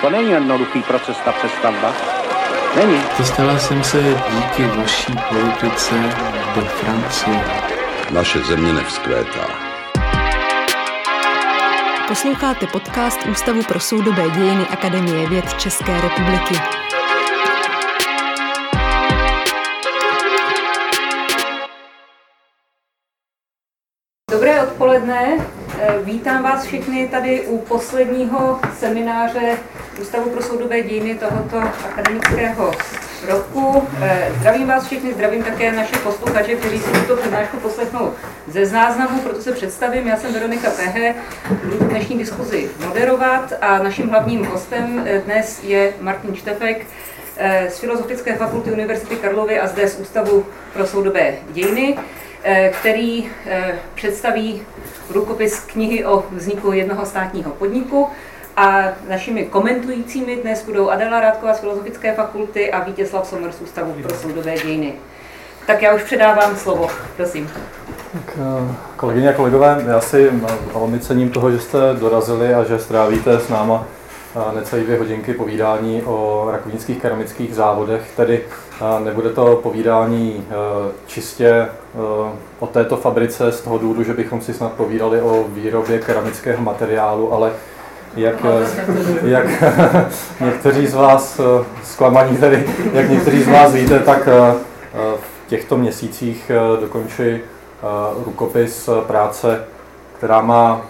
To není jednoduchý proces, ta přestavba. Není. Dostala jsem se díky vaší politice do Francie. Naše země nevzkvétá. Posloucháte podcast Ústavu pro soudobé dějiny Akademie věd České republiky. Dobré odpoledne. Eh, Vítám vás všechny tady u posledního semináře Ústavu pro soudobé dějiny tohoto akademického roku. Eh, Zdravím vás všechny, zdravím také naše posluchače, kteří si tuto přednášku poslechnou ze záznamu, proto se představím. Já jsem Veronika Pehe, budu dnešní diskuzi moderovat a naším hlavním hostem eh, dnes je Martin Štefek, z Filozofické fakulty Univerzity Karlovy a zde z Ústavu pro soudobé dějiny. Eh, který eh, představí rukopis knihy o vzniku jednoho státního podniku. A našimi komentujícími dnes budou Adela Rádková z Filozofické fakulty a Vítězslav Sommer z Ústavu pro soudové dějiny. Tak já už předávám slovo, prosím. Tak, eh, kolegyně a kolegové, já si velmi cením toho, že jste dorazili a že strávíte s náma necelé dvě hodinky povídání o rakovnických keramických závodech, tedy nebude to povídání čistě o této fabrice z toho důvodu, že bychom si snad povídali o výrobě keramického materiálu, ale jak, jak někteří z vás, zklamaní tedy, jak někteří z vás víte, tak v těchto měsících dokončí rukopis práce, která má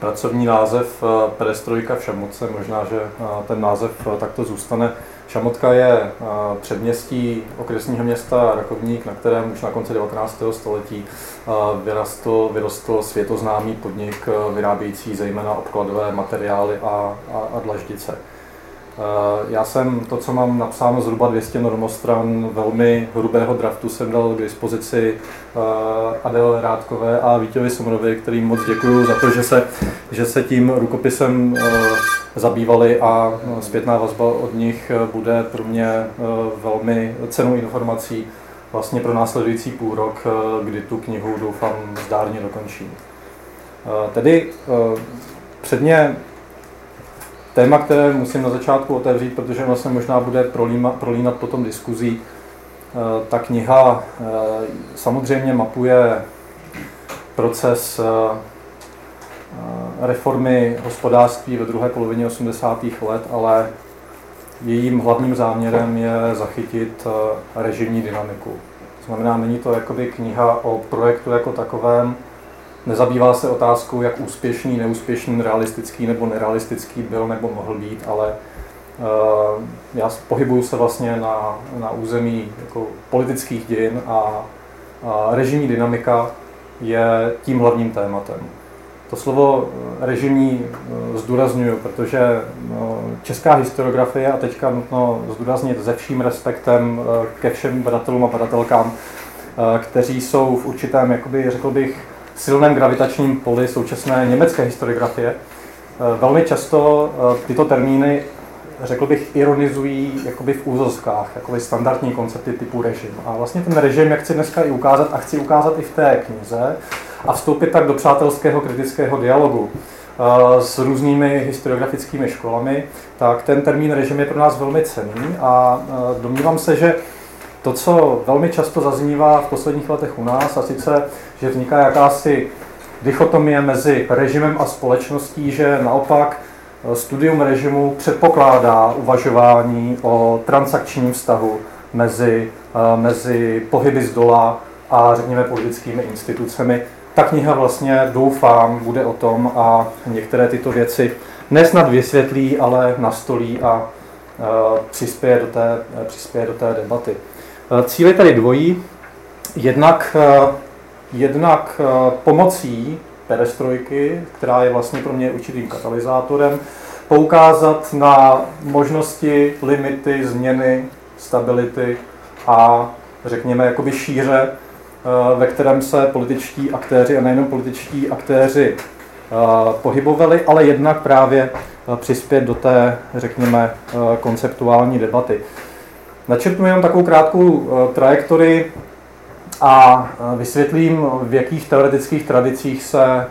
pracovní název eh, Perestrojka v Šamotce, možná, že eh, ten název eh, takto zůstane. Šamotka je předměstí okresního města Rakovník, na kterém už na konci 19. století vyrostl, vyrostl světoznámý podnik vyrábějící zejména obkladové materiály a, a, a dlaždice. Eh, já jsem to, co mám napsáno zhruba 200 normostran, velmi hrubého draftu jsem dal k dispozici eh, Adel Rádkové a Vítěvi Somrovi, kterým moc děkuji za to, že se, že se tím rukopisem eh, zabývali a zpětná vazba od nich bude pro mě velmi cenou informací vlastně pro následující půl rok, kdy tu knihu doufám zdárně dokončím. Tedy předně téma, které musím na začátku otevřít, protože vlastně možná bude prolíma, prolínat potom diskuzí. Eh, ta kniha eh, samozřejmě mapuje proces eh, reformy hospodářství ve druhé polovině 80. let, ale jejím hlavním záměrem je zachytit režimní dynamiku. To znamená, není to jakoby kniha o projektu jako takovém, Nezabývá se otázkou, jak úspěšný, neúspěšný, realistický nebo nerealistický byl nebo mohl být, ale uh, já pohybuju se vlastně na, na území jako politických dějin a, a režimní dynamika je tím hlavním tématem. To slovo eh, režimní eh, zdůraznuju, protože česká historiografie, a teďka nutno zdůraznit se vším respektem ke všem badatelům a badatelkám, kteří jsou v určitém, jakoby, řekl bych, silném gravitačním poli současné německé historiografie. Eh, velmi často eh, tyto termíny, řekl bych, ironizují jakoby v úzovkách, jakoby standardní koncepty typu režim. A vlastně ten režim, jak chci dneska i ukázat, a chci ukázat i v té knize, a vstoupit tak do přátelského kritického dialogu eh, s různými historiografickými školami, tak ten termín režim je pro nás velmi cený a domnívám se, že to, co velmi často zaznívá v posledních letech u nás, a sice, že vzniká jakási dichotomie mezi režimem a společností, že naopak eh, studium režimu předpokládá uvažování o transakčním vztahu mezi, eh, mezi pohyby z dola a řekněme politickými institucemi. Ta kniha vlastně, doufám, bude o tom a některé tyto věci nesnad vysvětlí, ale nastolí a eh, přispěje do té, přispěje do té debaty. Eh, cíl je tady dvojí. Jednak, eh, jednak eh, pomocí perestrojky, která je vlastně pro mě určitým katalyzátorem, poukázat na možnosti, limity, změny, stability a řekněme jakoby šíře, ve kterém se političtí aktéři a nejenom političtí aktéři pohybovali, ale jednak právě přispět do té, řekněme, konceptuální debaty. Načrtnu jenom takovou krátkou uh, trajektorii a vysvětlím, v jakých teoretických tradicích se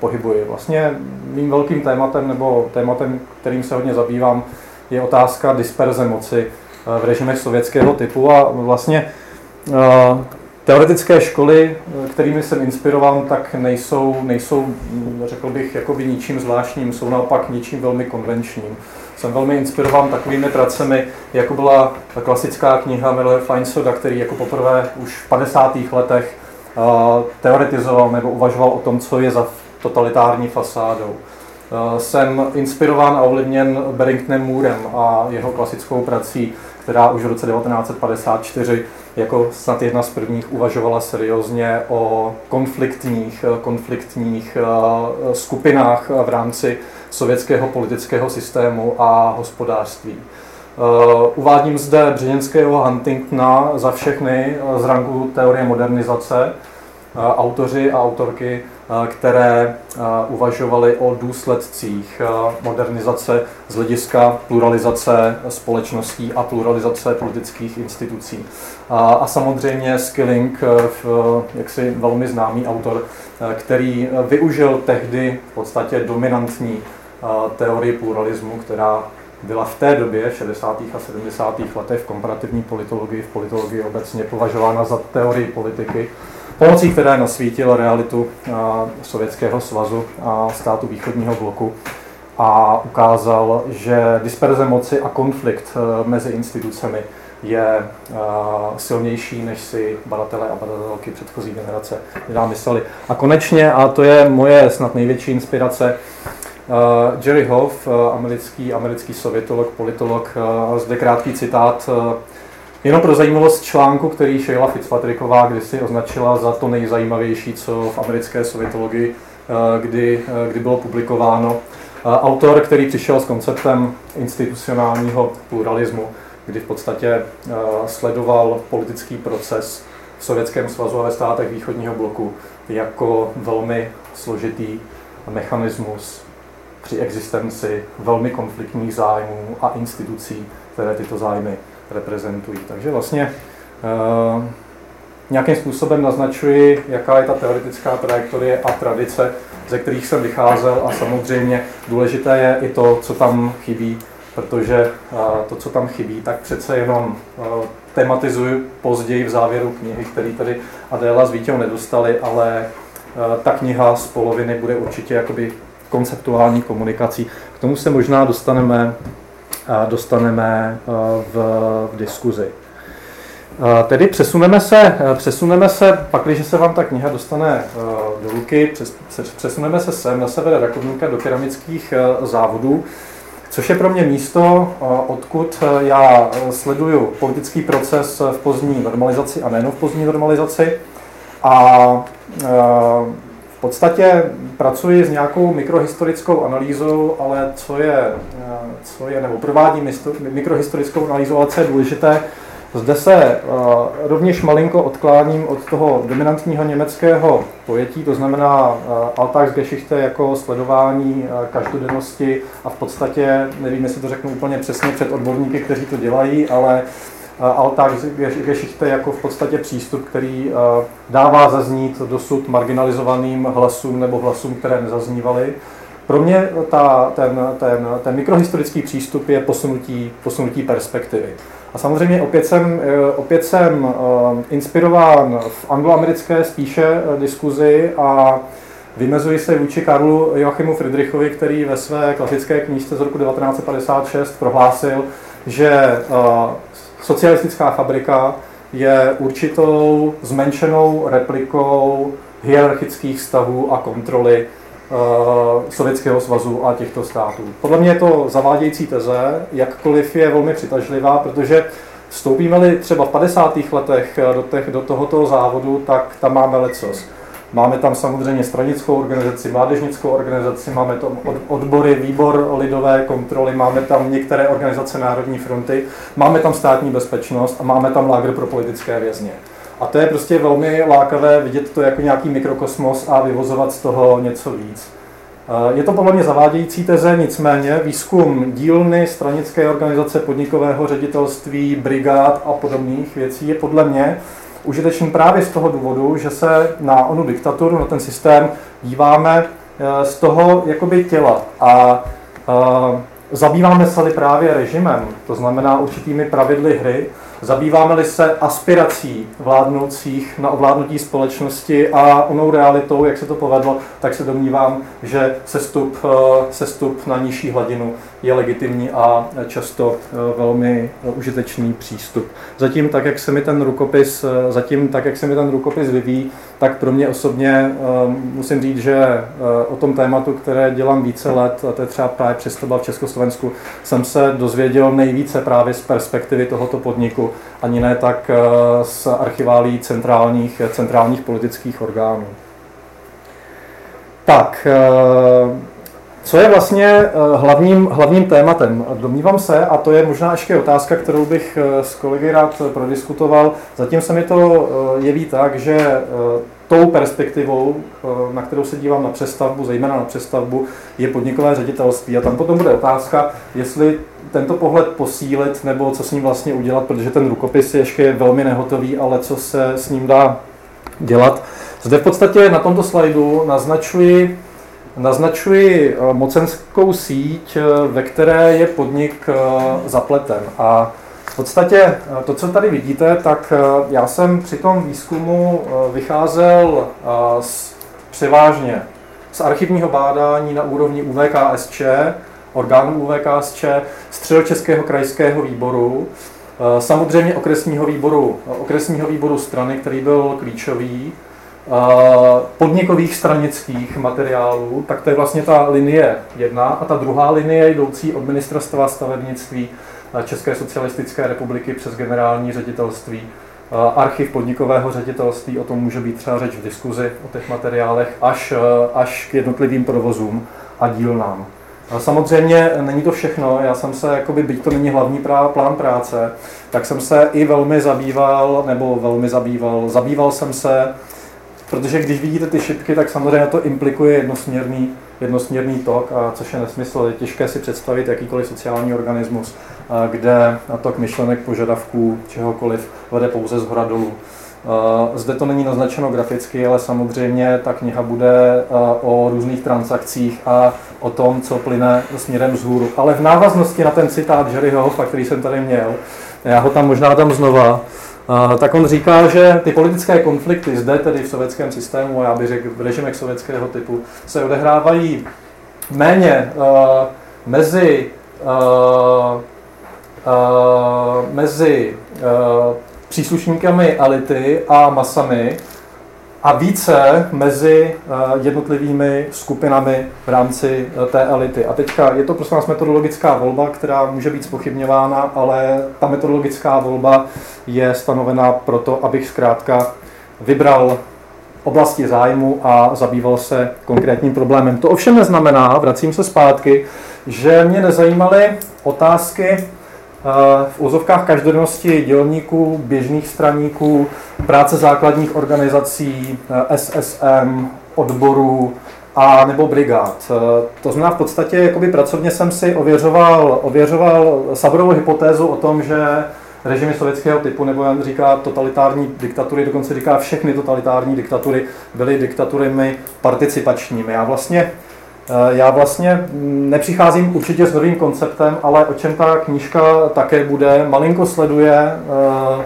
pohybuji. Vlastně mým velkým tématem, nebo tématem, kterým se hodně zabývám, je otázka disperze moci v režimech sovětského typu a vlastně Teoretické školy, kterými jsem inspirován, tak nejsou, nejsou řekl bych, jakoby ničím zvláštním, jsou naopak ničím velmi konvenčním. Jsem velmi inspirován takovými pracemi, jako byla klasická kniha Miller Feinsoda, který jako poprvé už v 50. letech teoretizoval nebo uvažoval o tom, co je za totalitární fasádou. Jsem inspirován a ovlivněn Barringtonem Moorem a jeho klasickou prací, která už v roce 1954 jako snad jedna z prvních uvažovala seriózně o konfliktních, konfliktních eh, skupinách v rámci sovětského politického systému a hospodářství. Eh, uvádím zde Břeněnského Huntingtona za všechny z rangu teorie modernizace, autoři a autorky, které uvažovali o důsledcích modernizace z hlediska pluralizace společností a pluralizace politických institucí. A samozřejmě Skilling, jaksi velmi známý autor, který využil tehdy v podstatě dominantní teorii pluralismu, která byla v té době, v 60. a 70. letech v komparativní politologii, v politologii obecně považována za teorii politiky, pomocí které nasvítil realitu Sovětského svazu a státu východního bloku a ukázal, že disperze moci a konflikt e, mezi institucemi je e, silnější, než si badatelé a badatelky předchozí generace nám mysleli. A konečně, a to je moje snad největší inspirace, Jerry Hoff, americký, americký sovětolog, politolog, zde krátký citát Jenom pro zajímavost článku, který Sheila Fitzpatricková kdysi označila za to nejzajímavější, co v americké sovětologii eh, kdy, eh, kdy bylo publikováno. Eh, autor, který přišel s konceptem institucionálního pluralismu, kdy v podstatě sledoval politický proces v Sovětském svazu a ve státech východního bloku jako velmi složitý mechanismus při existenci velmi konfliktních zájmů a institucí, které tyto zájmy reprezentují. Takže vlastně uh, nějakým způsobem naznačuji, jaká je ta teoretická trajektorie a tradice, ze kterých jsem vycházel a samozřejmě důležité je i to, co tam chybí, protože uh, to, co tam chybí, tak přece jenom uh, tematizuji později v závěru knihy, který tady Adéla s Vítěm nedostali, ale ta kniha z poloviny bude určitě jakoby konceptuální komunikací. K tomu se možná dostaneme dostaneme eh, v, v diskuzi. Eh, tedy přesuneme se, eh, přesuneme se, pak, když se vám ta kniha dostane do ruky, přesuneme se sem na sever Rakovníka do keramických závodů, což je pro mě místo, odkud já sleduju politický proces v pozdní normalizaci a nejen v pozdní normalizaci. A v podstatě pracuji s nějakou mikrohistorickou analýzou, ale co je, eh, co je nebo provádím mikrohistorickou analýzu, ale co je důležité, zde se uh, rovněž malinko odkláním od toho dominantního německého pojetí, to znamená uh, Alltagsgeschichte jako sledování uh, každodennosti a v podstatě, nevím, jestli to řeknu úplně přesně před odborníky, kteří to dělají, ale Alltagsgeschichte jako v podstatě přístup, který eh, dává zaznít dosud marginalizovaným hlasům nebo hlasům, které nezaznívaly. Pro mě ta, ten, ten, ten mikrohistorický přístup je posunutí, posunutí perspektivy. A samozřejmě opět jsem, eh, opět jsem eh, inspirován v angloamerické spíše diskuzi a Vymezuji se vůči Karlu Joachimu Friedrichovi, který ve své klasické knížce z roku 1956 prohlásil, že socialistická fabrika je určitou zmenšenou replikou hierarchických stavů a kontroly Sovětského svazu a těchto států. Podle mě je to zavádějící teze, jakkoliv je velmi přitažlivá, protože vstoupíme-li třeba v 50. letech do, těch, do tohoto závodu, tak tam máme lecos. Máme tam samozřejmě stranickou organizaci, mládežnickou organizaci, máme tam odbory, výbor lidové kontroly, máme tam některé organizace Národní fronty, máme tam státní bezpečnost a máme tam lágr pro politické vězně. A to je prostě velmi lákavé vidět to jako nějaký mikrokosmos a vyvozovat z toho něco víc. Je to podle mě zavádějící teze, nicméně výzkum dílny, stranické organizace, podnikového ředitelství, brigád a podobných věcí je podle mě užitečný právě z toho důvodu, že se na onu diktaturu, na ten systém díváme z toho jakoby těla a zabýváme se právě režimem, to znamená určitými pravidly hry, Zabýváme-li se aspirací vládnoucích na ovládnutí společnosti a onou realitou, jak se to povedlo, tak se domnívám, že sestup, eh, sestup na nižší hladinu je legitimní a často eh, velmi užitečný přístup. Zatím tak, jak se mi ten rukopis, eh, zatím tak, jak se mi ten rukopis vyvíjí, tak pro mě osobně musím říct, že o tom tématu, které dělám více let, a to je třeba právě přestavba v Československu, jsem se dozvěděl nejvíce právě z perspektivy tohoto podniku ani ne tak eh, z archiválí centrálních, centrálních politických orgánů. Tak, eh, co je vlastně eh, hlavním, hlavním tématem? Domnívám se, a to je možná ještě otázka, kterou bych s kolegy rád prodiskutoval, zatím se mi to jeví tak, že tou perspektivou, na kterou se dívám na přestavbu, zejména na přestavbu, je podnikové ředitelství. A tam potom bude otázka, jestli tento pohled posílit, nebo co s ním vlastně udělat, protože ten rukopis je ještě velmi nehotový, ale co se s ním dá dělat. Zde v podstatě na tomto slajdu naznačuji, naznačuji eh, mocenskou síť, eh, ve které je podnik eh, zapleten. A v podstatě to, co tady vidíte, tak já jsem při tom výzkumu vycházel z, převážně z archivního bádání na úrovni UVKSČ, orgánů UVKSČ, Středočeského krajského výboru, samozřejmě okresního výboru, okresního výboru strany, který byl klíčový, podnikových stranických materiálů, tak to je vlastně ta linie jedna. A ta druhá linie jdoucí od ministerstva stavebnictví eh, České socialistické republiky přes generální ředitelství archiv podnikového ředitelství, o tom může být třeba řeč v diskuzi o těch materiálech, až, až k jednotlivým provozům a dílnám. Samozřejmě není to všechno. Já jsem se, jakoby, byť to není hlavní prá, plán práce, tak jsem se i velmi zabýval, nebo velmi zabýval, zabýval jsem se, protože když vidíte ty šipky, tak samozřejmě to implikuje jednosměrný, jednosměrný tok, a což je nesmysl. Je těžké si představit jakýkoliv sociální organismus, kde tok myšlenek, požadavků, čehokoliv vede pouze z hora dolů. Zde to není naznačeno graficky, ale samozřejmě ta kniha bude o různých transakcích a o tom, co plyne směrem vzhůru. Ale v návaznosti na ten citát Jerryho který jsem tady měl, já ho tam možná tam znova, tak on říká, že ty politické konflikty zde tedy v sovětském systému, a já bych řekl v režimech sovětského typu, se odehrávají méně uh, mezi, uh, mezi příslušníkami elity a masami a více mezi eh, jednotlivými skupinami v rámci eh, té elity. A teďka je to prostě nás metodologická volba, která může být spochybňována, ale ta metodologická volba je stanovena proto, abych zkrátka vybral oblasti zájmu a zabýval se konkrétním problémem. To ovšem neznamená, vracím se zpátky, že mě nezajímaly otázky v úzovkách každodennosti dělníků, běžných straníků, práce základních organizací, SSM, odborů a nebo brigád. To znamená v podstatě, jakoby pracovně jsem si ověřoval, ověřoval Saborovou hypotézu o tom, že režimy sovětského typu, nebo jen říká totalitární diktatury, dokonce říká všechny totalitární diktatury, byly diktaturami participačními. Já vlastně Eh, já vlastně nepřicházím určitě s novým konceptem, ale o čem ta knížka také bude, malinko sleduje eh,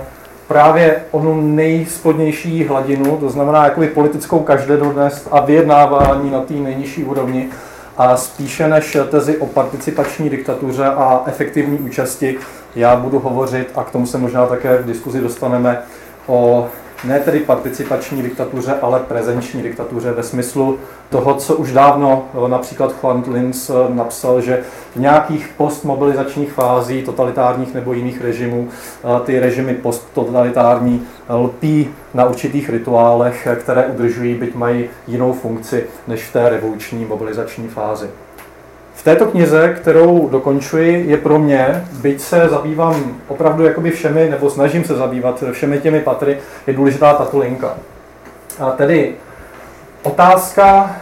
právě onu nejspodnější hladinu, to znamená jakoby politickou každodennost a vyjednávání na té nejnižší úrovni, a spíše než tezi o participační diktatuře a efektivní účasti, já budu hovořit, a k tomu se možná také v diskuzi dostaneme, o ne tedy participační diktatuře, ale prezenční diktatuře ve smyslu toho, co už dávno eh, například Juan Linz eh, napsal, že v nějakých postmobilizačních fází totalitárních nebo jiných režimů eh, ty režimy posttotalitární lpí na určitých rituálech, které udržují, byť mají jinou funkci než v té revoluční mobilizační fázi. V této knize, kterou dokončuji, je pro mě, byť se zabývám opravdu jakoby všemi, nebo snažím se zabývat všemi těmi patry, je důležitá tato linka. A tedy otázka,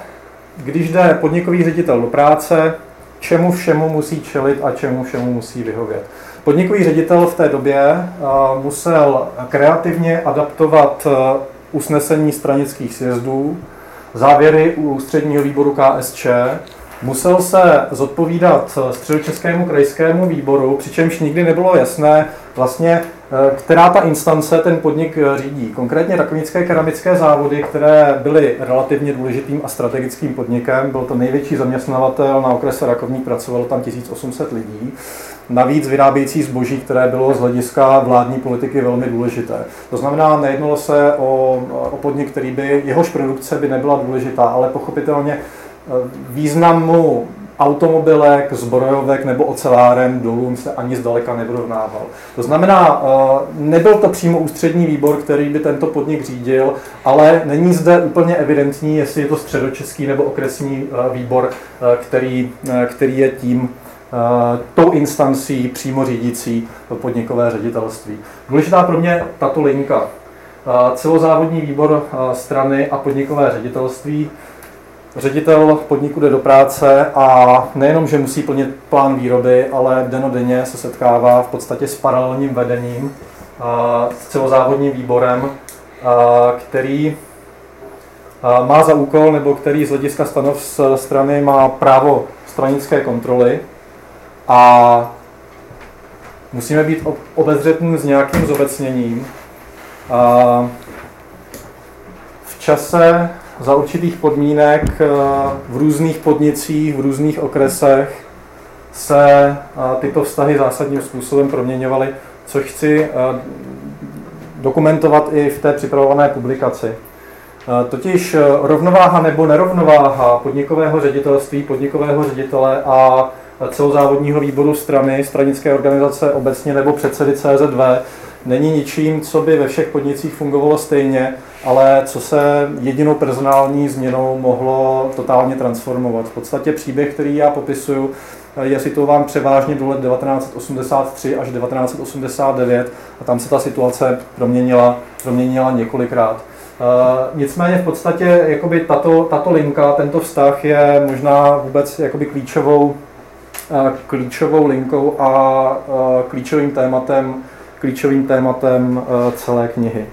když jde podnikový ředitel do práce, čemu všemu musí čelit a čemu všemu musí vyhovět. Podnikový ředitel v té době musel kreativně adaptovat usnesení stranických sjezdů, závěry ústředního výboru KSČ, musel se zodpovídat středočeskému krajskému výboru, přičemž nikdy nebylo jasné vlastně, eh, která ta instance ten podnik eh, řídí. Konkrétně rakonické keramické závody, které byly relativně důležitým a strategickým podnikem, byl to největší zaměstnavatel na okrese Rakovník, pracovalo tam 1800 lidí. Navíc vyrábějící zboží, které bylo z hlediska vládní politiky velmi důležité. To znamená, nejednalo se o, o podnik, který by, jehož produkce by nebyla důležitá, ale pochopitelně eh, významu automobilek, zbrojovek nebo oceláren dolům se ani zdaleka nevyrovnával. To znamená, eh, nebyl to přímo ústřední výbor, který by tento podnik řídil, ale není zde úplně evidentní, jestli je to středočeský nebo okresní eh, výbor, který, který je tím tou instancí přímo řídící podnikové ředitelství. Důležitá pro mě tato linka. Celozávodní výbor strany a podnikové ředitelství. Ředitel podniku jde do práce a nejenom, že musí plnit plán výroby, ale denodenně se setkává v podstatě s paralelním vedením, s celozávodním výborem, který má za úkol, nebo který z hlediska stanov strany má právo stranické kontroly, a musíme být obezřetní s nějakým zobecněním. V čase za určitých podmínek eh, v různých podnicích, v různých okresech se eh, tyto vztahy zásadním způsobem proměňovaly, což chci eh, dokumentovat i v té připravované publikaci. Totiž rovnováha nebo nerovnováha podnikového ředitelství, podnikového ředitele a celozávodního výboru strany, stranické organizace obecně nebo předsedy CZV není ničím, co by ve všech podnicích fungovalo stejně, ale co se jedinou personální změnou mohlo totálně transformovat. V podstatě příběh, který já popisuju, je situován převážně do let 1983 až 1989 a tam se ta situace proměnila, proměnila několikrát. Uh, nicméně v podstatě jakoby tato, tato linka, tento vztah je možná vůbec jakoby klíčovou klíčovou linkou a klíčovým tématem, klíčovým tématem celé knihy.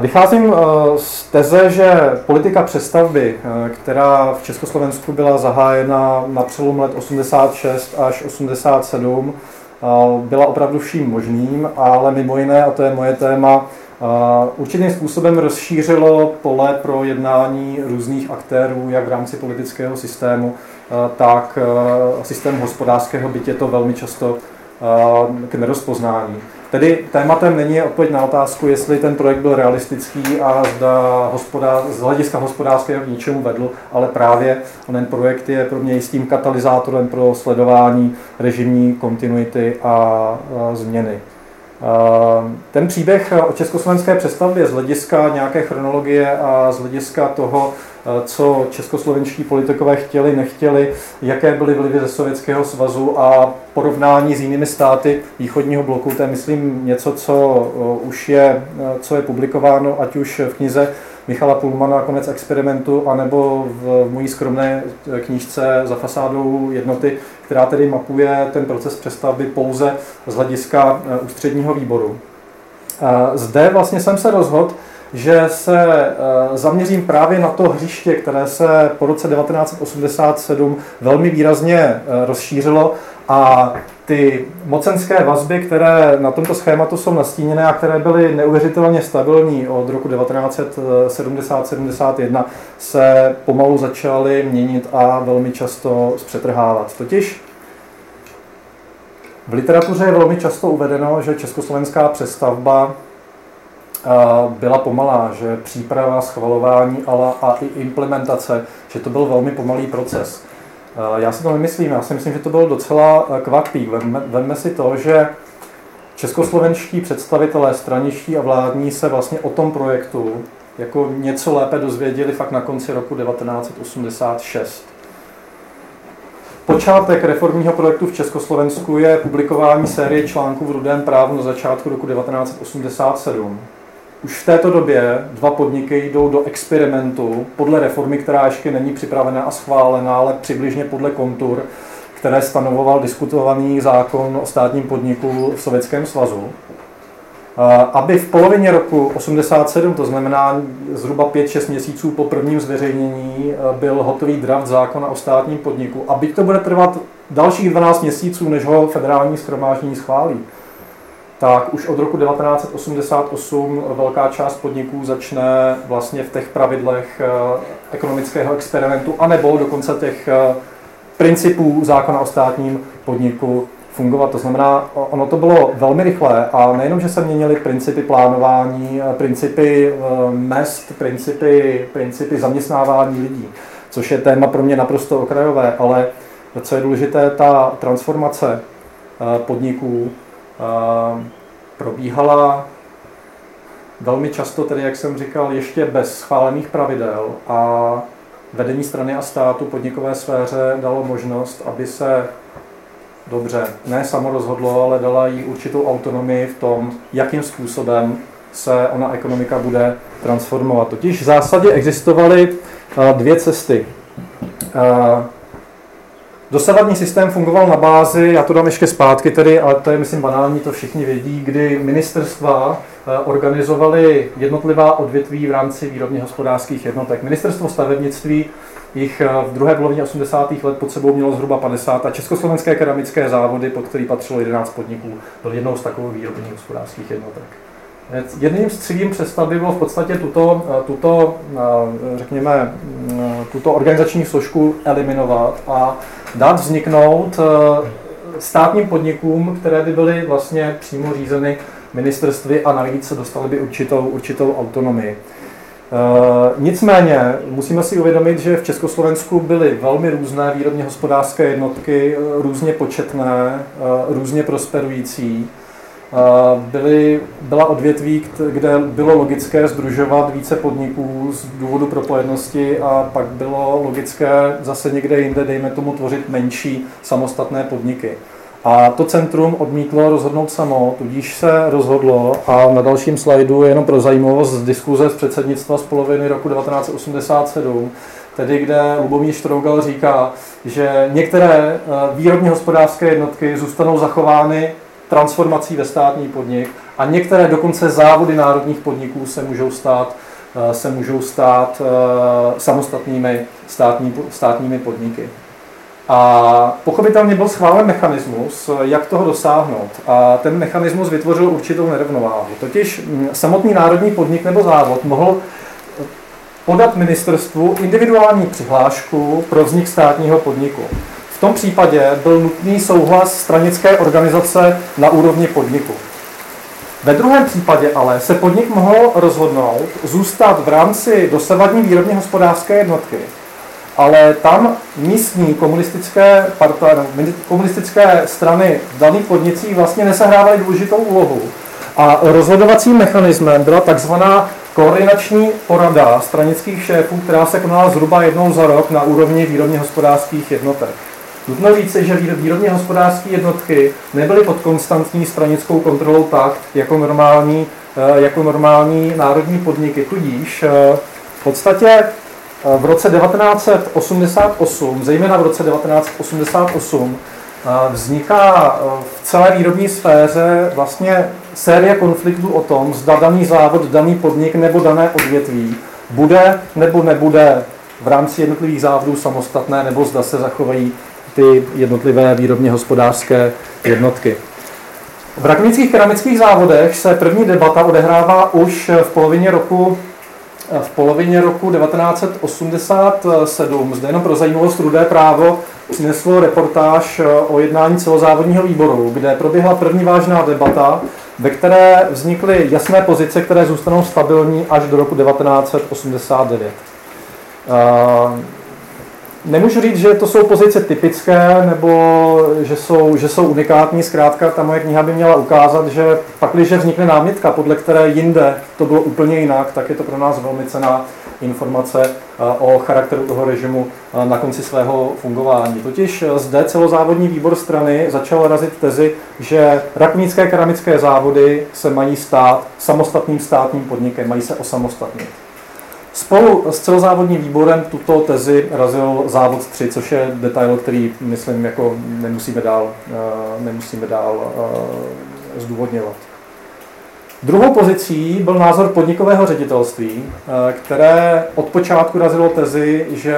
Vycházím z teze, že politika přestavby, která v Československu byla zahájena na přelomu let 86 až 87, byla opravdu vším možným, ale mimo jiné, a to je moje téma, určitým způsobem rozšířilo pole pro jednání různých aktérů, jak v rámci politického systému, tak systém hospodářského, bytě to velmi často k nerozpoznání. Tedy tématem není odpověď na otázku, jestli ten projekt byl realistický a zda hospodář, z hlediska hospodářského k ničemu vedl, ale právě ten projekt je pro mě jistým katalyzátorem pro sledování režimní kontinuity a, a změny. Ten příběh o československé přestavbě z hlediska nějaké chronologie a z hlediska toho, co českoslovenští politikové chtěli, nechtěli, jaké byly vlivy ze Sovětského svazu a porovnání s jinými státy východního bloku, to je myslím něco, co už je, co je publikováno, ať už v knize Michala Pulmana Konec experimentu, anebo v mojí skromné knížce za fasádou jednoty, která tedy mapuje ten proces přestavby pouze z hlediska ústředního výboru. Zde vlastně jsem se rozhodl, že se eh, zaměřím právě na to hřiště, které se po roce 1987 velmi výrazně eh, rozšířilo a ty mocenské vazby, které na tomto schématu jsou nastíněné a které byly neuvěřitelně stabilní od roku 1970-71, se pomalu začaly měnit a velmi často zpřetrhávat. Totiž v literatuře je velmi často uvedeno, že československá přestavba byla pomalá, že příprava, schvalování ale a i implementace, že to byl velmi pomalý proces. Já si to nemyslím, já si myslím, že to byl docela kvapý. Vemme si to, že českoslovenští představitelé straniští a vládní se vlastně o tom projektu jako něco lépe dozvěděli fakt na konci roku 1986. Počátek reformního projektu v Československu je publikování série článků v Rudém právu na začátku roku 1987. už v této době dva podniky jdou do experimentu podle reformy, která ještě není připravená a schválená, ale přibližně podle kontur, které stanovoval diskutovaný zákon o státním podniku v Sovětském svazu. Aby v polovině roku 87, to znamená zhruba 5-6 měsíců po prvním zveřejnění, byl hotový draft zákona o státním podniku. A byť to bude trvat dalších 12 měsíců, než ho federální schromáždění schválí, tak už od roku 1988 velká část podniků začne vlastně v těch pravidlech eh, ekonomického experimentu, anebo dokonce těch eh, principů zákona o státním podniku fungovat. To znamená, ono to bylo velmi rychlé a nejenom, že se měnily principy plánování, eh, principy mest, principy, principy zaměstnávání lidí, což je téma pro mě naprosto okrajové, ale co je důležité, ta transformace podniků, probíhala velmi často, tedy jak jsem říkal, ještě bez schválených pravidel a vedení strany a státu podnikové sféře dalo možnost, aby se dobře, ne samo rozhodlo, ale dala jí určitou autonomii v tom, jakým způsobem se ona ekonomika bude transformovat. Totiž v zásadě existovaly dvě cesty. Dosavadní systém fungoval na bázi, já to dám ještě zpátky tedy, ale to je myslím banální, to všichni vědí, kdy ministerstva eh, organizovaly jednotlivá odvětví v rámci výrobně hospodářských jednotek. Ministerstvo stavebnictví jich eh, v druhé polovině 80. let pod sebou mělo zhruba 50 a československé keramické závody, pod který patřilo 11 podniků, byl jednou z takových výrobních hospodářských jednotek. Jedním z cílů přestavby bylo v podstatě tuto, eh, tuto, řekněme, mm, tuto organizační složku eliminovat a dát vzniknout eh, státním podnikům, které by byly vlastně přímo řízeny ministerstvy a navíc dostaly by určitou, určitou autonomii. Nicméně musíme si uvědomit, že v Československu byly velmi různé výrobně hospodářské jednotky, různě početné, různě prosperující byly, byla odvětví, kde bylo logické združovat více podniků z důvodu propojenosti a pak bylo logické zase někde jinde, dejme tomu, tvořit menší samostatné podniky. A to centrum odmítlo rozhodnout samo, tudíž se rozhodlo, a na dalším slajdu jenom pro zajímavost z diskuze z předsednictva z poloviny roku 1987, tedy kde Lubomír Štrougal říká, že některé eh, výrobně hospodářské jednotky zůstanou zachovány transformací ve státní podnik a některé dokonce závody národních podniků se můžou stát, eh, se můžou stát eh, samostatnými státní, státními podniky. A pochopitelně byl schválen mechanismus, jak toho dosáhnout. A ten mechanismus vytvořil určitou nerovnováhu. Totiž hm, samotný národní podnik nebo závod mohl podat ministerstvu individuální přihlášku pro vznik státního podniku. V tom případě byl nutný souhlas stranické organizace na úrovni podniku. Ve druhém případě ale se podnik mohl rozhodnout zůstat v rámci dosavadní výrobně hospodářské jednotky, ale tam místní komunistické, parta, komunistické strany v daných podnicích vlastně nesehrávaly důležitou úlohu. A rozhodovacím mechanismem byla takzvaná koordinační porada stranických šéfů, která se konala zhruba jednou za rok na úrovni výrobně hospodářských jednotek. Nutno více, že výrobně hospodářské jednotky nebyly pod konstantní stranickou kontrolou tak, jako normální, eh, jako normální národní podniky. Tudíž eh, v podstatě eh, v roce 1988, zejména v roce 1988, vzniká v celé výrobní sféře vlastně série konfliktů o tom, zda daný závod, daný podnik nebo dané odvětví bude nebo nebude v rámci jednotlivých závodů samostatné, nebo zda se zachovají ty jednotlivé výrobně hospodářské jednotky. V rakonických keramických závodech se první debata odehrává už v polovině roku v polovině roku 1987. Zde jenom pro zajímavost Rudé právo přineslo reportáž o jednání celozávodního výboru, kde proběhla první vážná debata, ve které vznikly jasné pozice, které zůstanou stabilní až do roku 1989. Nemůžu říct, že to jsou pozice typické nebo že jsou, že jsou unikátní. Zkrátka, ta moje kniha by měla ukázat, že pak, když vznikne námitka, podle které jinde to bylo úplně jinak, tak je to pro nás velmi cená, informace o charakteru toho režimu na konci svého fungování. Totiž zde celozávodní výbor strany začal razit tezi, že rakonické keramické závody se mají stát samostatným státním podnikem, mají se osamostatnit. Spolu s celozávodním výborem tuto tezi razil závod 3, což je detail, který, myslím, jako nemusíme dál, nemusíme dál zdůvodňovat. Druhou pozicí byl názor podnikového ředitelství, eh, které od počátku razilo tezi, že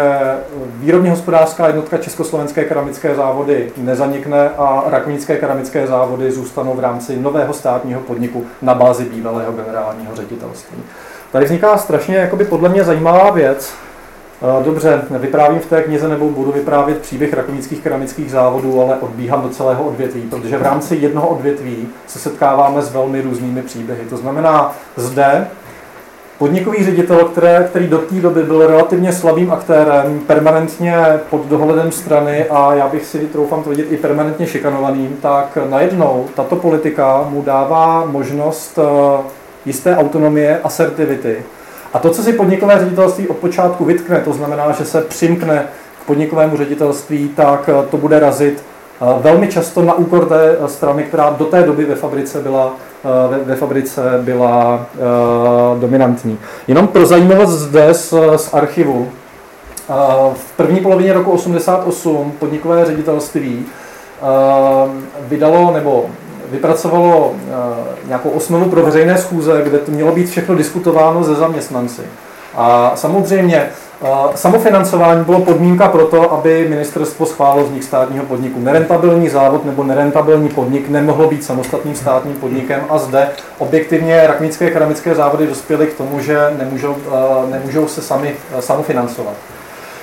výrobně hospodářská jednotka Československé keramické závody nezanikne a rakvinické keramické závody zůstanou v rámci nového státního podniku na bázi bývalého generálního ředitelství. Tady vzniká strašně jakoby podle mě zajímavá věc, Dobře, vyprávím v té knize nebo budu vyprávět příběh rakonických keramických závodů, ale odbíhám do celého odvětví, protože v rámci jednoho odvětví se setkáváme s velmi různými příběhy. To znamená, zde podnikový ředitel, které, který do té doby byl relativně slabým aktérem, permanentně pod dohledem strany a já bych si troufám tvrdit i permanentně šikanovaným, tak najednou tato politika mu dává možnost eh, jisté autonomie, asertivity, a to, co si podnikové ředitelství od počátku vytkne, to znamená, že se přimkne k podnikovému ředitelství, tak eh, to bude razit eh, velmi často na úkor té eh, strany, která do té doby ve fabrice byla, ve, ve fabrice byla dominantní. Jenom pro zajímavost zde z, z archivu. V první polovině roku 88 podnikové ředitelství vydalo nebo vypracovalo eh, nějakou osnovu pro veřejné schůze, kde to mělo být všechno diskutováno ze zaměstnanci. A samozřejmě eh, samofinancování bylo podmínka pro to, aby ministerstvo schválilo vznik státního podniku. Nerentabilní závod nebo nerentabilní podnik nemohlo být samostatným státním podnikem a zde objektivně raknické keramické závody dospěly k tomu, že nemůžou, eh, nemůžou se sami samofinancovat.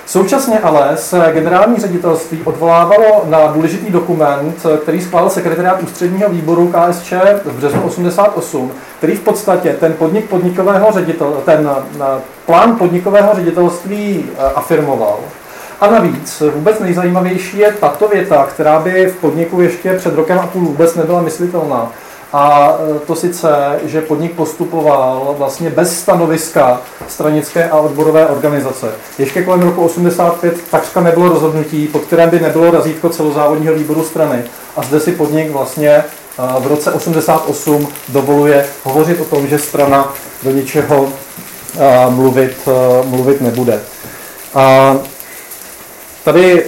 Současně ale se generální ředitelství odvolávalo na důležitý dokument, který schválil sekretariát ústředního výboru KSČ v březnu 88, který v podstatě ten podnik podnikového ředitel, ten eh, plán podnikového ředitelství eh, afirmoval. A navíc vůbec nejzajímavější je tato věta, která by v podniku ještě před rokem a půl vůbec nebyla myslitelná. A e, to sice, že podnik postupoval vlastně bez stanoviska stranické a odborové organizace. Ještě kolem roku 85 takřka nebylo rozhodnutí, pod kterém by nebylo razítko celozávodního výboru strany. A zde si podnik vlastně e, v roce 88 dovoluje hovořit o tom, že strana do ničeho e, mluvit, mluvit nebude. A tady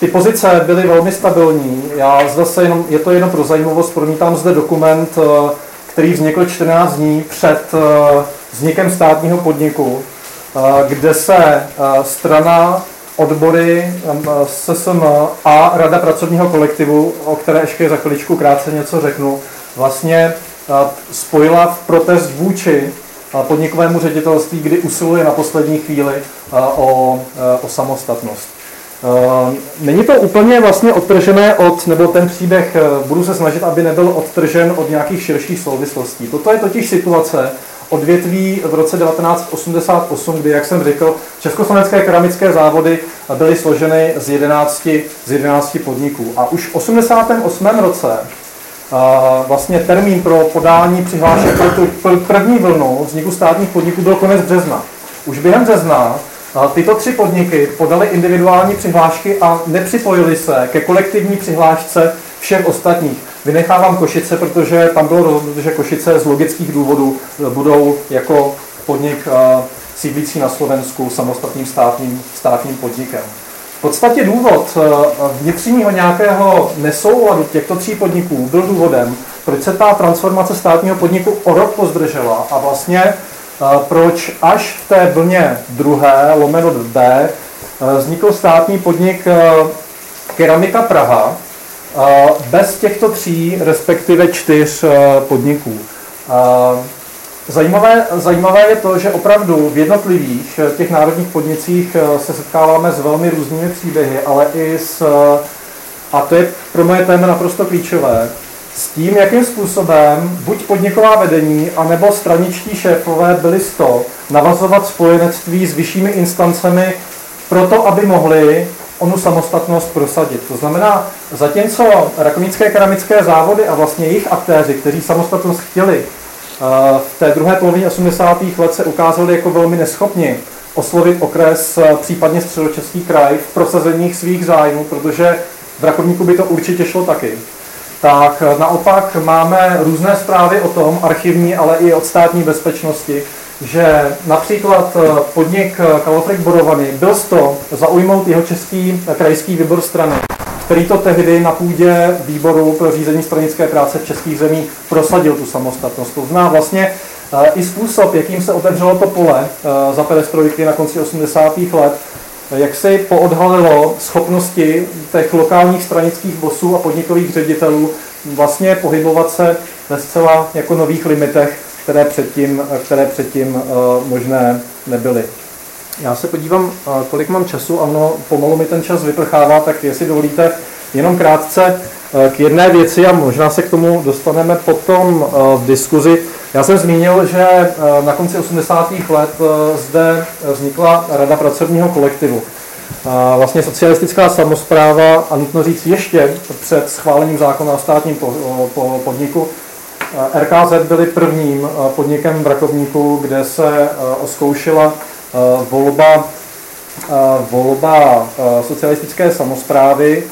ty pozice byly velmi stabilní. Já zase jenom, je to jenom pro zajímavost, promítám zde dokument, eh, který vznikl 14 dní před eh, vznikem státního podniku, eh, kde se strana odbory SSM a Rada pracovního kolektivu, o které ještě za chviličku krátce něco řeknu, vlastně spojila v protest vůči podnikovému ředitelství, kdy usiluje na poslední chvíli o, o samostatnost. Eh, není to úplně vlastně odtržené od, nebo ten příběh eh, budu se snažit, aby nebyl odtržen od nějakých širších souvislostí. Toto je totiž situace odvětví v roce 1988, kdy, jak jsem řekl, československé keramické závody byly složeny z 11, z 11 podniků. A už v 88. roce eh, vlastně termín pro podání přihlášek pro tu první vlnu vzniku státních podniků byl konec března. Už během března Tyto tři podniky podaly individuální přihlášky a nepřipojili se ke kolektivní přihlášce všech ostatních. Vynechávám Košice, protože tam bylo rozhodnuto, že Košice z logických důvodů e, budou jako podnik e, sídlící na Slovensku samostatným státním, státním podnikem. V podstatě důvod e, vnitřního nějakého nesouladu těchto tří podniků byl důvodem, proč se ta transformace státního podniku o rok pozdržela a vlastně proč až v té vlně druhé, lomeno B, vznikl státní podnik Keramika Praha bez těchto tří, respektive čtyř podniků. Zajímavé, zajímavé je to, že opravdu v jednotlivých těch národních podnicích se setkáváme s velmi různými příběhy, ale i s, a to je pro moje téma naprosto klíčové, s tím, jakým způsobem buď podniková vedení, anebo straničtí šéfové byli z to navazovat spojenectví s vyššími instancemi proto, aby mohli onu samostatnost prosadit. To znamená, zatímco rakonické keramické závody a vlastně jejich aktéři, kteří samostatnost chtěli, v té druhé polovině 80. let se ukázali jako velmi neschopni oslovit okres, případně středočeský kraj v prosazení svých zájmů, protože v Rakovníku by to určitě šlo taky. Tak naopak máme různé zprávy o tom, archivní, ale i od státní bezpečnosti, že například podnik Kalofrik Borovany byl to zaujmout jeho český krajský výbor strany, který to tehdy na půdě výboru pro řízení stranické práce v českých zemích prosadil tu samostatnost. To zná vlastně eh, i způsob, jakým se otevřelo to pole eh, za perestrojky na konci 80. let, jak se poodhalilo schopnosti těch lokálních stranických bosů a podnikových ředitelů vlastně pohybovat se ve zcela jako nových limitech, které předtím, které předtím eh, možné nebyly. Já se podívám, kolik mám času, ano, pomalu mi ten čas vyprchává, tak jestli dovolíte, jenom krátce k jedné věci a možná se k tomu dostaneme potom v diskuzi. Já jsem zmínil, že na konci 80. let zde vznikla Rada pracovního kolektivu. Vlastně socialistická samozpráva, a nutno říct ještě před schválením zákona o státním podniku, RKZ byli prvním podnikem v Rakovníku, kde se oskoušela Eh, volba, eh, volba eh, socialistické samozprávy,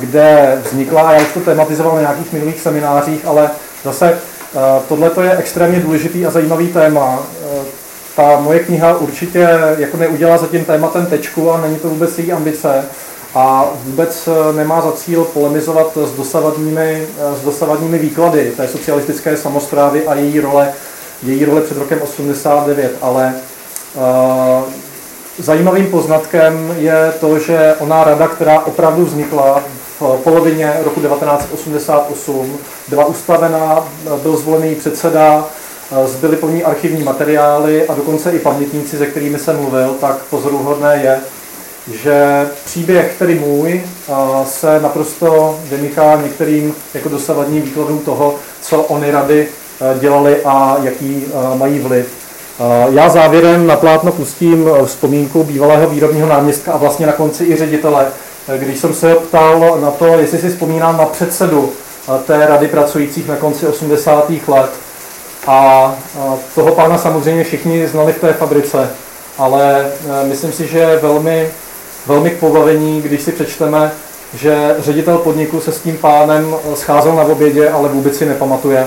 kde vznikla, a já už to tematizoval na nějakých minulých seminářích, ale zase tohle je extrémně důležitý a zajímavý téma. Ta moje kniha určitě jako neudělá za tím tématem tečku a není to vůbec její ambice a vůbec nemá za cíl polemizovat s dosavadními, s dosavadními výklady té socialistické samozprávy a její role, její role před rokem 89, ale Eh, zajímavým poznatkem je to, že ona rada, která opravdu vznikla v polovině roku 1988, byla ustavená, byl zvolený předseda, eh, zbyly po ní archivní materiály a dokonce i pamětníci, se kterými jsem mluvil, tak pozoruhodné je, že příběh, který můj, eh, se naprosto vymyká některým jako dosavadním výkladům toho, co oni rady dělali a jaký mají vliv. Já závěrem na plátno pustím eh, vzpomínku bývalého výrobního náměstka a vlastně na konci i ředitele, eh, když jsem se ptal na to, jestli si vzpomínám na předsedu eh, té rady pracujících na konci 80. let. A toho pána samozřejmě všichni znali v té fabrice, ale myslím si, že je velmi, velmi k pobavení, když si přečteme, že ředitel podniku se s tím pánem scházel na obědě, ale vůbec si nepamatuje,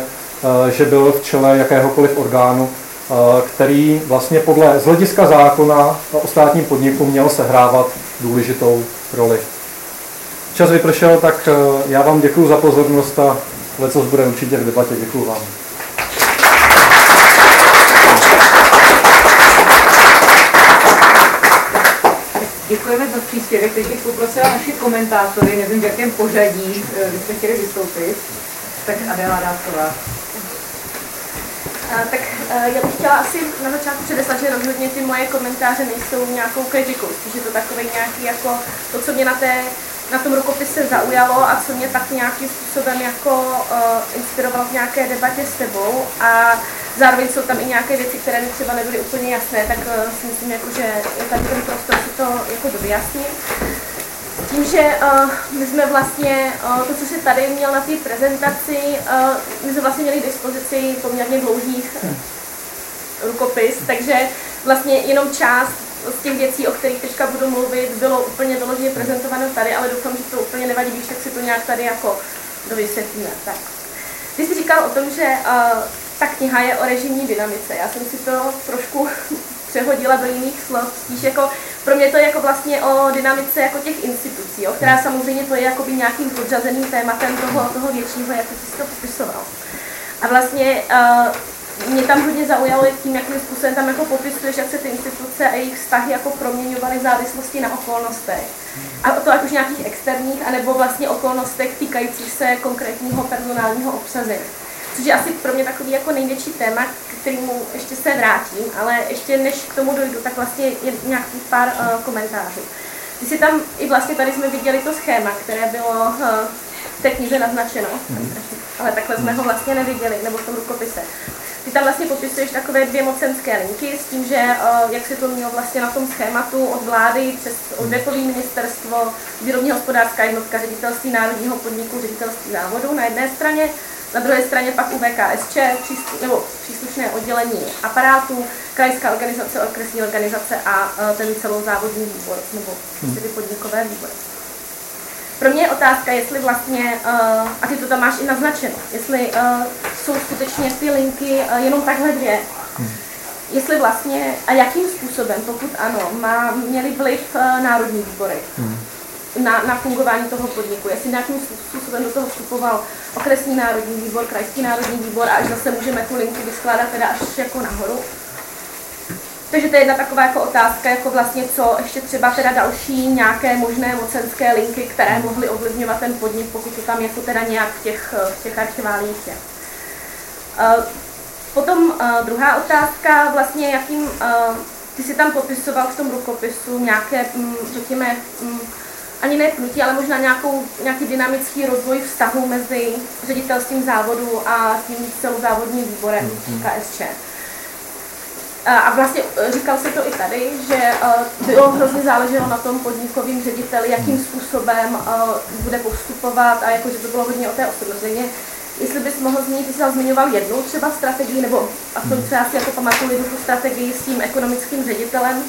že byl v čele jakéhokoliv orgánu který vlastně podle z hlediska zákona o státním podniku měl sehrávat důležitou roli. Čas vypršel, tak eh, já vám děkuji za pozornost a co bude určitě v debatě. Děkuji vám. Děkujeme za příspěvek. Teď bych poprosila naši komentátory, nevím v jakém pořadí byste eh, chtěli vystoupit. Tak Adela Dávková tak já bych chtěla asi na začátku předeslat, že rozhodně ty moje komentáře nejsou nějakou kritikou, je to takový nějaký jako to, co mě na, té, na tom rukopise zaujalo a co mě tak nějakým způsobem jako uh, inspirovalo v nějaké debatě s tebou. A zároveň jsou tam i nějaké věci, které mi třeba nebyly úplně jasné, tak uh, si myslím, jako, že je tady ten prostor si to jako vyjasnit tím, že uh, my jsme vlastně, uh, to, co se tady měl na té prezentaci, uh, my jsme vlastně měli k dispozici poměrně dlouhý rukopis, takže vlastně jenom část z těch věcí, o kterých teďka budu mluvit, bylo úplně doloženě prezentováno tady, ale doufám, že to úplně nevadí, když tak si to nějak tady jako dovysvětlíme. Tak. Ty jsi říkal o tom, že uh, ta kniha je o režimní dynamice. Já jsem si to trošku přehodila do jiných slov, spíš jako pro mě to je jako vlastně o dynamice jako těch institucí, o která samozřejmě to je jakoby nějakým podřazeným tématem toho, toho většího, jak jsi to popisoval. A vlastně uh, mě tam hodně zaujalo tím, jakým způsobem tam jako popisuješ, jak se ty instituce a jejich vztahy jako proměňovaly v závislosti na okolnostech. A to ať už nějakých externích, anebo vlastně okolnostech týkajících se konkrétního personálního obsazení což je asi pro mě takový jako největší téma, kterému ještě se vrátím, ale ještě než k tomu dojdu, tak vlastně je nějakých pár uh, komentářů. Ty si tam, i vlastně tady jsme viděli to schéma, které bylo uh, v té knize naznačeno, mm. ale takhle jsme ho vlastně neviděli, nebo v tom rukopise. Ty tam vlastně popisuješ takové dvě mocenské linky s tím, že uh, jak se to mělo vlastně na tom schématu od vlády přes odvětový ministerstvo, výrobně hospodářská jednotka, ředitelství národního podniku, ředitelství závodu na jedné straně Na druhé straně pak UVKSČ, nebo příslušné oddělení aparátů, krajská organizace, okresní organizace a ten celozávodní výbor, nebo hmm. ty podnikové výbory. Pro mě je otázka, jestli vlastně, a ty to tam máš i naznačeno, jestli jsou skutečně ty linky jenom takhle dvě, hmm. jestli vlastně a jakým způsobem, pokud ano, má, měli vliv národní výbory. Hmm na, na fungování toho podniku. Jestli nějakým způsobem do toho vstupoval okresní národní výbor, krajský národní výbor a až zase můžeme tu linku vyskládat teda až jako nahoru. Takže to je jedna taková jako otázka, jako vlastně co ještě třeba teda další nějaké možné mocenské linky, které mohly ovlivňovat ten podnik, pokud to tam jako teda nějak v těch, v těch archiválích je. Uh, potom uh, druhá otázka, vlastně jakým, uh, ty si tam popisoval v tom rukopisu nějaké, um, řekněme, um, ani ne pnutí, ale možná nějakou, nějaký dynamický rozvoj vztahu mezi ředitelstvím závodu a tím celozávodním výborem mm-hmm. KSČ. A vlastně e, říkal se to i tady, že e, bylo hrozně záleželo na tom podnikovým řediteli, jakým mhm. způsobem e, bude postupovat a jako, že to bylo hodně o té osobnosti. Jestli bys mohl zmínit, ty jsi zmiňoval jednu třeba strategii, nebo aspoň mhm. co já si jako pamatuju, tu strategii s tím ekonomickým ředitelem,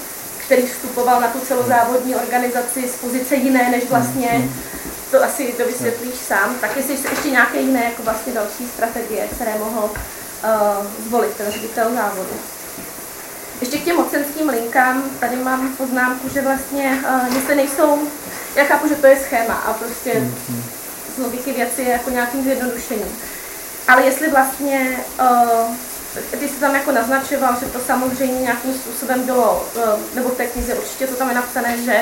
který vstupoval na tu celozávodní organizaci z pozice jiné, než vlastně mm-hmm. to asi to vysvětlíš sám, tak jestli jsou ještě nějaké jiné jako vlastně další strategie, které mohl uh, zvolit ten ředitel závodu. Ještě k těm mocenským linkám, tady mám poznámku, že vlastně, uh, jestli nejsou, já chápu, že to je schéma a prostě mm-hmm. z logiky věci je jako nějakým zjednodušením. Ale jestli vlastně uh, ty jsi tam jako naznačoval, že to samozřejmě nějakým způsobem bylo, eh, nebo v té knize určitě to tam je napsané, že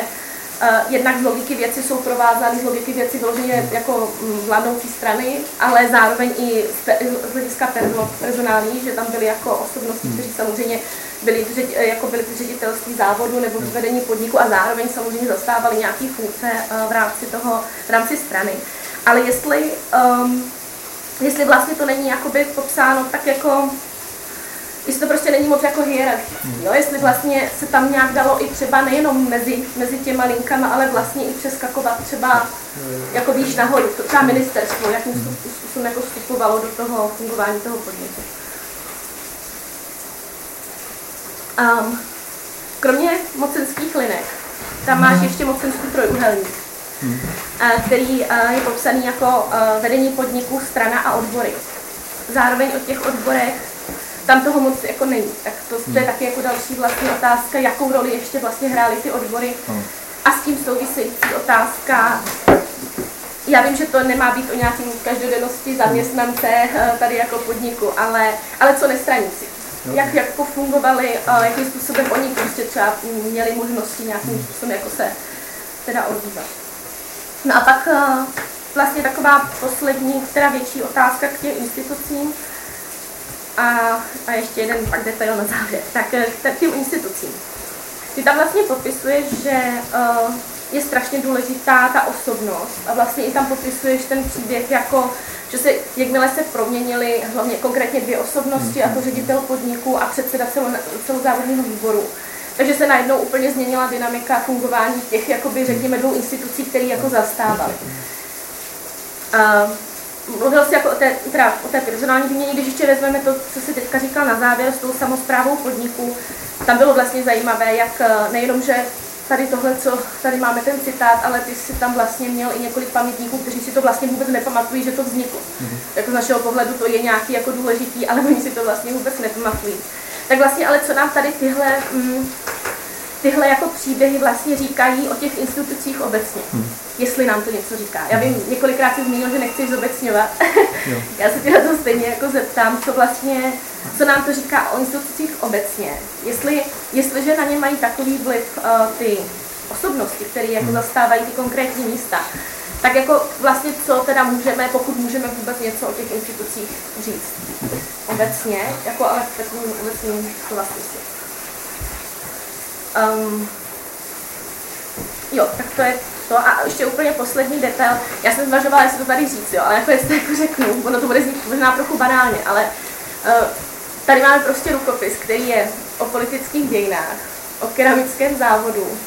eh, jednak z logiky věci jsou provázány z logiky věci vyloženě jako mm, vládnoucí strany, ale zároveň i z hlediska personální, že tam byly jako osobnosti, hmm. kteří samozřejmě byli, eh, jako byli v ředitelství závodu nebo v vedení podniku a zároveň samozřejmě zastávali nějaké funkce v rámci toho, v rámci strany. Ale jestli, um, jestli vlastně to není jakoby popsáno tak jako jestli to prostě není moc jako hierarchie. Hmm. Jo, jestli vlastně se tam nějak dalo i třeba nejenom mezi, mezi těma linkama, ale vlastně i přeskakovat třeba jako výš nahoru, to třeba ministerstvo, jakým hmm. způsobem jako vstupovalo do toho fungování toho podniku. Um, kromě mocenských linek, tam máš hmm. ještě mocenský trojuhelník, který je popsaný jako vedení podniku, strana a odbory. Zároveň o těch odborech tam toho moc jako není. Tak to, to je hmm. taky jako další vlastně otázka, jakou roli ještě vlastně hrály ty odbory. Hmm. A s tím související otázka, já vím, že to nemá být o nějakém každodennosti zaměstnance eh, tady jako podniku, ale, ale co nestraníci. Jak, jak fungovali, eh, jakým způsobem oni prostě třeba měli možnosti nějakým hmm. způsobem jako se teda odvívat. No a pak eh, vlastně taková poslední, teda větší otázka k těm institucím. A, a ještě jeden pak detail na závěr. Tak eh, k těm institucím. Ty tam vlastně popisuješ, že uh, je strašně důležitá ta osobnost a vlastně i tam popisuješ ten příběh jako, že se, jakmile se proměnily hlavně konkrétně dvě osobnosti, a to ředitel podniku a předseda celo, celozávodního výboru, takže se najednou úplně změnila dynamika fungování těch, jakoby, řekněme, dvou institucí, které jako zastávaly. Uh, mluvil jsi jako o té, teda o té personální výměně, když ještě vezmeme to, co si teďka říkal na závěr s tou samozprávou podniku, tam bylo vlastně zajímavé, jak eh, nejenom, že tady tohle, co tady máme ten citát, ale ty si tam vlastně měl i několik pamětníků, kteří si to vlastně vůbec nepamatují, že to vzniklo. Mm-hmm. Jako z našeho pohledu to je nějaký jako důležitý, ale oni si to vlastně vůbec nepamatují. Tak vlastně, ale co nám tady tyhle mm, tyhle jako příběhy vlastně říkají o těch institucích obecně. Hmm. Jestli nám to něco říká. Já vím, několikrát si zmínil, že nechci zobecňovat. Já se tě na to stejně jako zeptám, co vlastně, co nám to říká o institucích obecně. Jestli, jestliže na ně mají takový vliv uh, ty osobnosti, které jako hmm. zastávají ty konkrétní místa, tak jako vlastně co teda můžeme, pokud můžeme vůbec něco o těch institucích říct hmm. obecně, jako ale v takovém obecném slova Um, jo, tak to je to. A ještě úplně poslední detail. Já jsem zvažovala, jestli to tady říct, jo, ale jako jestli jako řeknu, ono to bude znít možná trochu banálně, ale uh, tady máme prostě rukopis, který je o politických dějinách, o keramickém závodu,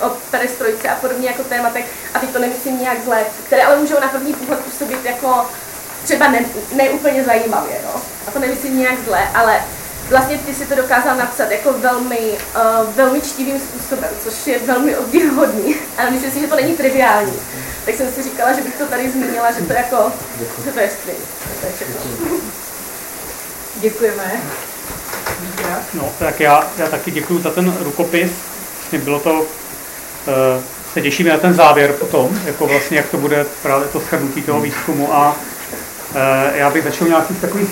o perestrojce a podobně jako tématech, a teď to nemyslím nějak zle, které ale můžou na první pohled působit jako třeba ne, ne zajímavě, no. A to nemyslím nějak zle, ale vlastně ty si to dokázal napsat jako velmi, uh, velmi čtivým způsobem, což je velmi obdivuhodný, ale myslím si, že to není triviální. Tak jsem si říkala, že bych to tady zmínila, že to jako, že to je skvělé. To je všechno. Děkujeme. No, tak já, já taky děkuji za ten rukopis. Vlastně bylo to, uh, se těšíme na ten závěr potom, jako vlastně jak to bude právě to shrnutí toho výzkumu a uh, já bych začal nějakých takových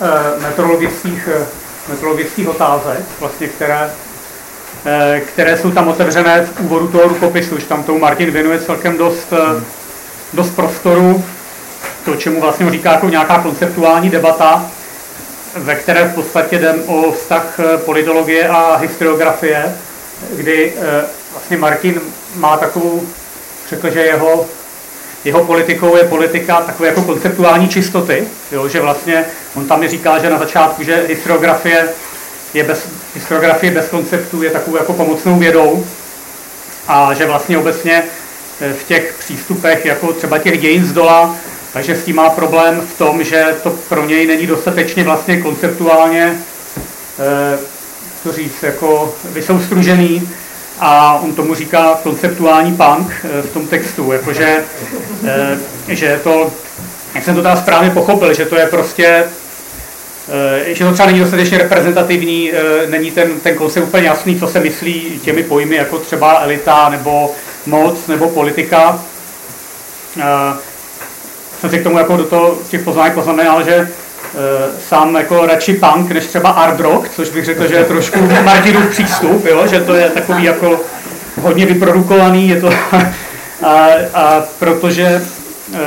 uh, meteorologických, uh, meteorologických otázek, vlastně, které, uh, které jsou tam otevřené v úvodu toho rukopisu, už tam tomu Martin věnuje celkem dost, dost prostoru, to, čemu vlastně říká jako nějaká konceptuální debata, ve které v podstatě jde o vztah eh, politologie a historiografie, kdy eh, vlastně Martin má takovou, řekl, že jeho, jeho politikou je politika takové jako konceptuální čistoty, jo, že vlastně on tam mi říká, že na začátku, že historiografie je bez, historiografie bez konceptu je takovou jako pomocnou vědou a že vlastně obecně eh, v těch přístupech jako třeba těch dějin z dola takže s tím má problém v tom, že to pro něj není dostatečně vlastně konceptuálně, eh, to říct, jako vysoustružený a on tomu říká konceptuální punk eh, v tom textu, jakože, eh, že to, jak jsem to teda správně pochopil, že to je prostě že to třeba není dostatečně reprezentativní, není ten, ten koncept úplně jasný, co se myslí těmi pojmy, jako třeba elita, nebo moc, nebo politika. Jsem si k tomu jako do toho těch poznámek poznamenal, že sám jako radši punk než třeba art rock, což bych řekl, že je trošku Martinův přístup, jo? že to je takový jako hodně vyprodukovaný, je to a, a protože uh,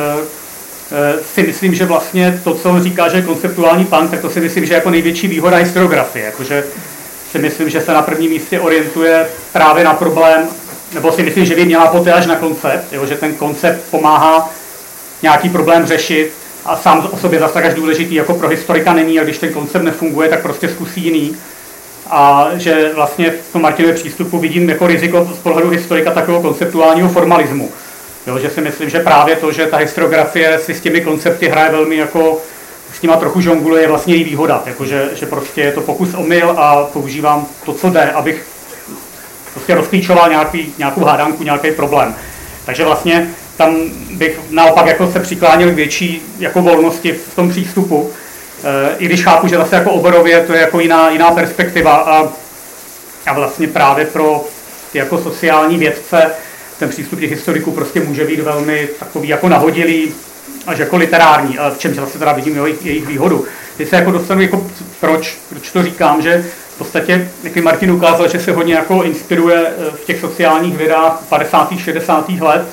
si myslím, že vlastně to, co on říká, že je konceptuální punk, tak to si myslím, že je jako největší výhoda historiografie. Jakože si myslím, že se na prvním místě orientuje právě na problém, nebo si myslím, že by měla poté až na koncept, jo, že ten koncept pomáhá nějaký problém řešit a sám o sobě zase až důležitý jako pro historika není a když ten koncept nefunguje, tak prostě zkusí jiný. A že vlastně v tom Martinově přístupu vidím jako riziko z pohledu historika takového konceptuálního formalismu. Jo, že si myslím, že právě to, že ta historiografie si s těmi koncepty hraje velmi jako s nima trochu žonguluje, je vlastně její výhoda. Jako, že, prostě je to pokus o mil a používám to, co jde, abych prostě rozklíčoval nějaký, nějakou hádanku, nějaký problém. Takže vlastně tam bych naopak jako se přikláněl k větší jako volnosti v tom přístupu. E, I když chápu, že zase jako oborově to je jako jiná, jiná perspektiva a, a vlastně právě pro ty jako sociální vědce ten přístup těch historiků prostě může být velmi takový jako nahodilý až jako literární, a v čem zase teda vidím jejich, jejich výhodu. Teď se jako dostanu, jako proč, proč to říkám, že v podstatě, jak Martin ukázal, že se hodně jako inspiruje e, v těch sociálních vědách 50. 60. let,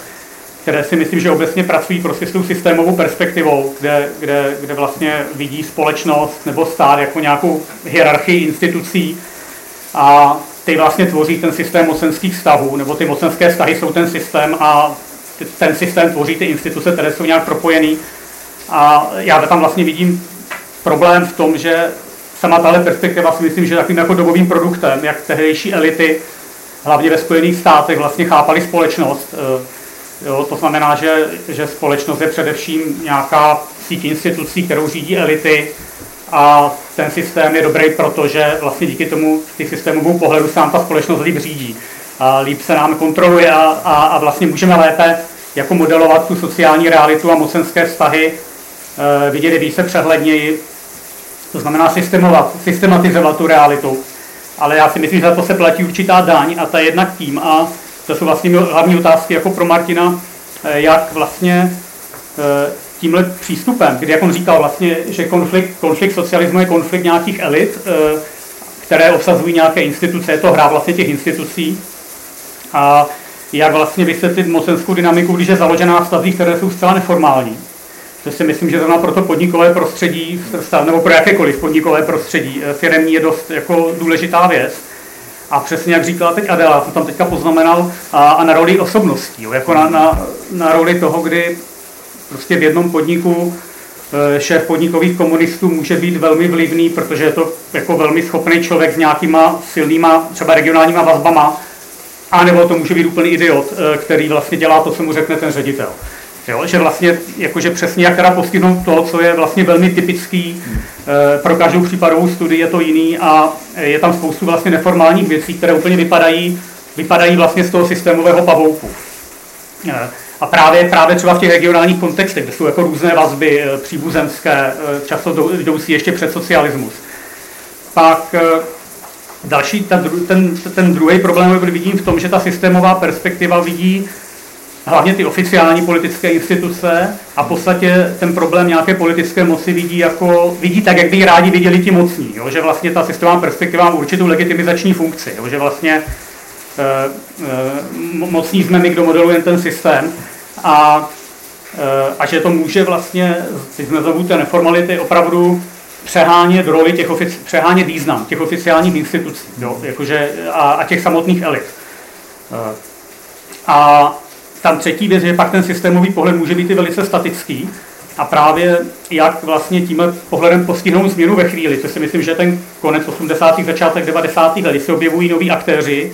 které si myslím, že obecně pracují prostě s tou systémovou perspektivou, kde, kde, kde vlastně vidí společnost nebo stát jako nějakou hierarchii institucí a ty vlastně tvoří ten systém mocenských vztahů, nebo ty mocenské vztahy jsou ten systém a ten systém tvoří ty instituce, které jsou nějak propojený. A já tam vlastně vidím problém v tom, že sama tahle perspektiva si myslím, že takovým jako dobovým produktem, jak tehdejší elity, hlavně ve Spojených státech, vlastně chápali společnost Jo, to znamená, že, že společnost je především nějaká síť institucí, kterou řídí elity a ten systém je dobrý, protože vlastně díky tomu ty systémovou pohledu se nám ta společnost líp řídí. A líp se nám kontroluje a, a, a vlastně můžeme lépe jako modelovat tu sociální realitu a mocenské vztahy, e, vidět je více přehledněji, to znamená systemovat, systematizovat tu realitu. Ale já si myslím, že za to se platí určitá daň a ta je jednak tím a to jsou vlastně hlavní otázky jako pro Martina, eh, jak vlastně eh, tímhle přístupem, kdy jak on říkal vlastně, že konflikt, konflikt socialismu je konflikt nějakých elit, eh, které obsazují nějaké instituce, je to hra vlastně těch institucí a jak vlastně vysvětlit mocenskou dynamiku, když je založená v stazích, které jsou zcela neformální. To si myslím, že zrovna pro to podnikové prostředí, nebo pro jakékoliv podnikové prostředí, firmní je dost jako důležitá věc. A přesně jak říkala teď Adela, to tam teďka poznamenal, a, a na roli osobností, jo, jako na, na, na roli toho, kdy prostě v jednom podniku e, šéf podnikových komunistů může být velmi vlivný, protože je to jako velmi schopný člověk s nějakýma silnýma, třeba regionálníma vazbama, a nebo to může být úplný idiot, e, který vlastně dělá to, co mu řekne ten ředitel. Jo? Že vlastně, jakože přesně jak teda postihnout to, co je vlastně velmi typický e, pro každou případovou studii, je to jiný a je tam spoustu vlastně neformálních věcí, které úplně vypadají, vypadají vlastně z toho systémového pavouku. E, a právě, právě třeba v těch regionálních kontextech, kde jsou jako různé vazby e, příbuzenské, často jdoucí ještě před socialismus. Pak další, ten, ten, ten druhý problém vidím v tom, že ta systémová perspektiva vidí hlavně ty oficiální politické instituce a v podstatě ten problém nějaké politické moci vidí, jako, vidí tak, jak by rádi viděli ti mocní. Jo? Že vlastně ta systémová perspektiva má určitou legitimizační funkci. Jo? Že vlastně e, e, mocní jsme my, kdo modelujeme ten systém a, e, a že to může vlastně, teď jsme znovu té neformality, opravdu přehánět roli těch ofici- přehánět význam těch oficiálních institucí jo? Jakože, a, a těch samotných elit. E, a tam třetí věc, že pak ten systémový pohled může být i velice statický a právě jak vlastně tím pohledem postihnout změnu ve chvíli, to si myslím, že ten konec 80. začátek 90. let, se objevují noví aktéři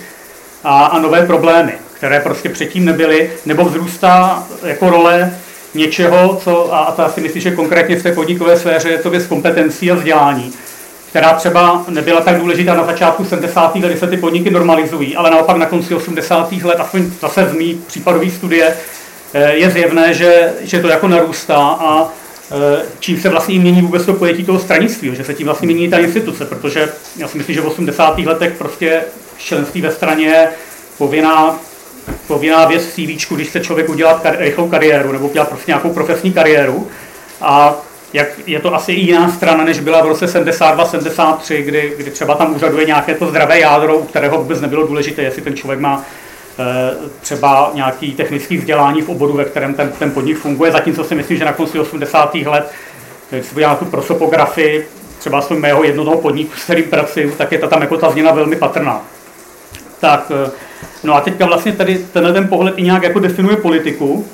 a, a nové problémy, které prostě předtím nebyly, nebo vzrůstá jako role něčeho, co, a, a to asi myslím, že konkrétně v té podnikové sféře je to věc kompetencí a vzdělání, která třeba nebyla tak důležitá na začátku 70. let, kdy se ty podniky normalizují, ale naopak na konci 80. let, aspoň zase z mý případové studie, eh, je zjevné, že, že to jako narůstá a eh, čím se vlastně mění vůbec to pojetí toho stranictví, že se tím vlastně mění ta instituce, protože já si myslím, že v 80. letech prostě členství ve straně je povinná, povinná věc v CV, když chce člověk udělat kar- rychlou kariéru nebo udělat prostě nějakou profesní kariéru. A jak je to asi i jiná strana, než byla v roce 72-73, kdy, kdy třeba tam úřaduje nějaké to zdravé jádro, u kterého vůbec nebylo důležité, jestli ten člověk má e, třeba nějaký technický vzdělání v oboru, ve kterém ten, ten podnik funguje, zatímco si myslím, že na konci 80. let, když se na tu prosopografii, třeba z mého jednoho podniku, s kterým pracuji, tak je ta tam jako ta změna velmi patrná. Tak, e, no a teďka vlastně tady tenhle ten pohled i nějak jako definuje politiku,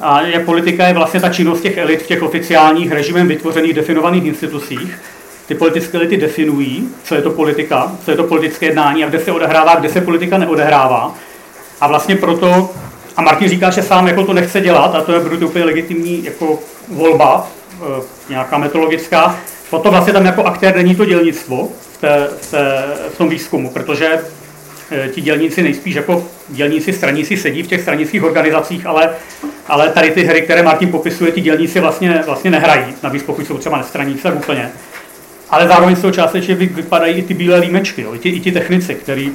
a jak politika je vlastně ta činnost těch elit v těch oficiálních režimem vytvořených definovaných institucích. Ty politické elity definují, co je to politika, co je to politické jednání a kde se odehrává, kde se politika neodehrává. A vlastně proto, a Martin říká, že sám jako to nechce dělat, a to je to úplně legitimní jako volba, e, nějaká metodologická, proto vlastně tam jako aktér není to dělnictvo v, té, v, té, v tom výzkumu, protože Eh, ti dělníci nejspíš jako dělníci straníci sedí v těch stranických organizacích, ale, ale tady ty hry, které Martin popisuje, ti dělníci vlastně, vlastně nehrají, navíc pokud jsou třeba nestraníci, tak úplně. Ale zároveň toho částečně vypadají i ty bílé límečky, jo, i, ti, i ti technici, který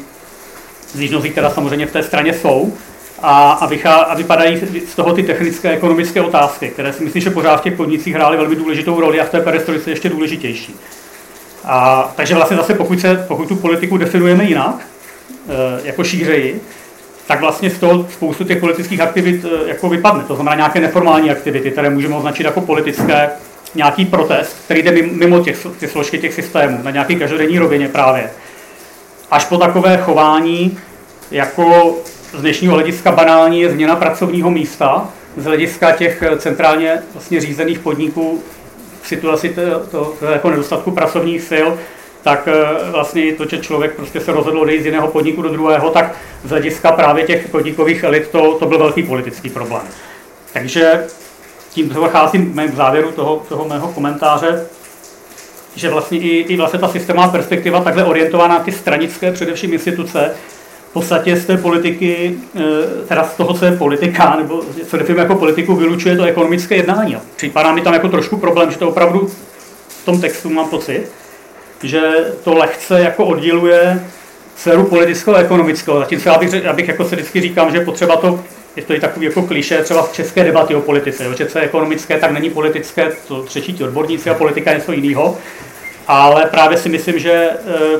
z mnozí teda samozřejmě v té straně jsou, a, a, vychá, a vypadají z toho ty technické ekonomické otázky, které si myslím, že pořád v těch podnicích hrály velmi důležitou roli a v té perestrojice ještě důležitější. A, takže vlastně zase pokud, se, pokud tu politiku definujeme jinak, Eh, jako šířeji, tak vlastně z toho spoustu těch politických aktivit eh, jako vypadne. To znamená nějaké neformální aktivity, které můžeme označit jako politické, nějaký protest, který jde mimo těch, ty složky těch systémů, na nějaký každodenní rovině právě. Až po takové chování, jako z dnešního hlediska banální je změna pracovního místa, z hlediska těch eh, centrálně vlastně řízených podniků v situaci to, to, to jako nedostatku pracovních sil, tak eh, vlastně to, že člověk prostě se rozhodl odejít z jiného podniku do druhého, tak z hlediska právě těch podnikových elit to, to byl velký politický problém. Takže tím docházím k závěru toho, toho mého komentáře, že vlastně i, i vlastně ta systémová perspektiva takhle orientovaná ty stranické především instituce, v podstatě z té politiky, eh, teda z toho, co je politika, nebo co definujeme jako politiku, vylučuje to ekonomické jednání. Připadá mi tam jako trošku problém, že to opravdu v tom textu mám pocit, že to lehce jako odděluje sféru politickou a ekonomickou. Zatímco já bych, já bych jako se vždycky říkám, že potřeba to, je to i takový jako kliše třeba v české debaty o politice, jo, že co je ekonomické, tak není politické, to třetí ti odborníci a politika je něco jiného. Ale právě si myslím, že, eh,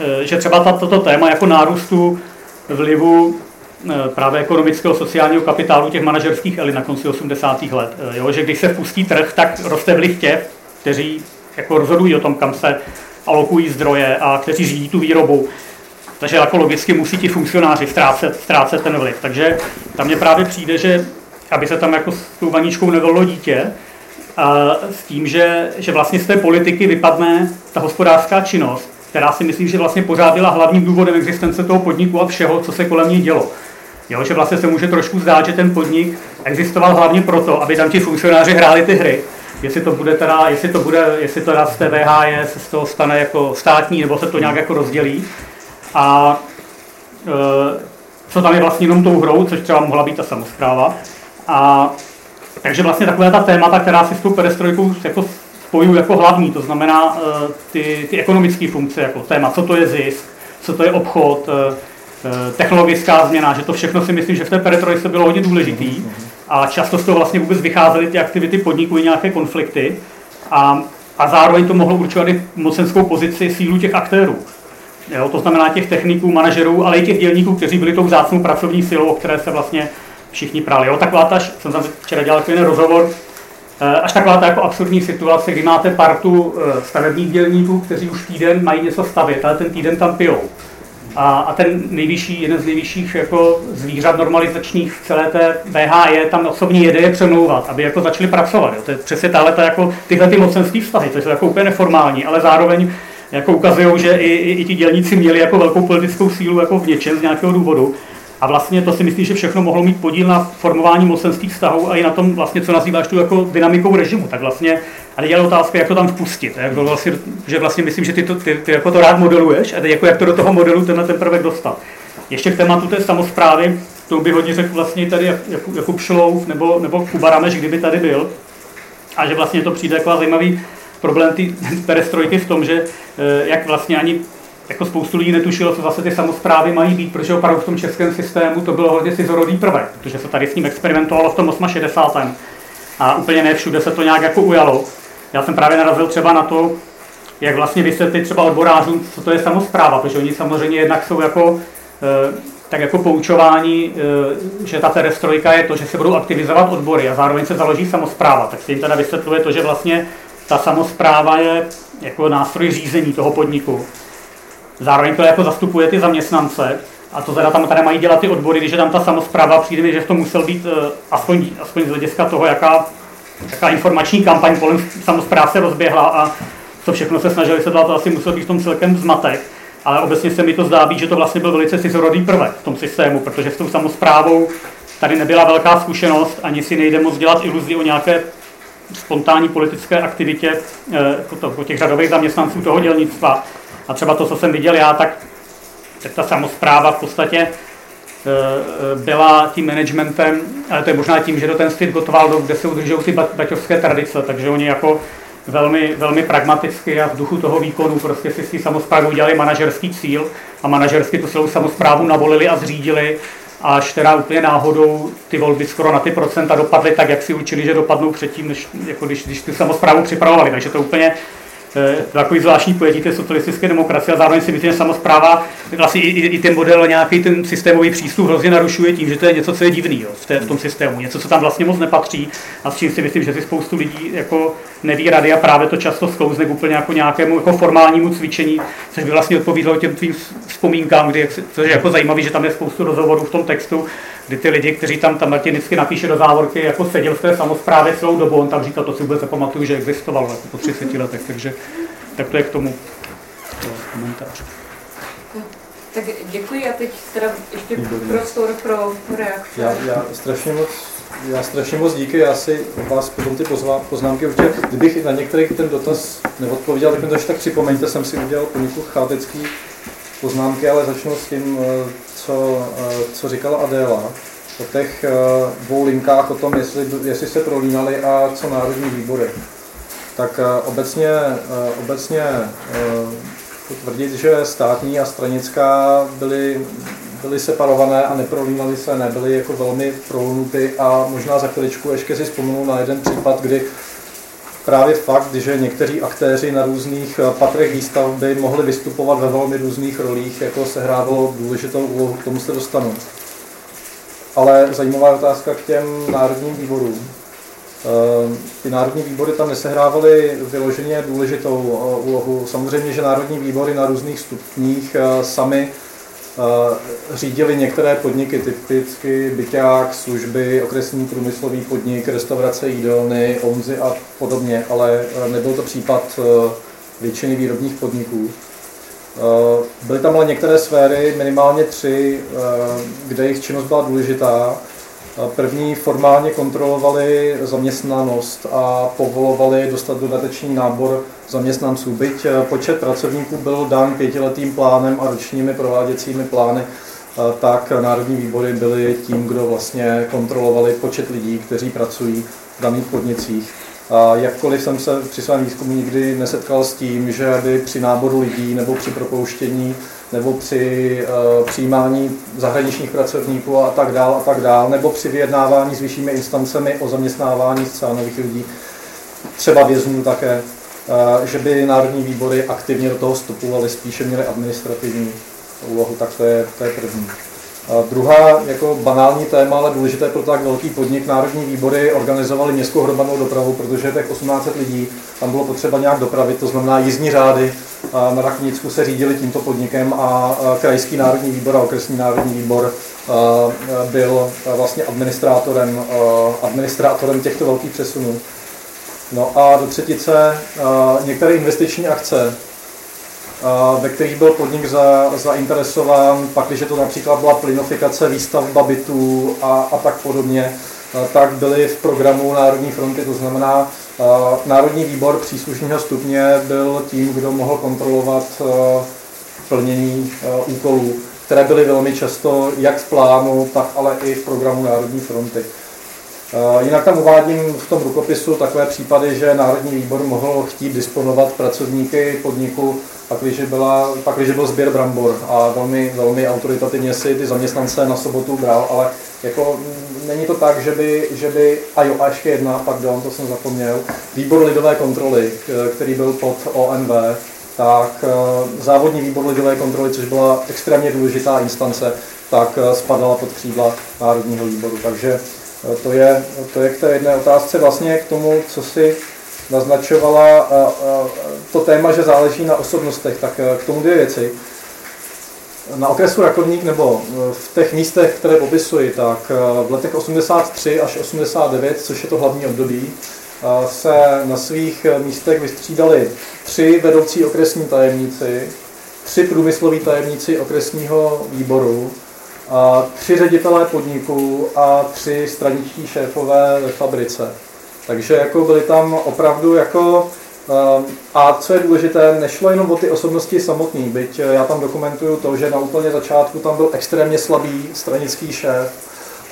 eh, že třeba toto téma jako nárůstu vlivu eh, právě ekonomického sociálního kapitálu těch manažerských elit na konci 80. let. Jo, že když se pustí trh, tak roste vliv těch, kteří jako rozhodují o tom, kam se alokují zdroje a kteří řídí tu výrobu. Takže jako logicky musí ti funkcionáři ztrácet, ztrácet ten vliv. Takže tam mně právě přijde, že aby se tam jako s tou vaničkou nevolilo dítě, a s tím, že, že vlastně z té politiky vypadne ta hospodářská činnost, která si myslím, že vlastně pořád byla hlavním důvodem existence toho podniku a všeho, co se kolem ní dělo. Jo, že vlastně se může trošku zdát, že ten podnik existoval hlavně proto, aby tam ti funkcionáři hráli ty hry. Jestli to bude teda, jestli to bude, jestli to z té VHE se z toho stane jako státní, nebo se to nějak jako rozdělí. A e, co tam je vlastně jenom tou hrou, což třeba mohla být ta samozpráva. A takže vlastně takové ta témata, která si s tou perestrojkou jako spojují jako hlavní, to znamená e, ty, ty ekonomické funkce, jako téma, co to je zisk, co to je obchod, e, e, technologická změna, že to všechno si myslím, že v té perestrojce bylo hodně důležitý a často z toho vlastně vůbec vycházely ty aktivity podniků i nějaké konflikty a, a zároveň to mohlo určovat i mocenskou pozici sílu těch aktérů. Jo, to znamená těch techniků, manažerů, ale i těch dělníků, kteří byli tou vzácnou pracovní silou, o které se vlastně všichni prali. Jo, taková ta, jsem tam včera dělal takový rozhovor, eh, až taková ta jako absurdní situace, kdy máte partu eh, stavebních dělníků, kteří už týden mají něco stavět, ale ten týden tam pijou. A, a ten nejvyšší, jeden z nejvyšších jako zvířat normalizačních v celé té VHE tam osobně jede je přemlouvat, aby jako začali pracovat. Jo. To je přesně tahle, ta, jako, tyhle ty mocenské vztahy, to jsou jako úplně neformální, ale zároveň jako ukazují, že i, i, i ti dělníci měli jako velkou politickou sílu jako v něčem z nějakého důvodu. A vlastně to si myslím, že všechno mohlo mít podíl na formování mocenských vztahů a i na tom, vlastně, co nazýváš tu jako dynamikou režimu. Tak vlastně, a teď je otázka, jak to tam vpustit. Jak to vlastně, že vlastně myslím, že ty, to, ty, ty jako to rád modeluješ a jako jak to do toho modelu tenhle ten prvek dostat. Ještě k tématu té samozprávy, to by hodně řekl vlastně tady Jakub, Jakub Šlouf nebo, nebo Kuba Rameš, kdyby tady byl. A že vlastně to přijde jako zajímavý problém té perestrojky v tom, že eh, jak vlastně ani jako spoustu lidí netušilo, co zase ty samozprávy mají být, protože opravdu v tom českém systému to bylo hodně cizorodý prvek, protože se tady s ním experimentovalo v tom 68. A úplně ne všude se to nějak jako ujalo. Já jsem právě narazil třeba na to, jak vlastně vysvětlit třeba odborářům, co to je samozpráva, protože oni samozřejmě jednak jsou jako eh, tak jako poučování, eh, že ta perestrojka je to, že se budou aktivizovat odbory a zároveň se založí samozpráva. Tak se jim teda vysvětluje to, že vlastně ta samozpráva je jako nástroj řízení toho podniku. Zároveň to jako zastupuje ty zaměstnance, a to teda tam tady mají dělat ty odbory, když je tam ta samozpráva, přijde mi, že to musel být eh, aspoň, aspoň z hlediska toho, jaká, jaká informační kampaň kolem samozpráv se rozběhla a co všechno se snažili se dát, to asi musel být v tom celkem zmatek. Ale obecně se mi to zdá být, že to vlastně byl velice cizorodý prvek v tom systému, protože s tou samozprávou tady nebyla velká zkušenost, ani si nejde moc dělat iluzi o nějaké spontánní politické aktivitě po těch řadových zaměstnanců toho dělnictva. A třeba to, co jsem viděl já, tak, tak ta samozpráva v podstatě e, e, byla tím managementem, ale to je možná tím, že do ten styl Gottwaldov, kde se udržují ty baťovské tradice, takže oni jako velmi, velmi pragmaticky a v duchu toho výkonu prostě si s tím samozprávou udělali manažerský cíl a manažersky tu celou samozprávu navolili a zřídili až teda úplně náhodou ty volby skoro na ty procenta dopadly tak, jak si určili, že dopadnou předtím, než, jako když, když tu samozprávu připravovali. Takže to úplně takový zvláštní pojetí té socialistické demokracie a zároveň si myslím, že samozpráva, vlastně i, i, i ten model, nějaký ten systémový přístup hrozně narušuje tím, že to je něco, co je divný jo, v, té, v tom systému, něco, co tam vlastně moc nepatří a s čím si myslím, že si spoustu lidí jako neví rady a právě to často sklouzne k úplně jako nějakému jako formálnímu cvičení, což by vlastně odpovídalo těm tvým vzpomínkám, kdy, což je jako zajímavý, že tam je spoustu rozhovorů v tom textu, kdy ty lidi, kteří tam, tam Martin vždycky napíše do závorky, jako seděl v té samozprávě celou dobu, on tam říkal, to si vůbec nepamatuju, že existovalo jako po 30 letech, takže tak to je k tomu komentář. Tak děkuji a teď teda ještě prostor pro reakce. Já, já strašně moc já strašně moc díky, já si vás potom ty poznámky určitě, kdybych na některý ten dotaz neodpověděl, tak mi to ještě tak připomeňte, jsem si udělal poněkud chátecký poznámky, ale začnu s tím, eh, co, eh, co říkala Adéla o těch eh, dvou linkách o tom, jestli, jestli se prolínali a co národní výbory. Tak obecně, obecně tvrdit, že státní a stranická byly, byly separované a neprolínaly se, nebyly jako velmi prolnuty a možná za chviličku ještě si vzpomenu na jeden případ, kdy právě fakt, že někteří aktéři na různých eh, patrech výstavby mohli vystupovat ve velmi různých rolích, jako sehrávalo důležitou úlohu, k tomu se dostanu. Ale zajímavá otázka k těm národním výborům. Eh, ty národní výbory tam nesehrávaly vyloženě důležitou eh, úlohu. Samozřejmě, že národní výbory na různých stupních sami řídili některé podniky, typicky byťák, služby, okresní průmyslový podnik, restaurace, jídelny, omzy a podobně, ale nebyl to případ většiny výrobních podniků. Byly tam ale některé sféry, minimálně tři, kde jejich činnost byla důležitá. První formálně kontrolovali zaměstnanost a povolovali dostat dodatečný nábor zaměstnanců. Byť počet pracovníků byl dán pětiletým plánem a ročními prováděcími plány, tak národní výbory byly tím, kdo vlastně kontrolovali počet lidí, kteří pracují v daných podnicích. Jakkoliv jsem se při svém výzkumu nikdy nesetkal s tím, že by při náboru lidí nebo při propouštění nebo při uh, přijímání zahraničních pracovníků a tak dál a tak dál, nebo při vyjednávání s vyššími instancemi o zaměstnávání zcela nových lidí, třeba vězňů také, uh, že by národní výbory aktivně do toho vstupovaly, spíše měly administrativní úlohu, tak to je, to je první. A druhá jako banální téma, ale důležité pro tak velký podnik, národní výbory organizovali městskou hromadnou dopravu, protože těch 18 lidí tam bylo potřeba nějak dopravit, to znamená jízdní řády. Na Rakonicku se řídili tímto podnikem a krajský národní výbor a okresní národní výbor byl vlastně administrátorem, administrátorem těchto velkých přesunů. No a do třetice některé investiční akce ve kterých byl podnik za, zainteresován, pak když to například byla plynofikace, výstavba bytů a, a tak podobně, tak byly v programu Národní fronty, to znamená Národní výbor příslušného stupně byl tím, kdo mohl kontrolovat plnění úkolů, které byly velmi často jak v plánu, tak ale i v programu Národní fronty. Jinak tam uvádím v tom rukopisu takové případy, že Národní výbor mohl chtít disponovat pracovníky podniku pakliže, byla, pakliže byl sběr brambor a velmi, velmi autoritativně si ty zaměstnance na sobotu bral, ale jako není to tak, že by, že by a jo, a ještě jedna, pardon, to jsem zapomněl, výbor lidové kontroly, který byl pod ONV, tak eh, závodní výbor lidové kontroly, což byla extrémně důležitá instance, tak eh, spadala pod křídla Národního výboru. Takže eh, to je, to je k té jedné otázce vlastně k tomu, co si naznačovala to téma, že záleží na osobnostech, tak k tomu dvě věci. Na okresu Rakovník nebo v těch místech, které popisuji, tak v letech 83 až 89, což je to hlavní období, se na svých místech vystřídali tři vedoucí okresní tajemníci, tři průmysloví tajemníci okresního výboru, tři ředitelé podniků a tři straničtí šéfové ve fabrice. Takže jako byli tam opravdu jako ehm, a co je důležité, nešlo jenom o ty osobnosti samotný, byť eh, já tam dokumentuju to, že na úplně začátku tam byl extrémně slabý stranický šéf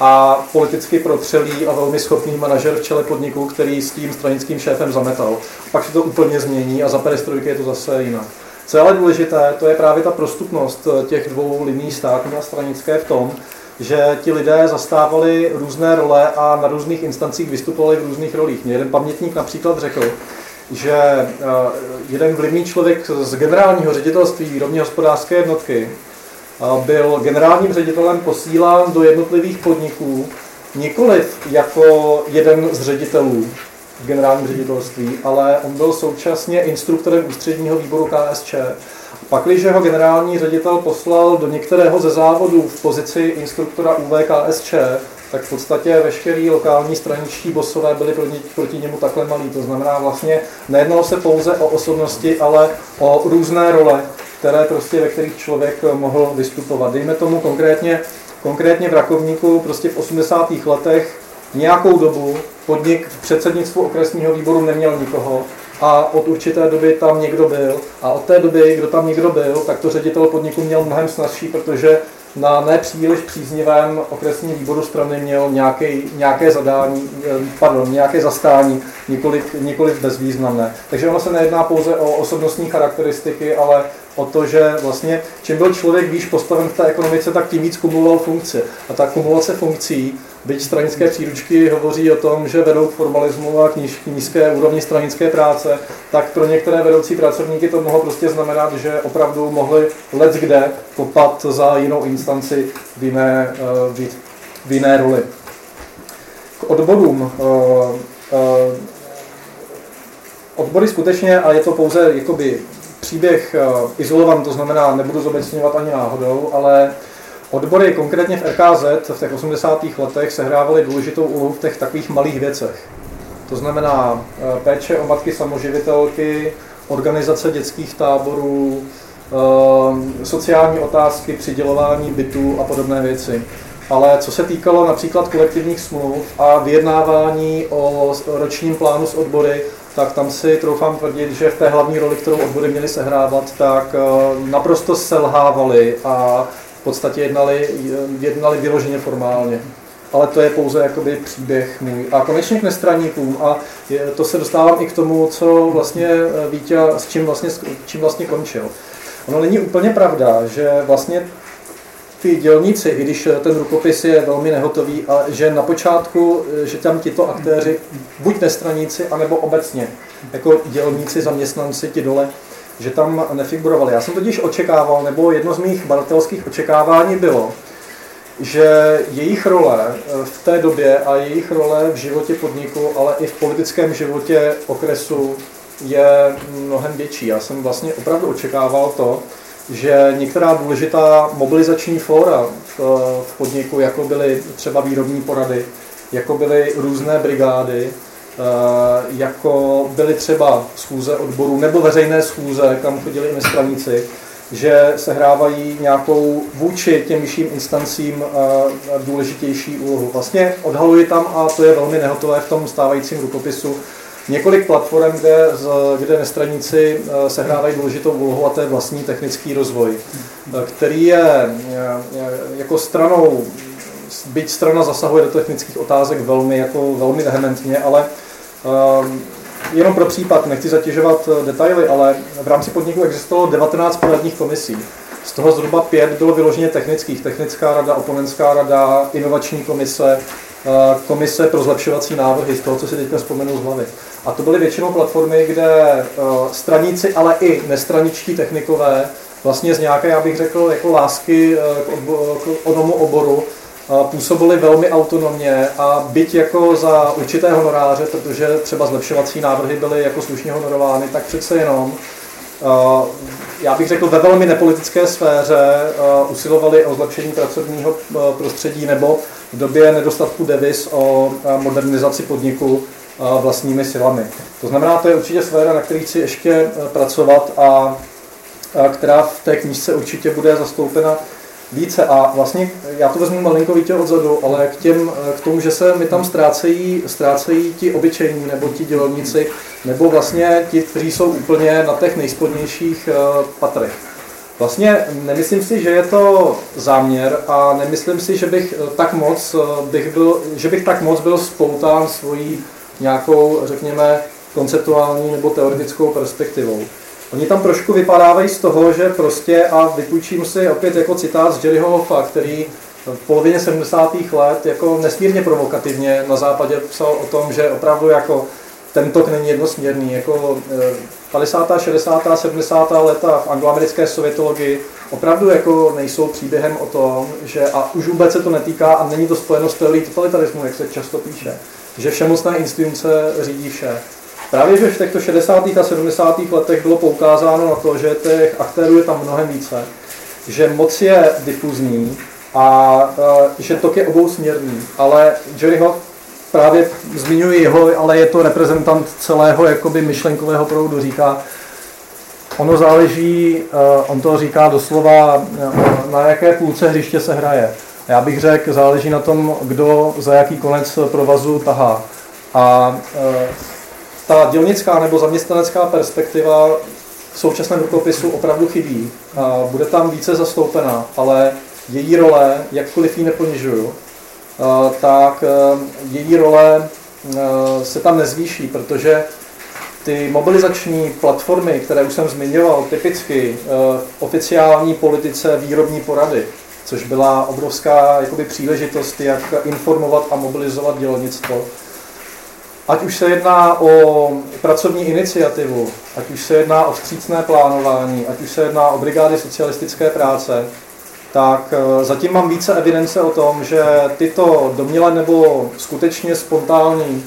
a politicky protřelý a velmi schopný manažer v čele podniku, který s tím stranickým šéfem zametal. Pak se to úplně změní a za perestrojky je to zase jinak. Co je ale důležité, to je právě ta prostupnost eh, těch dvou liní státní a stranické v tom, že ti lidé zastávali různé role a na různých instancích vystupovali v různých rolích. Mě jeden pamětník například řekl, že eh, jeden vlivný člověk z generálního ředitelství výrobně hospodářské jednotky eh, byl generálním ředitelem posílán do jednotlivých podniků nikoliv jako jeden z ředitelů v generálním ředitelství, ale on byl současně instruktorem ústředního výboru KSČ Pakliže ho generální ředitel poslal do některého ze závodů v pozici instruktora UVKSČ, tak v podstatě veškerý lokální straničtí bosové byli proti, proti němu takhle malí. To znamená vlastně nejednalo se pouze o osobnosti, ale o různé role, které prostě ve kterých člověk mohl vystupovat. Dejme tomu konkrétně, konkrétně v Rakovníku prostě v 80. letech nějakou dobu podnik v předsednictvu okresního výboru neměl nikoho, a od určité doby tam někdo byl. A od té doby, kdo tam někdo byl, tak to ředitel podniku měl mnohem snazší, protože na nepříliš příznivém okresním výboru strany měl nějaké, nějaké zadání, eh, pardon, nějaké zastání, nikoliv, nikoliv bezvýznamné. Takže ono se nejedná pouze o osobnostní charakteristiky, ale o to, že vlastně čím byl člověk výš postaven v té ekonomice, tak tím víc kumuloval funkce. A ta kumulace funkcí Byť stranické příručky hovoří o tom, že vedou k formalismu a k nízké úrovni stranické práce, tak pro některé vedoucí pracovníky to mohlo prostě znamenat, že opravdu mohli let kde kopat za jinou instanci v jiné, eh, v jiné roli. K odborům. Eh, eh, odbory skutečně, a je to pouze jakoby příběh izolovan, to znamená, nebudu zobecňovat ani náhodou, ale Odbory konkrétně v RKZ v těch 80. letech sehrávaly důležitou úlohu v těch takových malých věcech. To znamená eh, péče o matky samoživitelky, organizace dětských táborů, sociální otázky, přidělování bytů a podobné věci. Ale co se týkalo například kolektivních smluv a vyjednávání o ročním plánu s odbory, tak tam si troufám tvrdit, že v té hlavní roli, kterou odbory měly sehrávat, tak eh, naprosto selhávali a v podstatě jednali, jednali vyloženě formálně. Ale to je pouze jakoby příběh můj. A konečně k nestraníkům. A je, to se dostávám i k tomu, co vlastně eh, Vítě, s čím vlastně, čím vlastně končil. Ono není úplně pravda, že vlastně ty dělníci, i když ten rukopis je velmi nehotový, a že na počátku, že tam tito aktéři, buď nestraníci, anebo obecně, jako dělníci, zaměstnanci, ti dole, že tam nefigurovali. Já jsem totiž očekával, nebo jedno z mých badatelských očekávání bylo, že jejich role v té době a jejich role v životě podniku, ale i v politickém životě okresu je mnohem větší. Já jsem vlastně opravdu očekával to, že některá důležitá mobilizační fóra v, v podniku, jako byly třeba výrobní porady, jako byly různé brigády, eh, jako byly třeba schůze odborů nebo veřejné schůze, kam chodili i nestraníci, že se hrávají nějakou vůči těm vyšším instancím eh, důležitější úlohu. Vlastně odhaluji tam, a to je velmi nehotové v tom stávajícím rukopisu, několik platform, kde, kde nestraníci eh, sehrávají důležitou úlohu a to je vlastní technický rozvoj, eh, který je eh, jako stranou, byť strana zasahuje do technických otázek velmi, jako velmi vehementně, ale jenom pro případ, nechci zatěžovat detaily, ale v rámci podniku existovalo 19 poradních komisí. Z toho zhruba pět bylo vyloženě technických. Technická rada, oponentská rada, inovační komise, komise pro zlepšovací návrhy, z toho, co si teďka vzpomenu z hlavy. A to byly většinou platformy, kde eh, straníci, ale i nestraničtí technikové vlastně z nějaké, já bych řekl, jako lásky eh, k onomu oboru eh, působili velmi autonomně a byť jako za určité honoráře, protože třeba zlepšovací návrhy byly jako slušně honorovány, tak přece jenom já bych řekl, ve velmi nepolitické sféře usilovali o zlepšení pracovního prostředí nebo v době nedostatku devis o modernizaci podniku vlastními silami. To znamená, to je určitě sféra, na které chci ještě e, pracovat a, která v té knížce určitě bude zastoupena více. A vlastně já to vezmu malinko víte odzadu, ale k, těm, k tomu, že se mi tam ztrácejí, ztrácejí ti obyčejní nebo ti dělníci, nebo vlastně ti, kteří jsou úplně na těch nejspodnějších patrech. Vlastně nemyslím si, že je to záměr a nemyslím si, že bych tak moc, bych byl, že bych tak moc byl spoután svojí nějakou, řekněme, konceptuální nebo teoretickou perspektivou. Oni tam trošku vypadávají z toho, že prostě, a vypůjčím si opět jako citát z Jerryho Hoffa, který v polovině 70. let jako nesmírně provokativně na západě psal o tom, že opravdu jako ten tok není jednosměrný. Jako 50., 60., 70. leta v angloamerické sovětologii opravdu jako nejsou příběhem o tom, že a už vůbec se to netýká a není to spojeno s teorií totalitarismu, jak se často píše že všemocná instituce řídí vše. Právě, že v těchto 60. a 70. letech bylo poukázáno na to, že těch aktérů je tam mnohem více, že moc je difuzní a e, že tok je obousměrný. Ale Jerry Hoff právě zmiňuji jeho, ale je to reprezentant celého jakoby myšlenkového proudu, říká, ono záleží, e, on to říká doslova, e, na jaké půlce hřiště se hraje. Já bych řekl, záleží na tom, kdo za jaký konec provazu tahá. A e, ta dělnická nebo zaměstnanecká perspektiva v současném rukopisu opravdu chybí. Bude tam více zastoupená, ale její role, jakkoliv ji neponižuju, tak e, její role e, se tam nezvýší, protože ty mobilizační platformy, které už jsem zmiňoval, typicky v oficiální politice výrobní porady, což byla obrovská jakoby, příležitost, jak informovat a mobilizovat dělnictvo. Ať už se jedná o pracovní iniciativu, ať už se jedná o vstřícné plánování, ať už se jedná o brigády socialistické práce, tak eh, zatím mám více evidence o tom, že tyto domněle nebo skutečně spontánní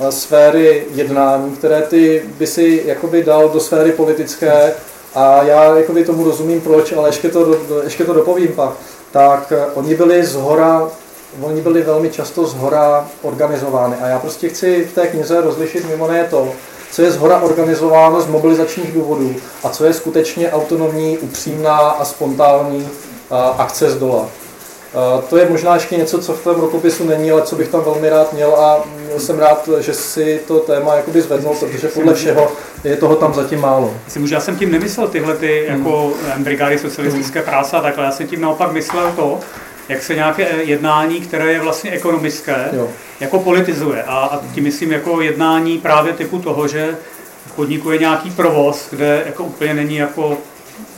eh, sféry jednání, které ty by si jakoby dal do sféry politické, a já jakoby tomu rozumím proč, ale ještě to, ještě to dopovím pak, tak eh, oni byli zhora oni byli velmi často zhora organizovány. A já prostě chci v té knize rozlišit mimo ne to, co je zhora organizováno z mobilizačních důvodů a co je skutečně autonomní, upřímná a spontánní akce z dola. To je možná ještě něco, co v tom rokopisu není, ale co bych tam velmi rád měl a jsem rád, že si to téma jakoby zvednul, protože podle všeho je toho tam zatím málo. Jestli můžu, já jsem tím nemyslel tyhle ty hmm. jako brigády socialistické práce a takhle, já jsem tím naopak myslel to, jak se nějaké jednání, které je vlastně ekonomické, jo. jako politizuje. A, a tím myslím jako jednání právě typu toho, že v podniku je nějaký provoz, kde jako úplně není jako,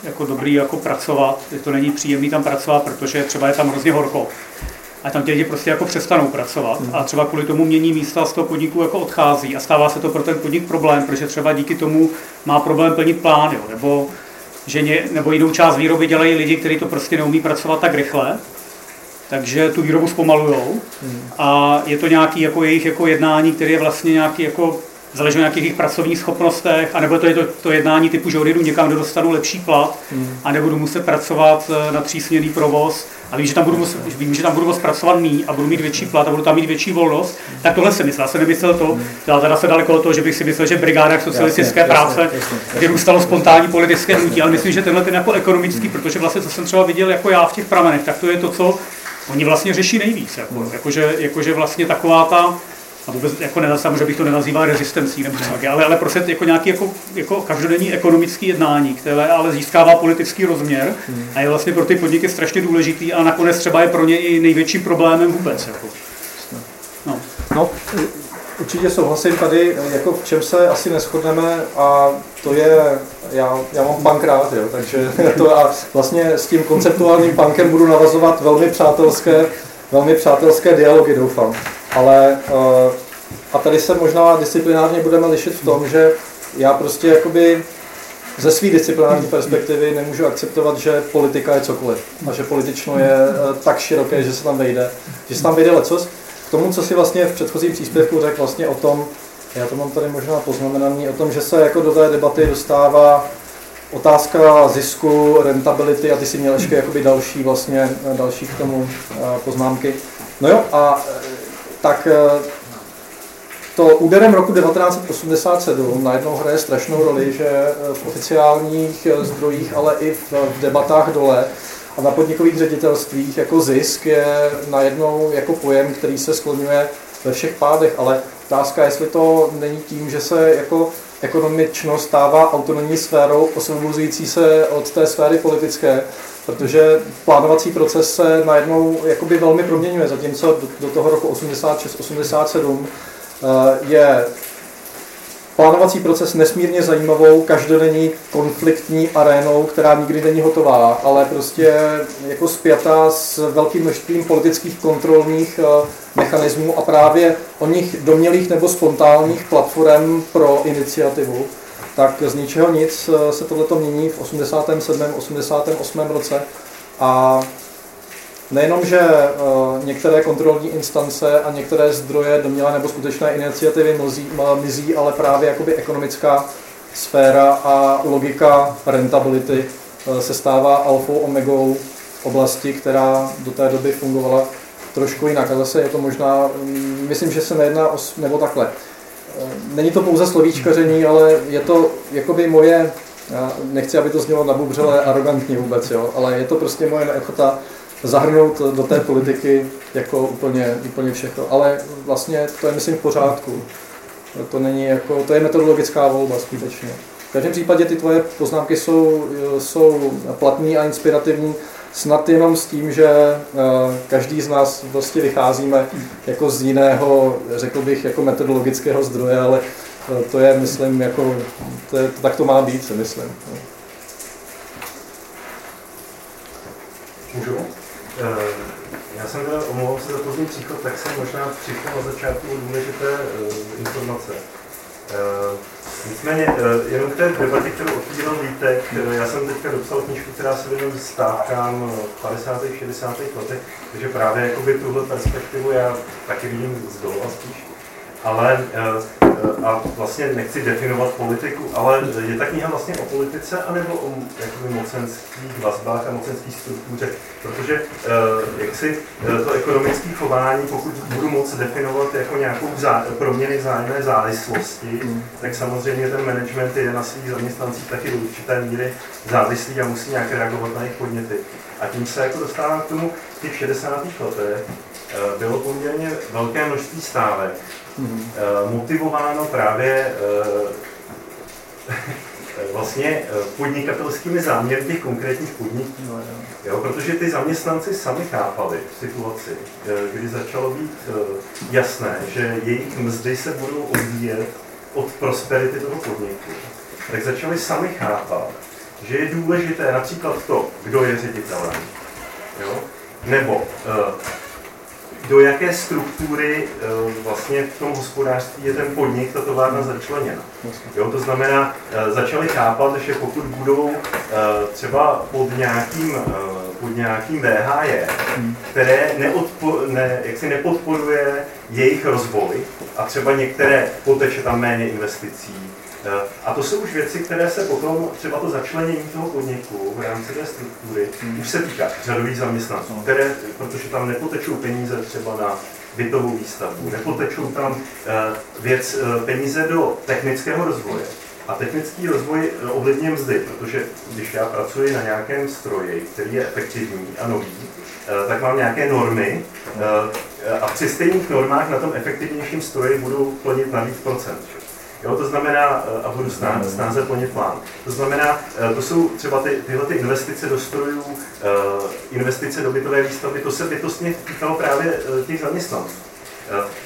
jako dobrý jako pracovat, to není příjemný tam pracovat, protože třeba je tam hrozně horko. A tam ti lidi prostě jako přestanou pracovat hmm. a třeba kvůli tomu mění místa z toho podniku jako odchází a stává se to pro ten podnik problém, protože třeba díky tomu má problém plnit plán, jo, nebo že ně, nebo jinou část výroby dělají lidi, kteří to prostě neumí pracovat tak rychle takže tu výrobu zpomalujou hmm. a je to nějaký jako jejich jako jednání, které je vlastně nějaký jako záleží na nějakých jejich pracovních schopnostech, anebo to je to, to jednání typu, že odjedu někam, kde dostanu lepší plat hmm. a nebudu muset pracovat eh, na třísměrný provoz a vím, že tam budu muset, vím, že tam budu muset pracovat mý a budu mít větší plat a budu tam mít větší volnost, tak tohle jsem myslel. Já jsem nemyslel to, já teda se daleko od toho, že bych si myslel, že brigáda socialistické jasně, práce jasně, vyrůstalo spontánní politické hnutí, ale myslím, že tenhle ten jako ekonomický, protože vlastně, co jsem třeba viděl jako já v těch pramenech, tak to je to, co oni vlastně řeší nejvíc. Jako, hmm. jakože, jakože vlastně taková ta, a vůbec jako nenazývám, že bych to nenazýval rezistencí nebo tak, ale, ale prostě jako nějaký jako, jako každodenní ekonomický jednání, které ale získává politický rozměr hmm. a je vlastně pro ty podniky strašně důležitý a nakonec třeba je pro ně i největším problémem vůbec. Jako. No. no, určitě souhlasím tady, jako v čem se asi neschodneme a to je, já, já mám punk rád, jo, takže to a vlastně s tím konceptuálním punkem budu navazovat velmi přátelské, velmi přátelské dialogy, doufám. Ale uh, a tady se možná disciplinárně budeme lišit v tom, že já prostě jakoby ze své disciplinární perspektivy nemůžu akceptovat, že politika je cokoliv a že politično je uh, tak široké, že se tam vejde, že se tam vejde lecos. K tomu, co si vlastně v předchozím příspěvku řekl vlastně o tom, já to mám tady možná poznamenaný, o tom, že se jako do té debaty dostává otázka zisku, rentability a ty si měl ještě jakoby další vlastně, další k tomu poznámky. No jo, a tak eh, to úderem roku 1987 najednou hraje strašnou roli, že eh, v oficiálních eh, zdrojích, ale i v, debatách dole a na podnikových ředitelstvích jako zisk je najednou jako pojem, který se skloňuje ve všech pádech, ale otázka, jestli to není tím, že se jako ekonomičnost stává autonomní sférou osvobozující se od té sféry politické, protože plánovací proces se najednou jakoby velmi proměňuje, zatímco do, toho roku 86-87 eh, je plánovací proces nesmírně zajímavou, každodenní konfliktní arénou, která nikdy není hotová, ale prostě jako spjatá s velkým množstvím politických kontrolních eh, mechanismů a právě o nich domělých nebo spontánních platform pro iniciativu tak z ničeho nic eh, se tohleto mění v 87. 88. roce a nejenom, že eh, některé kontrolní instance a některé zdroje domělé nebo skutečné iniciativy mizí, ale právě jakoby ekonomická sféra a logika rentability eh, se stává alfou omegou oblasti, která do té doby fungovala trošku jinak. A zase je to možná, mm, myslím, že se nejedná o, nebo takhle. Eh, není to pouze slovíčkaření, ale je to jakoby moje, nechci, aby to znělo nabubřele arrogantně vůbec, jo, ale je to prostě moje neochota zahrnout do té politiky jako úplně, úplně všechno. Ale vlastně to je, myslím, v pořádku. To není jako, to je metodologická volba skutečně. V každém případě ty tvoje poznámky jsou, jsou platné a inspirativní snad jenom s tím, že eh, každý z nás prostě vycházíme jako z jiného, řekl bych, jako metodologického zdroje, ale eh, to je, myslím, jako, to je, tak to má být, si myslím. Můžu? Eh, já jsem teda omlouvám se za pozdní příchod, tak jsem možná přišel na začátku důležité informace. Nicméně, eh, jenom k té debatě, kterou otvírám Vítek, eh, já jsem teďka dopsal knižku, která se věnuje stávkám v 50. 60. letech, takže právě jakoby tuhle perspektivu já taky vidím z dola spíš. Ale a vlastně nechci definovat politiku, ale je ta kniha vlastně o politice anebo o jakoby, mocenských vazbách a mocenských struktuře, protože eh, jak si eh, to ekonomické chování, pokud budu moc definovat jako nějakou zá, proměny vzájemné závislosti, tak samozřejmě ten management je na svých zaměstnancích taky do určité míry závislý a musí nějak reagovat na jejich podněty. A tím se jako dostávám k tomu, v těch 60. letech bylo poměrně velké množství stávek, mm-hmm. motivováno právě eh, vlastně eh, podnikatelskými záměry těch konkrétních podniků. No, jo, protože ty zaměstnanci sami chápali situaci, kdy začalo být jasné, že jejich mzdy se budou odvíjet od prosperity toho podniku. Tak začali sami chápat, že je důležité například to, kdo je ředitelem, jo? nebo do jaké struktury eh, vlastně v tom hospodářství je ten podnik, ta továrna začleněna. Jo, to znamená, eh, začali chápat, že pokud budou eh, třeba pod nějakým, pod nějakým VHJ, které neodpo, ne, jaksi nepodporuje jejich rozvoj a třeba některé poteče tam méně investicí, a to jsou už věci, které se potom, třeba to začlenění toho podniku v rámci té struktury, hmm. už se týká řadových zaměstnanců, které, protože tam nepotečou peníze třeba na bytovou výstavbu, nepotečou tam eh, věc, eh, peníze do technického rozvoje. A technický rozvoj ovlivňuje mzdy, protože když já pracuji na nějakém stroji, který je efektivní a nový, tak mám nějaké normy a při stejných normách na tom efektivnějším stroji budu plnit na víc procent. Jo, to znamená, eh, a budu snáze, snáze plnit plán. To znamená, eh, to jsou třeba ty, tyhle ty investice do strojů, eh, investice do bytové výstavby, to se bytostně týkalo právě těch zaměstnanců.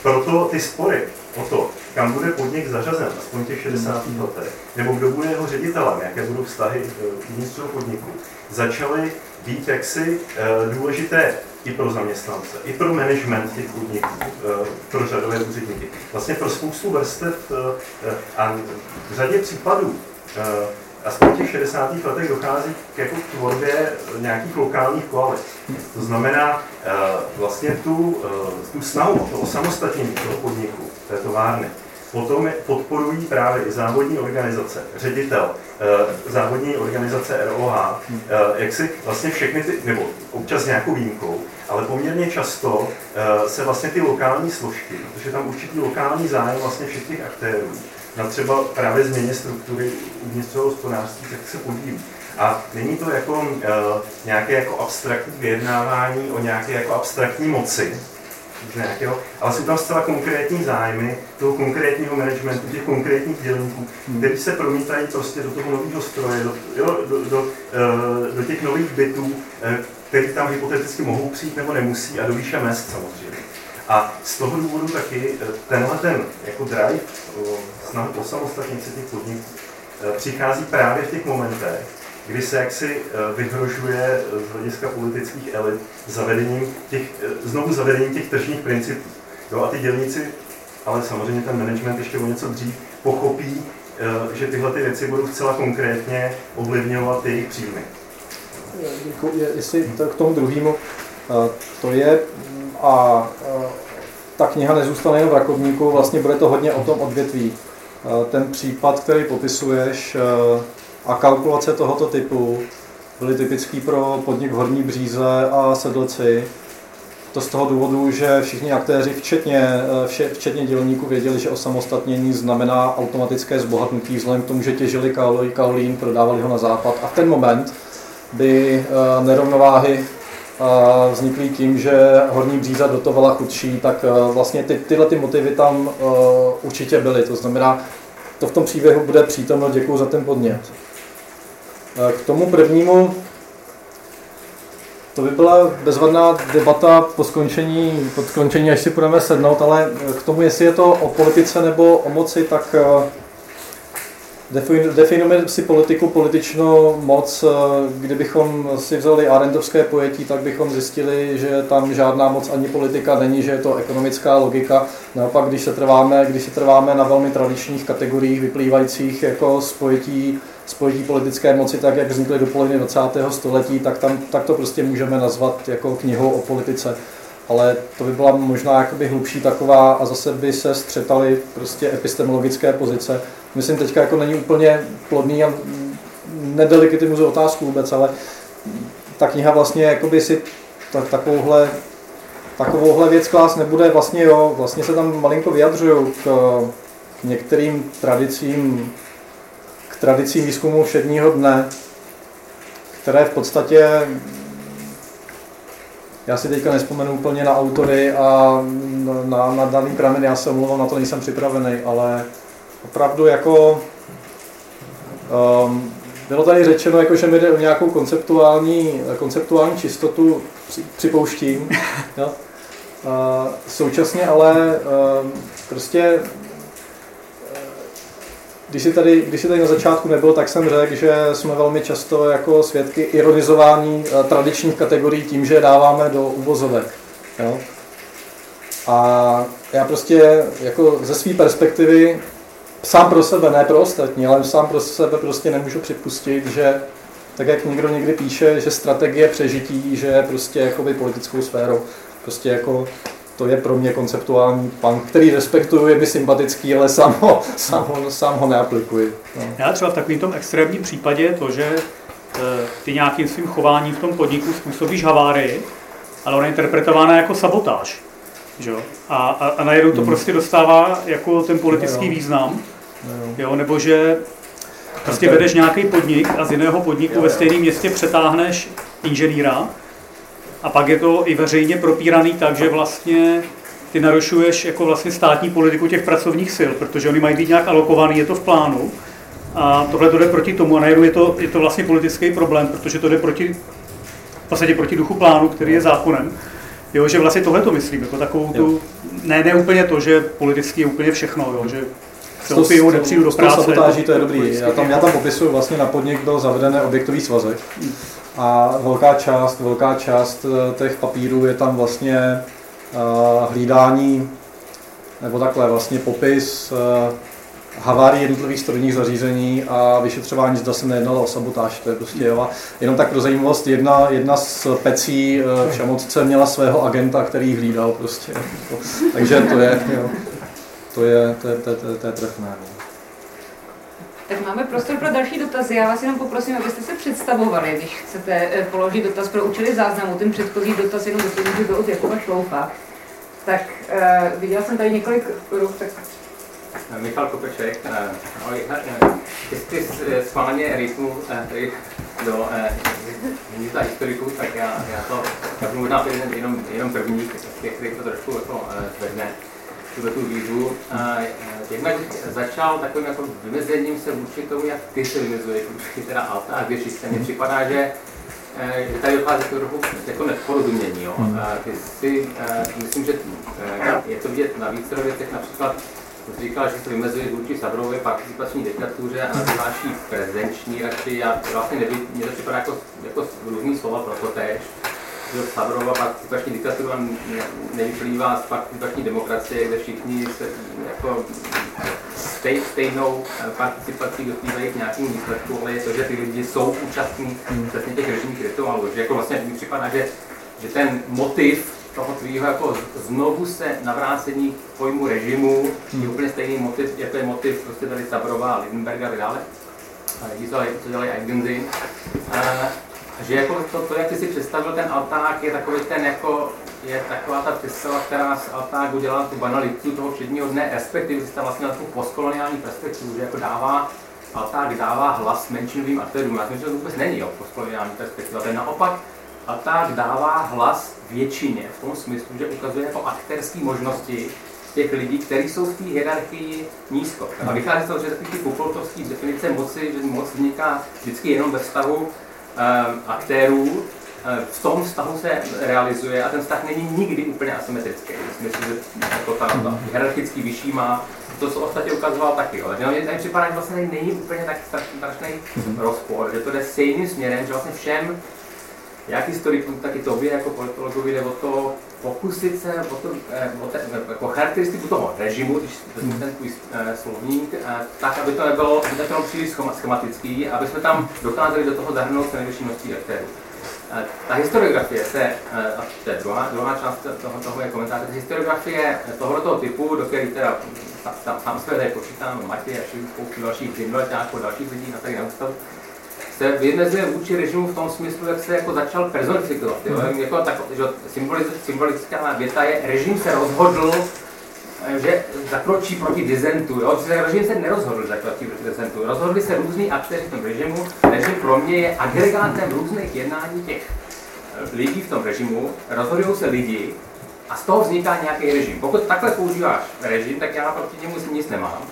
Proto ty spory o to, kam bude podnik zařazen, aspoň těch 60. letech, nebo kdo bude jeho ředitelem, jaké budou vztahy uvnitř toho podniku, začaly být jaksi důležité i pro zaměstnance, i pro management těch podniků, eh, pro řadové úředníky. Vlastně pro spoustu vrstev eh, a v řadě případů aspoň v těch 60. letech dochází k jako tvorbě nějakých lokálních koalic. To znamená vlastně tu, tu snahu, to osamostatnění toho podniku, té továrny, Potom podporují právě i závodní organizace, ředitel, eh, závodní organizace ROH, eh, jak si vlastně všechny ty, nebo občas nějakou výjimkou, ale poměrně často eh, se vlastně ty lokální složky, protože tam určitý lokální zájem vlastně všech těch aktérů, na třeba právě změně struktury uvnitř toho hospodářství, tak se podílí. A není to jako nějaké jako abstraktní vyjednávání o nějaké jako abstraktní moci, nějakého, ale jsou tam zcela konkrétní zájmy toho konkrétního managementu, těch konkrétních dělníků, hmm. které se promítají prostě do toho nového stroje, do, jo, do, do, do, eh, do těch nových bytů, eh, které tam hypoteticky mohou přijít nebo nemusí a do výše mest samozřejmě. A z toho důvodu taky eh, tenhle ten jako drive, snahu o samostatnici těch podniků, přichází právě v těch momentech, kdy se jaksi eh, vyhrožuje eh, z hlediska politických elit zavedením těch, eh, znovu zavedením těch tržních principů. Jo, a ty dělníci, ale samozřejmě ten management ještě o něco dřív, pochopí, že tyhle ty věci budou zcela konkrétně ovlivňovat jejich příjmy. Jestli to k tomu druhému, to je a ta kniha nezůstane jen v rakovníku, vlastně bude to hodně o tom odvětví. Ten případ, který popisuješ, a kalkulace tohoto typu byly typický pro podnik Horní Bříze a Sedlci. To z toho důvodu, že všichni aktéři, včetně, vše, včetně dělníků, věděli, že osamostatnění znamená automatické zbohatnutí vzhledem k tomu, že těžili kaolí, kaolín, prodávali ho na západ. A v ten moment by eh, nerovnováhy eh, vznikly tím, že Horní Bříza dotovala chudší, tak eh, vlastně ty, tyhle ty motivy tam určitě byly. To znamená, to v tom příběhu bude přítomno. Děkuji za ten podnět. K tomu prvnímu, to by byla bezvadná debata po skončení, po skončení, až si budeme sednout, ale k tomu, jestli je to o politice nebo o moci, tak eh, definujeme si politiku, političnou moc. Eh, kdybychom si vzali Arendovské pojetí, tak bychom zjistili, že tam žádná moc ani politika není, že je to ekonomická logika. Naopak, když se trváme, když se trváme na velmi tradičních kategoriích vyplývajících jako z pojetí spojití politické moci, tak jak vznikly do poloviny 20. století, tak, tam, tak to prostě můžeme nazvat jako knihou o politice. ale to by byla možná jakoby hlubší taková a zase by se střetaly prostě epistemologické pozice. Myslím teďka jako není úplně plodný a nedelegitimizuji otázku vůbec, ale ta kniha vlastně jakoby si ta, takovouhle, takovouhle věc klás nebude. Vlastně jo, vlastně se tam malinko vyjadřují k, k některým tradicím, tradicím výzkumu všedního dne, které v podstatě já si teďka nespomenu úplně na autory a na, na daný pramen, já se omlouvám, na to nejsem připravený, ale opravdu jako um, bylo tady řečeno, jako, že mi jde o nějakou konceptuální, konceptuální čistotu, připouštím. Jo? Současně ale uh, prostě když si, tady, když si tady na začátku nebyl, tak jsem řekl, že jsme velmi často jako svědky ironizování eh, tradičních kategorií tím, že dáváme do uvozovek. Jo? A já prostě jako ze své perspektivy sám pro sebe, ne pro ostatní, ale sám pro sebe prostě nemůžu připustit, že tak jak někdo někdy píše, že strategie přežití, že je prostě jakoby politickou sférou. Prostě jako to je pro mě konceptuální punk, který respektuju, je mi sympatický, ale sám ho, sám ho, sám ho neaplikuji. No. Já třeba v takovém tom extrémním případě to, že eh, ty nějakým svým chováním v tom podniku způsobíš havárii, ale ona je interpretována jako sabotáž. Že? A, a, a najednou to hmm. prostě dostává jako ten politický no, význam. No. Jo, nebo že prostě vedeš nějaký podnik a z jiného podniku ve stejném městě přetáhneš inženýra, a pak je to i veřejně propíraný tak, že vlastně ty narušuješ jako vlastně státní politiku těch pracovních sil, protože oni mají být nějak alokovaný, je to v plánu. A tohle to jde proti tomu a najednou je to, je to vlastně politický problém, protože to jde proti, v podstatě proti duchu plánu, který je zákonem. Jo, že vlastně tohle to myslím, jako takovou tu, ne, ne úplně to, že politicky je úplně všechno, jo, že se opiju, nepřijdu do práce. sabotáží to je dobrý. Já tam, já tam popisuju, vlastně na podnik byl zavedený objektový svazek. A velká část, velká část eh, těch papírů je tam vlastně uh, hlídání, nebo takhle vlastně popis uh, havárii jednotlivých strojních zařízení a vyšetřování, zda se nejednalo o sabotáž. To je prostě jo. Jenom tak pro zajímavost, jedna, jedna z pecí v Šamotce měla svého agenta, který hlídal prostě. Takže to je, jo, to je, to je, to je, to je, to je trefné. No. Tak máme prostor pro další dotazy. Já vás jenom poprosím, abyste se představovali, když chcete eh, položit dotaz pro účely záznamu. Ten předchozí dotaz jenom doplním, že byl od Jakuba Šloufa. Tak uh, viděl jsem tady několik ruk, tak Michal Kopeček, ahoj, jestli schválně rytmu do města historiků, tak já, já to já budu možná jenom, jenom první, který to trošku jako zvedne tuhle tu výzvu. Jednak začal takovým jako vymezením se vůči tomu, jak ty se vymezuješ vůči teda alta a se mně připadá, že eh, že tady dochází k trochu jako neporozumění. Jo. Hmm. Ty si, eh, myslím, že je to vidět na více věcech, například jsi říkal, že se vymezuje vůči Sabrově participační diktatuře a nazýváš ji prezenční radši. Já vlastně nevím, mě to připadá jako, jako různý slova pro to tež že Savrova participační diktatura nevyplývá z participační demokracie, kde všichni se jako stej, stejnou participací dospívají k nějakým výsledku, ale je to, že ty lidi jsou účastní hmm. přesně těch režimních rituálů. Že jako vlastně mi připadá, že, že ten motiv toho tvýho jako znovu se navrácení k pojmu režimu hmm. je úplně stejný motiv, jako je motiv prostě tady Sabrova, Lindenberga a tak dále. A co dělají Eigenzy že jako to, to, jak ty si představil ten alták, je takový ten jako, je taková ta představa, která z altáku dělá tu banalitu toho předního dne, respektive si tam vlastně na tu postkoloniální perspektivu, že jako dává, alták dává hlas menšinovým aktérům. Já myslím, že to vůbec není jo, postkoloniální perspektiva, je naopak, alták dává hlas většině, v tom smyslu, že ukazuje jako aktérské možnosti těch lidí, kteří jsou v té hierarchii nízko. A vychází z toho, že ty definice moci, že moc vzniká vždycky jenom ve vztahu aktérů ehm, v tom vztahu se realizuje a ten vztah není nikdy úplně asymetrický. Myslím, že jako ta, ta hierarchický vyšší má to, co ostatně ukazoval taky. Ale mě tady připadá, že vlastně není úplně tak strašný mm-hmm. rozpor, že to jde stejným směrem, že vlastně všem, jak historikům, tak i tobě jako politologovi jde o to pokusit se o, to, eh, o te, jako charakteristiku toho režimu, když vezmu ten tvůj eh, slovník, eh, tak, aby to nebylo, aby to nebylo příliš schematický, aby jsme tam dokázali do toho zahrnout se nejvyšší množství aktérů. Ta historiografie se, a to je druhá, druhá část toho, toho je komentáře, historiografie tohoto typu, do které teda sám, sám své tady počítám, Matěj a spoustu dalších dalších lidí na tady na ústavu, se vymezuje vůči režimu v tom smyslu, jak se jako začal personifikovat. Jo? Mm. Jako tak, že symbolická věta je, režim se rozhodl, že zakročí proti dizentu. Jo? Režim se nerozhodl zakročí proti dizentu. Rozhodli se různý aktéři v tom režimu. Režim pro mě je agregátem různých jednání těch eh, lidí v tom režimu. Rozhodují se lidi a z toho vzniká nějaký režim. Pokud takhle používáš režim, tak já proti němu nic nemám.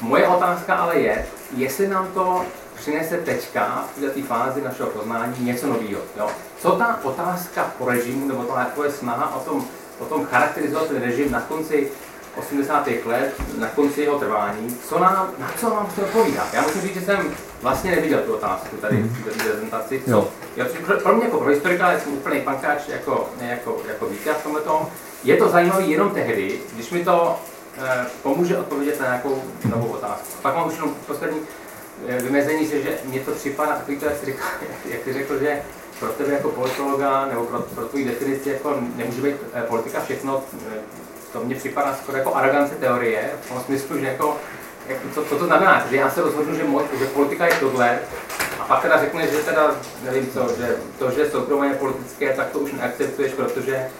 Moje otázka ale je, jestli nám to přinese teďka v této fázi našeho poznání něco nového. Jo? Co ta otázka po režimu, nebo ta tvoje snaha o tom, o tom charakterizovat ten režim na konci 80. let, na konci jeho trvání, co nám, na co nám to odpovídá? Já musím říct, že jsem vlastně neviděl tu otázku tady mm. v té prezentaci. Co, já, pro mě jako pro historika jsem úplný pankáč jako, jako, jako vítěz v tomhle tom. Je to zajímavé jenom tehdy, když mi to eh, pomůže odpovědět na nějakou novou otázku. Pak mám už jenom poslední vymezení se, že mě to připadá takový to, jak jsi, řekl, jak jsi řekl, že pro tebe jako politologa nebo pro, pro tvůj definici jako nemůže být eh, politika všechno, eh, to mně připadá skoro jako arogance teorie, v tom smyslu, že jako, jak, co, co, to znamená, že já se rozhodnu, že, mo, že politika je tohle, a pak teda řekne, že teda, nevím co, že to, že soukromé je politické, tak to už neakceptuješ, protože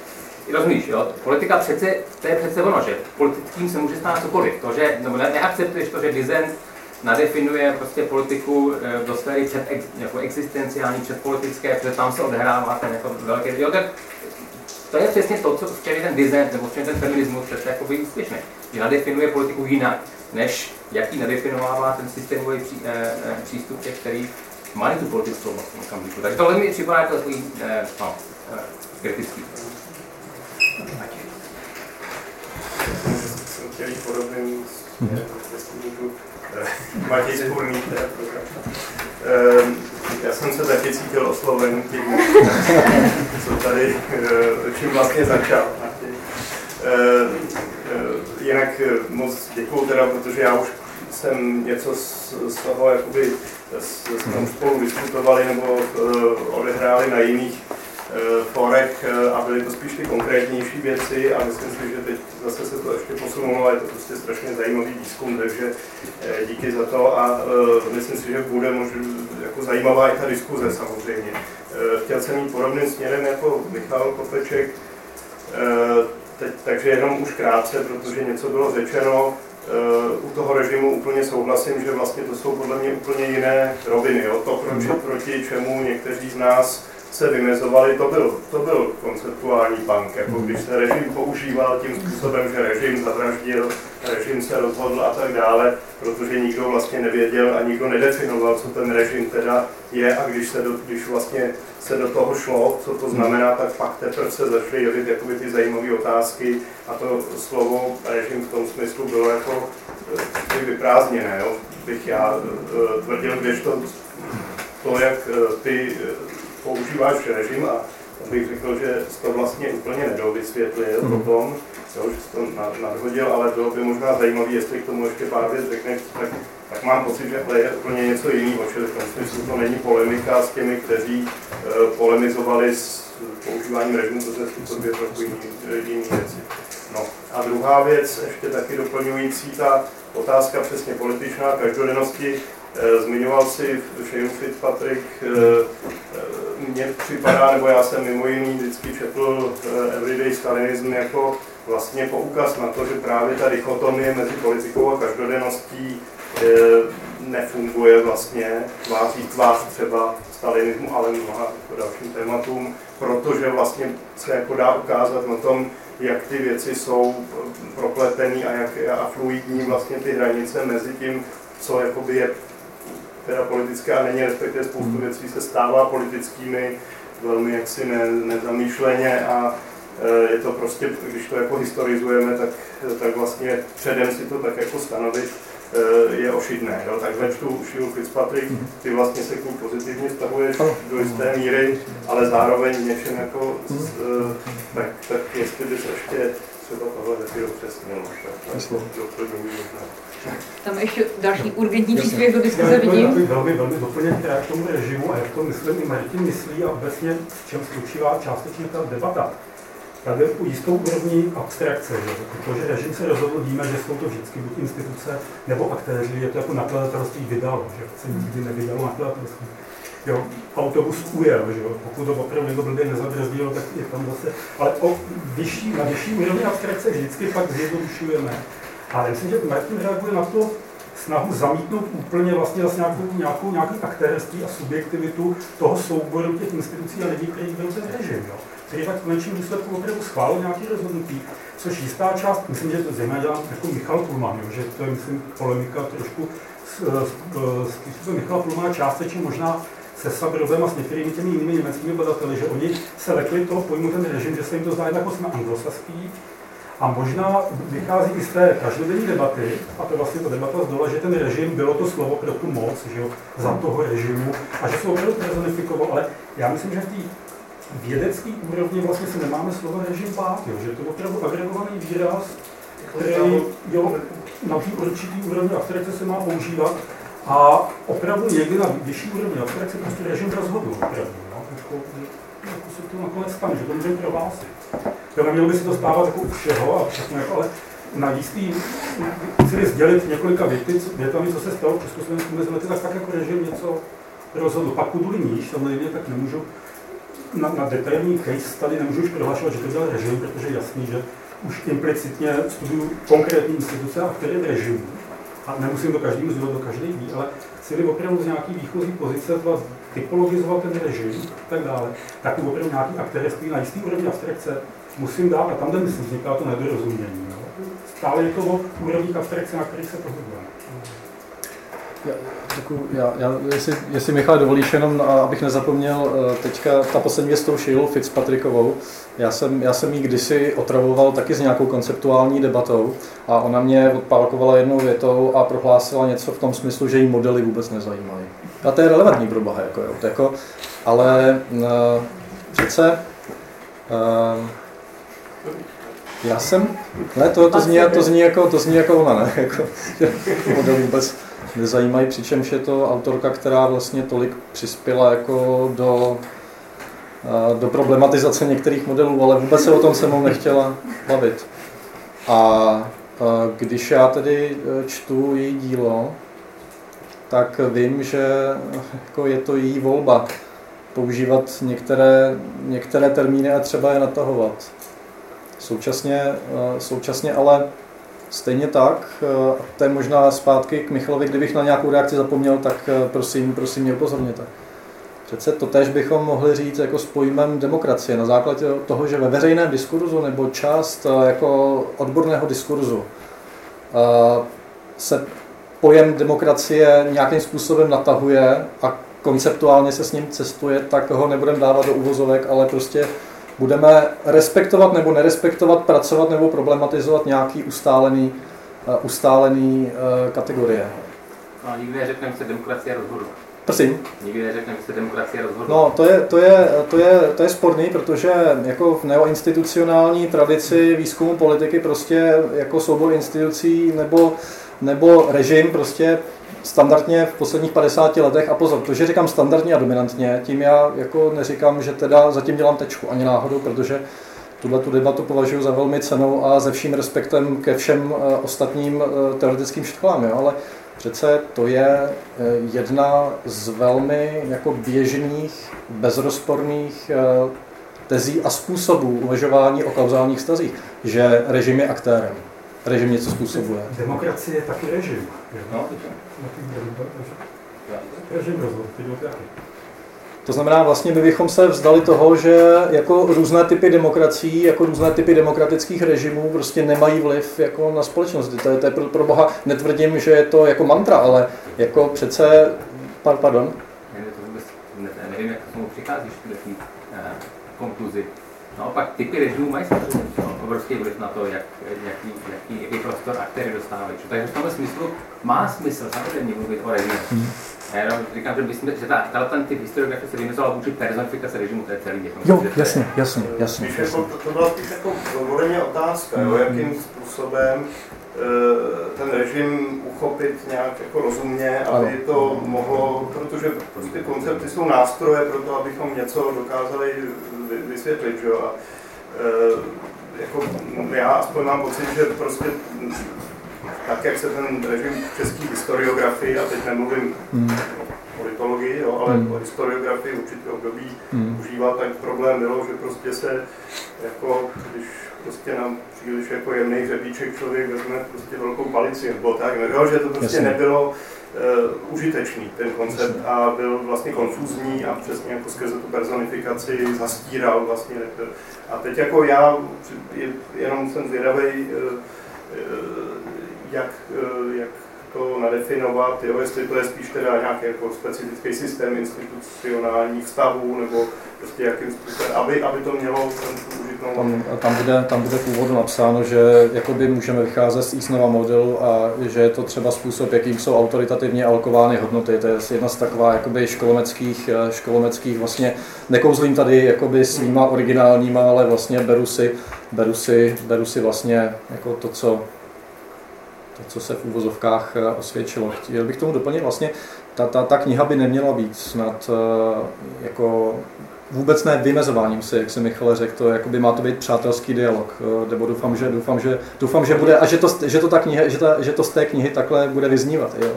Rozumíš, jo? Politika přece, to je přece ono, že politickým se může stát cokoliv. To, že, ne, neakceptuješ to, že dizent nadefinuje prostě politiku eh, do sféry před, jako existenciální, předpolitické, protože tam se odehrává ten jako velký, jo, tak to je přesně to, co v ten design, nebo v ten feminismus přece jako by úspěšný. Že nadefinuje politiku jinak, než jaký nadefinovává ten systémový pří, eh, přístup těch, který mají tu politickou moc okamžiku. Takže tohle mi připadá jako takový eh, no, eh, kritický. Jsem chtěl podobným Matěj Spurný, teda program. Ehm, já jsem se taky cítil osloven tím, co tady, eh, čím vlastně začal. Ehm, eh, jinak eh, moc děkuju teda, protože já už jsem něco z, z toho, jakoby, jsme spolu diskutovali nebo odehráli na jiných Eh, forek eh, a byly to spíš ty konkrétnější věci a myslím si, že teď zase se to ještě posunulo a je to prostě strašně zajímavý výzkum, takže eh, díky za to a myslím si, že bude možná jako zajímavá i ta diskuze samozřejmě. Chtěl jsem jít podobným směrem jako Michal Kopeček, teď, takže jenom už krátce, protože něco bylo řečeno, u toho režimu úplně souhlasím, že vlastně to jsou podle mě úplně jiné roviny. Jo? To, proč, proti čemu někteří z nás se vymezovali, to byl, to byl konceptuální punk, jako když se režim používal tím způsobem, že režim zavraždil, režim se rozhodl a tak dále, protože nikdo vlastně nevěděl a nikdo nedefinoval, co ten režim teda je a když, se do, když vlastně se do toho šlo, co to znamená, tak pak teprve se začaly jevit jakoby ty zajímavé otázky a to slovo režim v tom smyslu bylo jako eh, vyprázdněné, jo? bych já uh, tvrdil, když to, to jak ty používáš režim a bych řekl, že jsi to vlastně úplně nedovysvětlil mm. potom, jo, že jsi to nadhodil, ale bylo by možná zajímavé, jestli k tomu ještě pár věc řekneš, tak, tak mám pocit, že to je úplně něco jiného, čili v tom smyslu to není polemika s těmi, kteří uh, polemizovali s používáním režimu, to jsou to dvě trochu jiné věci. No a druhá věc, ještě taky doplňující, ta otázka přesně političná každodennosti, zmiňoval si Shane Fitzpatrick, eh, eh, mně připadá, nebo já jsem mimo jiný vždycky četl Everyday Stalinism jako vlastně poukaz na to, že právě ta dichotomie mezi politikou a každodenností nefunguje vlastně tváří tvář třeba stalinismu, ale mnoha jako dalším tématům, protože vlastně se jako dá ukázat na tom, jak ty věci jsou propletený a jak a fluidní vlastně ty hranice mezi tím, co jakoby je teda politické a není, respektive spoustu hmm. věcí se stává politickými velmi jaksi ne, nezamýšleně a e, je to prostě, když to jako historizujeme, tak, tak vlastně předem si to tak jako stanovit e, je ošidné. Jo? Tak začtu Shiu Fitzpatrick, hmm. ty vlastně se k pozitivně vztahuješ do jisté míry, ale zároveň něčem jako, z, hmm. e, tak, tak jestli bys ještě třeba tohle taky možná. Tam ještě další urgentní příspěvek do diskuze vidím. Velmi, velmi doplnět k tomu režimu a jak to myslím i Martin myslí a obecně v čem spočívá částečně ta debata. Tady je jistou úrovní abstrakce, že? protože režim se rozhodl, víme, že jsou to vždycky buď instituce nebo aktéři, je to jako nakladatelství vydalo, že se nikdy nevydalo nakladatelství. Jo, autobus ujel, že jo? pokud to opravdu někdo blbě nezabrzdil, tak je tam zase, ale o vyšší, na vyšší úrovni abstrakce vždycky pak zjednodušujeme. Ale myslím, že Martin reaguje na to snahu zamítnout úplně vlastně zase nějakou, nějakou, nějaký aktérství a subjektivitu toho souboru těch institucí a lidí, kteří byl ten režim. Jo? který tak v konečným důsledku opravdu schválil nějaké rozhodnutí, což jistá část, myslím, že to zejména dělá jako Michal Pulman, jo, že to je, myslím, polemika trošku s, s, s, s Michala Pulmana částečně možná se Sabrovem a s některými těmi jinými německými badateli, že oni se lekli toho pojmu ten režim, že se jim to zdá jako jsme anglosaský, a možná vychází i z té každodenní debaty, a to vlastně ta debata zdola, že ten režim bylo to slovo pro tu moc, že jo, za toho režimu, a že se opravdu personifikoval, ale já myslím, že v té vědecké úrovni vlastně se nemáme slovo režim bát, jo, že to je opravdu agregovaný výraz, který jo, na určitý úrovni abstrakce se má používat a opravdu někdy na vyšší úrovni abstrakce prostě režim rozhodl opravdu. No, jako, se to nakonec stane, že to může prohlásit. To nemělo by se to stávat jako u všeho a všechno, jako, ale na jistý, chci sdělit několika věty, větami, co se stalo v Československu mezi lety, tak tak jako režim něco rozhodl. Pak půjdu níž, samozřejmě tak nemůžu na, na detailní case tady nemůžu už prohlašovat, že to byl režim, protože je jasný, že už implicitně studuju konkrétní instituce a který režim. A nemusím to každému sdělat, to každý ví, ale chci opravdu z nějaký výchozí pozice typologizovat ten režim a tak dále, tak opravdu nějaký aktérství na jistý úrovni abstrakce musím dát a tam, kde myslím, vzniká to nedorozumění. No. Stále je to o úrovních abstrakce, na kterých se pohybujeme. Já. Já, já, jestli, jestli Michal dovolíš jenom, abych nezapomněl, eh, teďka ta poslední věc s tou Sheilou Fitzpatrickovou, já jsem, já jsem jí kdysi otravoval taky s nějakou konceptuální debatou a ona mě odpálkovala jednou větou a prohlásila něco v tom smyslu, že jí modely vůbec nezajímají. A to je relevantní pro Boha, jako, jo, jako, ale uh, přece uh, já jsem, ne, to, to, zní, to, zní jako, to zní jako ona, ne, jako, že modely vůbec nezajímají, přičemž je to autorka, která vlastně tolik přispěla jako do, do problematizace některých modelů, ale vůbec se o tom se mnou nechtěla bavit. A když já tedy e, čtu její dílo, tak vím, že jako je to její volba používat některé, některé termíny a třeba je natahovat. Současně, současně ale Stejně tak, eh, to je možná zpátky k Michalovi, kdybych na nějakou reakci zapomněl, tak eh, prosím, prosím mě upozorněte. Přece to tež bychom mohli říct jako s pojmem demokracie na základě toho, že ve veřejném diskurzu nebo část eh, jako odborného diskurzu se pojem demokracie nějakým způsobem natahuje a konceptuálně se s ním cestuje, tak ho nebudeme dávat do uvozovek, ale prostě budeme respektovat nebo nerespektovat, pracovat nebo problematizovat nějaký ustálený, uh, ustálený uh, kategorie. No, nikdy neřekneme, se demokracie rozhodla. Prosím? Nikdy neřekneme, se demokracie rozhodla. No, to je, to, je, to, je, to je sporný, protože jako v neoinstitucionální tradici výzkumu politiky prostě jako soubor institucí nebo, nebo režim prostě standardně v posledních 50 letech, a pozor, to, že říkám standardně a dominantně, tím já jako neříkám, že teda zatím dělám tečku ani náhodou, protože tuhle tu debatu považuji za velmi cenou a ze vším respektem ke všem eh, ostatním eh, teoretickým školám, jo? ale přece to je eh, jedna z velmi jako běžných, bezrozporných tezí a způsobů uvažování o kauzálních vztazích, že režim je aktérem, režim něco způsobuje. Demokracie je taky režim. No, to znamená, vlastně my bychom se vzdali toho, že jako různé typy demokracií, jako různé typy demokratických režimů prostě nemají vliv jako na společnost. To je, to je pro, pro Boha, netvrdím, že je to jako mantra, ale jako přece, pardon? Nevím, jak k tomu přicházíš v té konkluzi. Naopak typy režimů mají samozřejmě obrovský vliv na to, jak, jaký, jaký, jaký prostor aktéry dostávají. Takže v tomhle smyslu má smysl samozřejmě mluvit o režimu. Hmm. Já jenom říkám, že, bychom, že ta, ta, ten typ historiografie se vymezovala vůči personifikace režimu, to je celý. Jako jo, jasně, jasně, jasně. Spíš jako, to, to byla spíš jako voleně otázka, jo, jakým způsobem Eh, ten režim uchopit nějak jako rozumně, aby to mohlo, protože prostě koncepty jsou nástroje pro to, abychom něco dokázali vysvětlit, že jo. A, eh, jako já aspoň mám pocit, že prostě tak, jak se ten režim český historiografii, a teď nemluvím o politologii, jo, ale hmm. o historiografii určitě období hmm. užívá, tak problém bylo, že prostě se jako, když prostě nám příliš jako jemný hřebíček člověk vezme prostě velkou palici nebo tak, nebo že to prostě Jasně. nebylo uh, užitečný ten koncept Jasně. a byl vlastně konfuzní a přesně jako skrze tu personifikaci zastíral vlastně. A teď jako já jenom jsem zvědavý, uh, jak, uh, jak to nadefinovat, jo, jestli to je spíš teda nějaký jako specifický systém institucionálních vztahů, nebo prostě jakým způsobem, aby, aby to mělo ten užitnou... Tam, tam, bude, tam bude v úvodu napsáno, že jakoby můžeme vycházet z Easnova modelu a že je to třeba způsob, jakým jsou autoritativně alokovány hodnoty. To je jedna z taková jakoby školomeckých, školomeckých vlastně, nekouzlím tady jakoby svýma originálníma, ale vlastně beru si, beru si, beru si vlastně jako to, co to, co se v úvozovkách osvědčilo. Chtěl bych tomu doplnit vlastně, ta, ta, ta kniha by neměla být snad jako vůbec ne vymezováním si, jak se Michal řekl, to jakoby má to být přátelský dialog, eh, nebo doufám, že, doufám, že, doufám, že bude, a že to, že to, ta kniha, že, ta, že to z té knihy takhle bude vyznívat. Jo.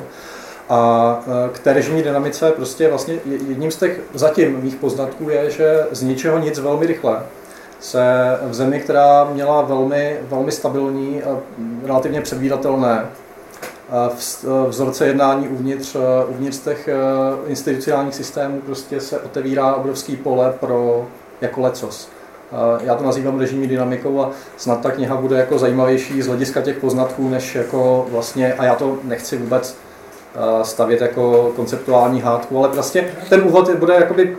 A eh, k té režimní dynamice prostě vlastně jedním z těch zatím mých poznatků je, že z ničeho nic velmi rychle se v zemi, která měla velmi, velmi stabilní a relativně předvídatelné vzorce jednání uvnitř, uvnitř těch institucionálních systémů prostě se otevírá obrovský pole pro jako lecos. Já to nazývám režimní dynamikou a snad ta kniha bude jako zajímavější z hlediska těch poznatků, než jako vlastně, a já to nechci vůbec stavět jako konceptuální hádku, ale prostě ten úvod bude jakoby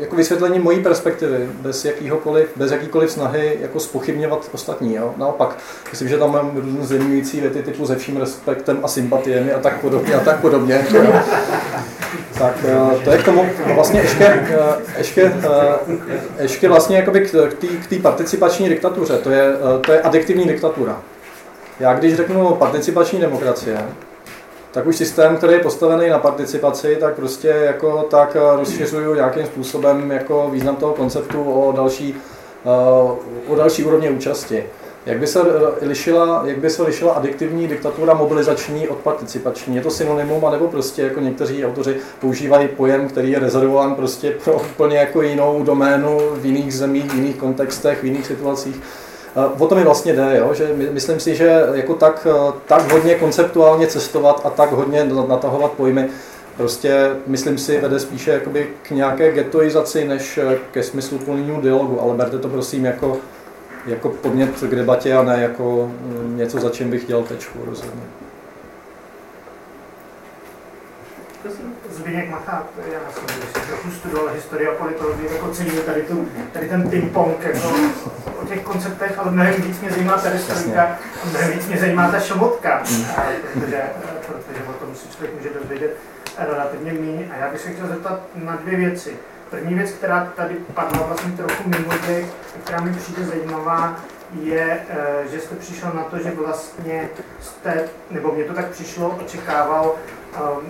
jako vysvětlení mojí perspektivy, bez jakýhokoliv, bez jakýkoliv snahy jako spochybňovat ostatní. Jo? Naopak, myslím, že tam mám různé zjemňující věty typu se vším respektem a sympatiemi a tak podobně a tak podobně. Jo? Tak eh, to je k tomu vlastně ještě, eh, ještě, eh, ještě vlastně jakoby k té participační diktatuře. To je, to je adiktivní diktatura. Já když řeknu participační demokracie, tak už systém, který je postavený na participaci, tak prostě jako tak eh, rozšiřuju nějakým způsobem jako význam toho konceptu o další, eh, o další úrovně účasti. Jak by, se lišila, jak by se lišila adiktivní diktatura mobilizační od participační? Je to synonymum, anebo prostě jako někteří autoři používají pojem, který je rezervován prostě pro úplně jako jinou doménu v jiných zemích, v jiných kontextech, v jiných situacích? O to mi vlastně jde, jo? že myslím si, že jako tak, tak hodně konceptuálně cestovat a tak hodně natahovat pojmy, prostě myslím si vede spíše jakoby k nějaké getoizaci, než ke smyslu plnému dialogu, ale berte to prosím jako, jako podnět k debatě a ne jako mm, něco, za čím bych dělal tečku rozhodně. Zbigněk Machát, já jsem trochu studoval historii a politologii, jako celý tady, tu, tady ten ping-pong jako, o těch konceptech, ale mnohem víc mě zajímá ta historika a mnohem víc mě zajímá ta šomotka, mm. protože, protože o tom si člověk může dozvědět relativně méně. A já bych se chtěl zeptat na dvě věci. První věc, která tady padla vlastně trochu mimo, která mi přijde zajímavá, je, eh, že jste přišel na to, že vlastně jste, nebo mě to tak přišlo, očekával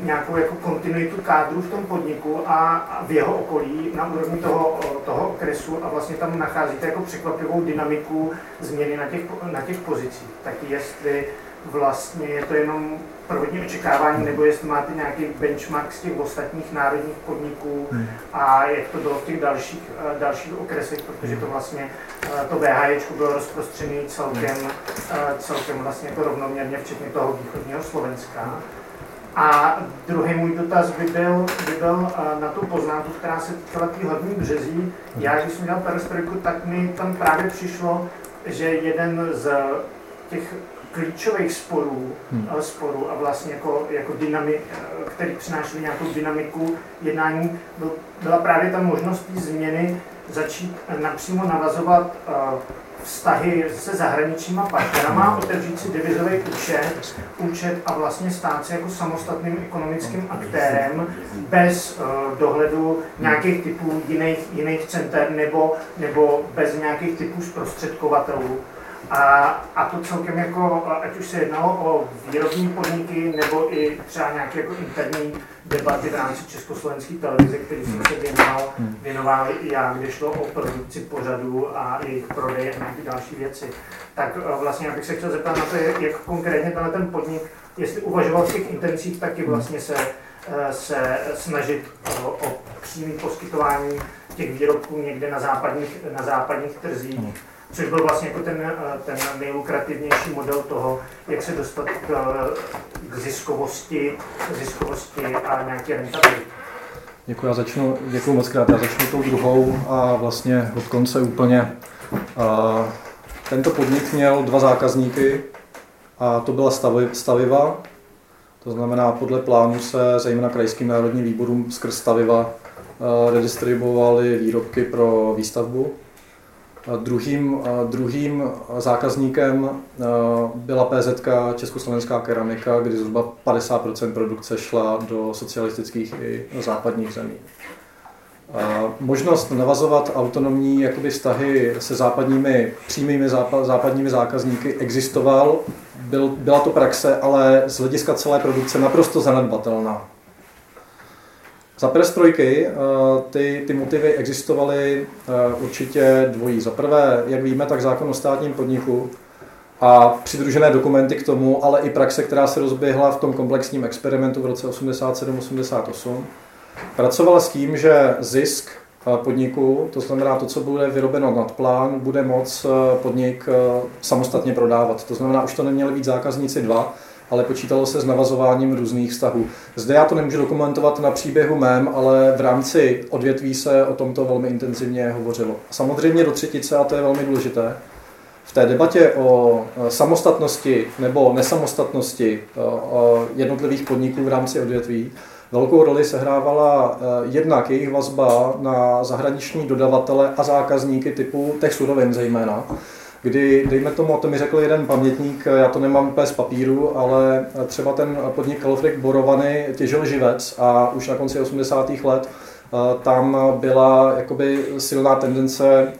nějakou jako kontinuitu kádru v tom podniku a v jeho okolí na úrovni toho, toho okresu a vlastně tam nacházíte jako překvapivou dynamiku změny na těch, na těch pozicích. Tak jestli vlastně je to jenom prvotní očekávání, nebo jestli máte nějaký benchmark z těch ostatních národních podniků hmm. a jak to bylo v těch dalších, eh, dalších okresech, protože to vlastně eh, to VHJ bylo rozprostřené celkem, eh, celkem vlastně jako rovnoměrně, včetně toho východního Slovenska. A druhý můj dotaz by byl, by byl na tu poznámku, která se týkala té hlavní březí. Já, když jsem měl perestroiku, tak mi tam právě přišlo, že jeden z těch klíčových sporů, hmm. sporů a vlastně jako, jako dynami, který přinášely nějakou dynamiku jednání, byl, byla právě ta možnost změny začít napřímo navazovat eh, vztahy se zahraničníma partnerama, otevřít si devizový účet, účet a vlastně stát se jako samostatným ekonomickým aktérem bez uh, dohledu nějakých typů jiných, jiných center nebo, nebo bez nějakých typů zprostředkovatelů. A, a to celkem jako, ať už se jednalo o výrobní podniky nebo i třeba nějaké jako interní debaty v rámci československé televize, který jsem se věnoval, věnoval i já, kde šlo o produkci pořadů a jejich prodej a nějaké další věci. Tak eh, vlastně, abych se chtěl zeptat na to, jak konkrétně tenhle ten podnik, jestli uvažoval v těch intencích taky vlastně se, eh, se snažit o, o přímé poskytování těch výrobků někde na západních, na západních trzích což byl vlastně jako ten, eh, ten nejlukrativnější model toho, jak se dostat k, k ziskovosti, ziskovosti a nějaké rentability. Děkuji, já začnu, děkuji moc krát, já začnu tou druhou a vlastně od konce úplně. Tento podnik měl dva zákazníky a to byla stavi, staviva, to znamená podle plánu se zejména krajským národním výborům skrz staviva eh, redistribuovaly výrobky pro výstavbu Druhým, druhým zákazníkem byla PZK Československá keramika, kdy zhruba 50% produkce šla do socialistických i západních zemí. Možnost navazovat autonomní jakoby, vztahy se západními, přímými západními zákazníky existoval, byl, byla to praxe, ale z hlediska celé produkce naprosto zanedbatelná. Za perestrojky eh, ty, ty motivy existovaly eh, určitě dvojí. Za prvé, jak víme, tak zákon o státním podniku a přidružené dokumenty k tomu, ale i praxe, která se rozběhla v tom komplexním experimentu v roce 87-88, pracovala s tím, že zisk eh, podniku, to znamená to, co bude vyrobeno nad plán, bude moc podnik samostatně prodávat. To znamená, už to neměly být zákazníci dva, ale počítalo se s navazováním různých vztahů. Zde já to nemůžu dokumentovat na příběhu mém, ale v rámci odvětví se o tomto velmi intenzivně hovořilo. Samozřejmě do třetice, a to je velmi důležité, v té debatě o e, samostatnosti nebo nesamostatnosti e, jednotlivých podniků v rámci odvětví velkou roli sehrávala e, jednak jejich vazba na zahraniční dodavatele a zákazníky typu těch surovin zejména, kdy, dejme tomu, to mi řekl jeden pamětník, já to nemám úplně z papíru, ale třeba ten podnik Kalofrik Borovany těžil živec a už na konci 80. let eh, tam byla jakoby silná tendence eh,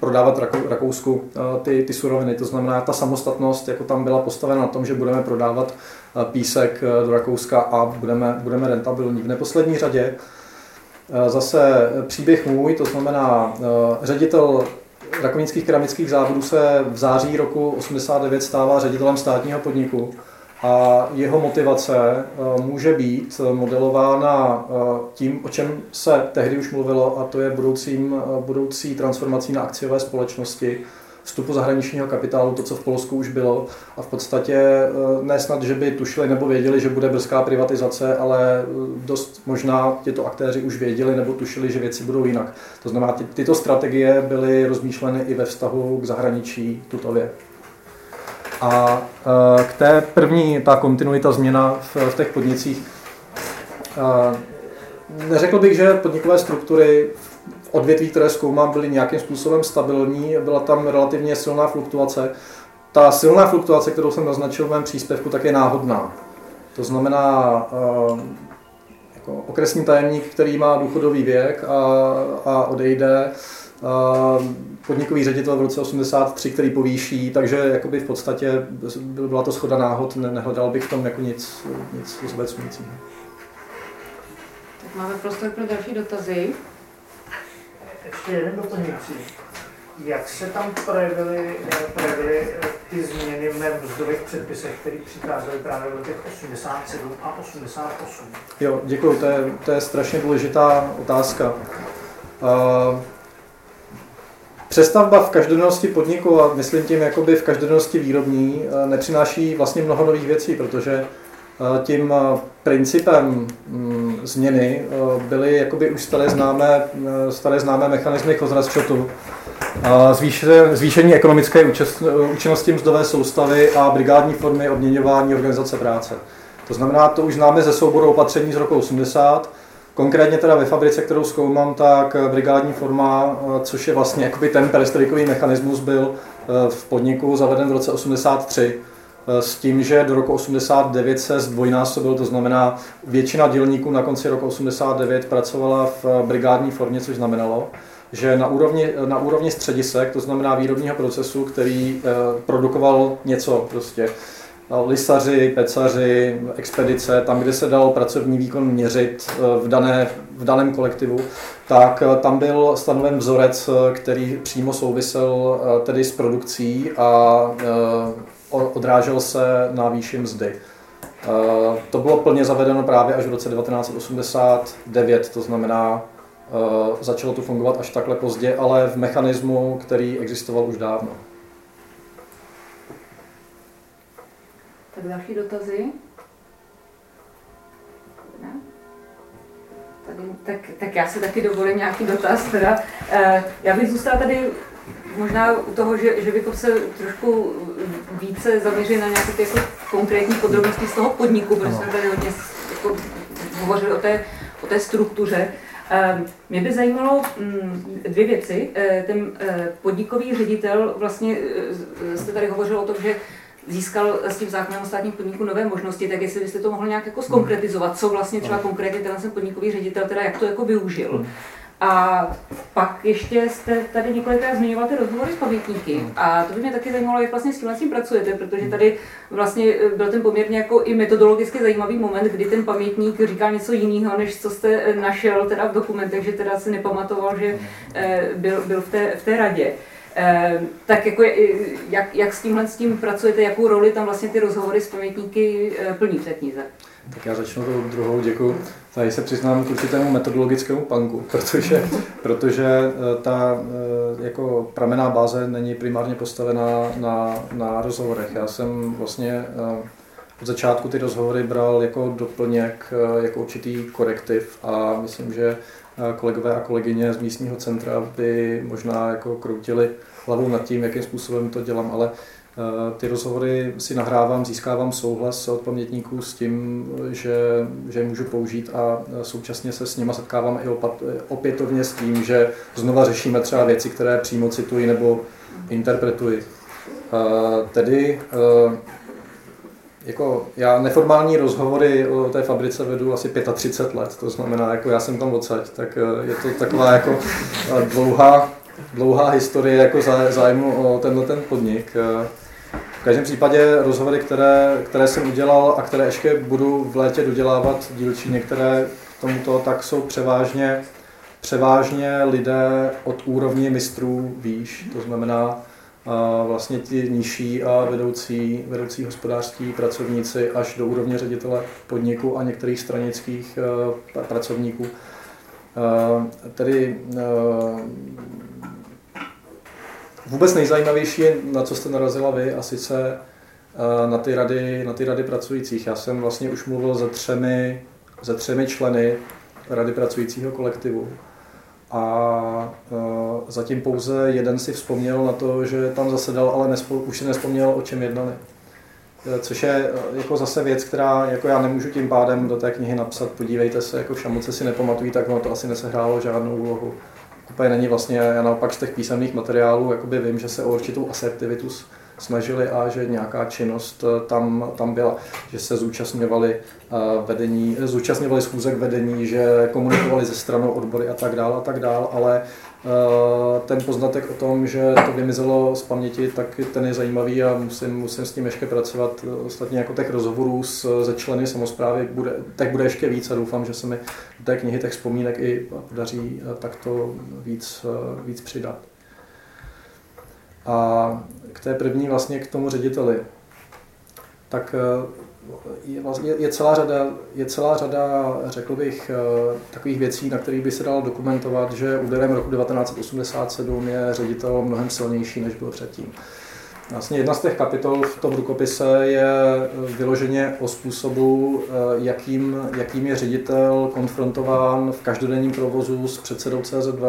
prodávat Rakousku eh, ty, ty suroviny. To znamená, ta samostatnost jako tam byla postavena na tom, že budeme prodávat písek do Rakouska a budeme, budeme rentabilní. V neposlední řadě zase příběh můj, to znamená ředitel rakovnických keramických závodů se v září roku 89 stává ředitelem státního podniku a jeho motivace eh, může být modelována eh, tím, o čem se tehdy už mluvilo, a to je budoucím, eh, budoucí transformací na akciové společnosti, vstupu zahraničního kapitálu, to, co v Polsku už bylo. A v podstatě eh, ne snad, že by tušili nebo věděli, že bude brzká privatizace, ale eh, dost možná tyto aktéři už věděli nebo tušili, že věci budou jinak. To znamená, ty, tyto strategie byly rozmýšleny i ve vztahu k zahraničí tutově. A eh, k té první, ta kontinuita změna v, v těch podnicích, neřekl bych, že podnikové struktury odvětví, které zkoumám, byly nějakým způsobem stabilní, byla tam relativně silná fluktuace. Ta silná fluktuace, kterou jsem naznačil v mém příspěvku, tak je náhodná. To znamená, uh, jako okresní tajemník, který má důchodový věk a, a odejde, uh, podnikový ředitel v roce 83, který povýší, takže jakoby v podstatě byla to schoda náhod, nehledal bych v tom jako nic, nic zobecňujícího. Tak máme prostor pro další dotazy ještě jeden doplňující. Jak se tam projevily, projevily ty změny v mzdových předpisech, které přicházely právě v těch 87 a 88? Jo, děkuji, to je, to je strašně důležitá otázka. Uh, Přestavba v každodennosti podniku a myslím tím jakoby v každodennosti výrobní nepřináší vlastně mnoho nových věcí, protože tím principem mm, změny byly jakoby už staré známé, staré známé mechanismy Kozrasčotu, zvýšení ekonomické účinnosti mzdové soustavy a brigádní formy odměňování organizace práce. To znamená, to už známe ze souboru opatření z roku 80, Konkrétně teda ve fabrice, kterou zkoumám, tak brigádní forma, což je vlastně jakoby ten perestrojkový mechanismus, byl v podniku zaveden v roce 83 s tím, že do roku 89 se zdvojnásobil, to znamená většina dělníků na konci roku 89 pracovala v brigádní formě, což znamenalo, že na úrovni, na úrovni středisek, to znamená výrobního procesu, který eh, produkoval něco prostě, lisaři, pecaři, expedice, tam, kde se dal pracovní výkon měřit eh, v, dané, v daném kolektivu, tak eh, tam byl stanoven vzorec, který přímo souvisel tedy s produkcí a odrážel se na výši mzdy. To bylo plně zavedeno právě až v roce 1989, to znamená Eh, začalo to fungovat až takhle pozdě, ale v mechanismu, který existoval už dávno. Tak další dotazy? Tady, tak, tak já si taky dovolím nějaký dotaz. Teda. Eh, já bych zůstala tady možná u toho, že, že bychom se trošku více zaměřili na nějaké ty jako konkrétní podrobnosti z toho podniku, protože jsme tady hodně jako, hovořili o té, o té struktuře. Ehm, mě by zajímalo mm, dvě věci. Eh, ten eh, podnikový ředitel, vlastně eh, jste tady hovořil o tom, že získal s tím zákonem o státním podniku nové možnosti, tak jestli byste to mohl nějak jako skonkretizovat, co vlastně třeba konkrétně ten podnikový ředitel, teda jak to jako využil. Hmm. A pak ještě jste tady několikrát zmiňoval ty rozhovory s pamětníky. A to by mě taky zajímalo, jak vlastně s tím, s tím pracujete, protože tady vlastně byl ten poměrně jako i metodologicky zajímavý moment, kdy ten pamětník říkal něco jiného, než co jste našel teda v dokumentech, že teda si nepamatoval, že eh, byl, byl v, té, v té radě. Eh, tak jako jak, jak s tímhle s tím pracujete, jakou roli tam vlastně ty rozhovory s pamětníky eh, plní v té knize? Tak já začnu tou druhou, děkuji. Tady se přiznám k určitému metodologickému panku, protože, protože eh, ta eh, jako pramená báze není primárně postavená na, na rozhovorech. Já jsem vlastně eh, od začátku ty rozhovory bral jako doplněk, jako určitý korektiv a myslím, že kolegové a kolegyně z místního centra by možná jako kroutili hlavou nad tím, jakým způsobem to dělám, ale ty rozhovory si nahrávám, získávám souhlas od pamětníků s tím, že, že je můžu použít a současně se s nimi setkávám i opat, opětovně s tím, že znova řešíme třeba věci, které přímo cituji nebo interpretuji. Eh, tedy eh, jako já neformální rozhovory o té fabrice vedu asi 35 let, to znamená, jako já jsem tam odsaď, tak je to taková jako dlouhá, dlouhá historie jako zájmu o tenhle ten podnik. Každém případě rozhovory, které, které jsem udělal a které ještě budu v létě dodělávat dílčí některé k tomuto, tak jsou převážně, převážně lidé od úrovně mistrů výš, to znamená vlastně ti nižší a vedoucí, vedoucí hospodářský pracovníci až do úrovně ředitele podniku a některých stranických uh, pracovníků. Uh, tedy uh, Vůbec nejzajímavější je, na co jste narazila vy, a sice eh, na ty rady, na ty rady pracujících. Já jsem vlastně už mluvil se třemi, se třemi členy rady pracujícího kolektivu. A uh, zatím pouze jeden si vzpomněl na to, že tam zasedal, ale nespo, už si nespomněl, o čem jednali. Eh, což je jako zase věc, která jako já nemůžu tím pádem do té knihy napsat, podívejte se, jako šamuce si nepamatují, tak ono to asi nesehrálo žádnou úlohu úplně není vlastně, já naopak z těch písemných materiálů jakoby vím, že se o určitou asertivitu snažili a že nějaká činnost eh, tam, tam byla, že se zúčastňovali eh, vedení, zúčastňovali schůzek vedení, že komunikovali ze stranou odbory a tak dále a tak dále, ale ten poznatek o tom, že to vymizelo z paměti, tak ten je zajímavý a musím, musím s tím ještě pracovat. Ostatně jako těch rozhovorů s, ze členy samozprávy bude, tak bude ještě víc a doufám, že se mi do té knihy těch vzpomínek i podaří eh, takto víc, eh, víc přidat. A k té první vlastně k tomu řediteli. Tak je, vlastně, je, celá řada, je celá řada, řekl bych, eh, takových věcí, na kterých by se dalo dokumentovat, že úderem roku 1987 je ředitel mnohem silnější, než byl předtím. Vlastně jedna z těch kapitol v tom rukopise je vyloženě o způsobu, eh, jakým, jakým je ředitel konfrontován v každodenním provozu s předsedou CZV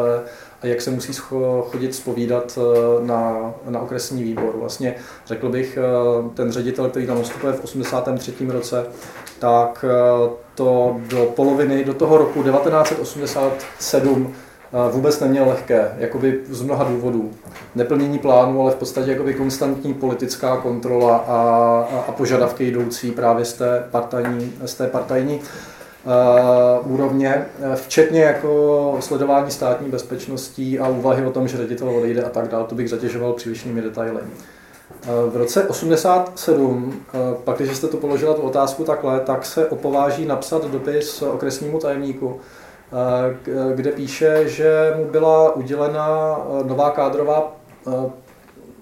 jak se musí chodit spovídat eh, na, na okresní výbor. Vlastně řekl bych, eh, ten ředitel, který tam nastupuje v 83. roce, tak eh, to do poloviny, do toho roku 1987 eh, vůbec neměl lehké, jakoby z mnoha důvodů. Neplnění plánu, ale v podstatě jakoby konstantní politická kontrola a, a, a požadavky jdoucí právě z té partajní, z té partajní úrovně, včetně jako sledování státní bezpečností a úvahy o tom, že ředitel odejde a tak dále, to bych zatěžoval přílišnými detaily. V roce 87, pak když jste to položila tu otázku takhle, tak se opováží napsat dopis okresnímu tajemníku, kde píše, že mu byla udělena nová kádrová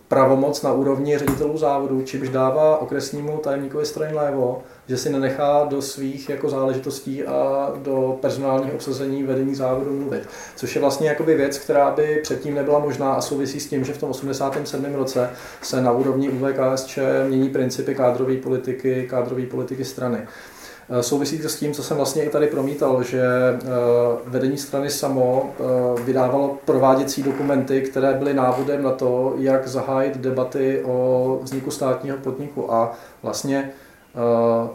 pravomoc na úrovni ředitelů závodu, čímž dává okresnímu tajemníkovi strany levo, že si nenechá do svých jako záležitostí a do personálního obsazení vedení závodu mluvit. Což je vlastně jakoby věc, která by předtím nebyla možná a souvisí s tím, že v tom 87. roce se na úrovni UVKSČ mění principy kádrové politiky, kádrové politiky strany. Eh, souvisí to s tím, co jsem vlastně i tady promítal, že eh, vedení strany samo eh, vydávalo prováděcí dokumenty, které byly návodem na to, jak zahájit debaty o vzniku státního podniku a vlastně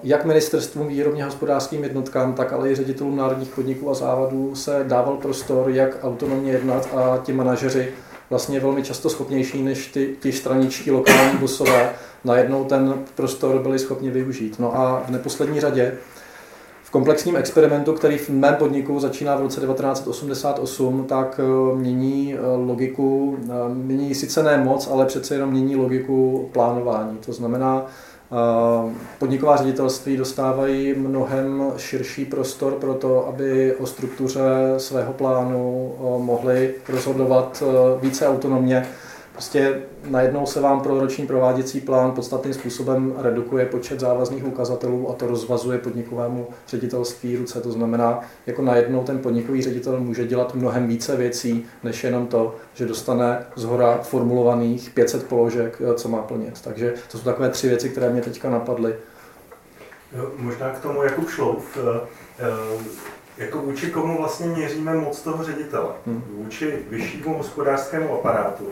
jak ministerstvům výrobně hospodářským jednotkám, tak ale i ředitelům národních podniků a závadů se dával prostor, jak autonomně jednat a ti manažeři vlastně velmi často schopnější než ty, ti straničtí lokální busové, najednou ten prostor byli schopni využít. No a v neposlední řadě v komplexním experimentu, který v mém podniku začíná v roce 1988, tak eh, mění eh, logiku, eh, mění sice ne moc, ale přece jenom mění logiku plánování. To znamená, Podniková ředitelství dostávají mnohem širší prostor pro to, aby o struktuře svého plánu mohli rozhodovat více autonomně Prostě najednou se vám pro roční prováděcí plán podstatným způsobem redukuje počet závazných ukazatelů a to rozvazuje podnikovému ředitelství ruce. To znamená, jako najednou ten podnikový ředitel může dělat mnohem více věcí, než jenom to, že dostane z hora formulovaných 500 položek, co má plnit. Takže to jsou takové tři věci, které mě teďka napadly. Jo, možná k tomu Jakub Šlouf. Eh, eh, jako vůči komu vlastně měříme moc toho ředitele? Hmm. Vůči vyššímu hospodářskému aparátu,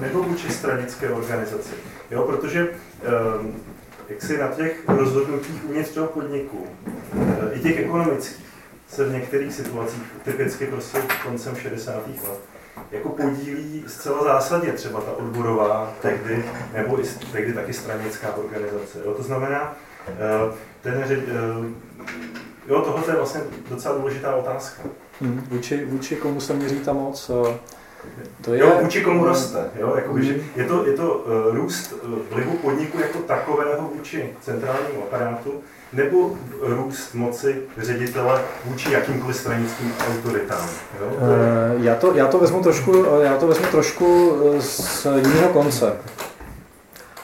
nebo vůči stranické organizaci. Jo, protože ehm, jak si na těch rozhodnutích uvnitř toho podniku, eh, i těch ekonomických, se v některých situacích, typicky prostě koncem 60. let, jako podílí zcela zásadně třeba ta odborová tehdy, nebo i tehdy taky stranická organizace. Jo, to znamená, eh, ten, eh, jo, tohle je vlastně docela důležitá otázka. Hmm, vůči, vůči komu se měří ta moc? To je... Jo, vůči komu roste. Jo? Jakoby, že je to, je to uh, růst uh, vlivu podniku jako takového vůči centrálnímu aparátu, nebo růst moci ředitele vůči jakýmkoliv stranickým autoritám? Jo? Uh, já, to, já, to vezmu trošku, já to vezmu trošku z jiného konce.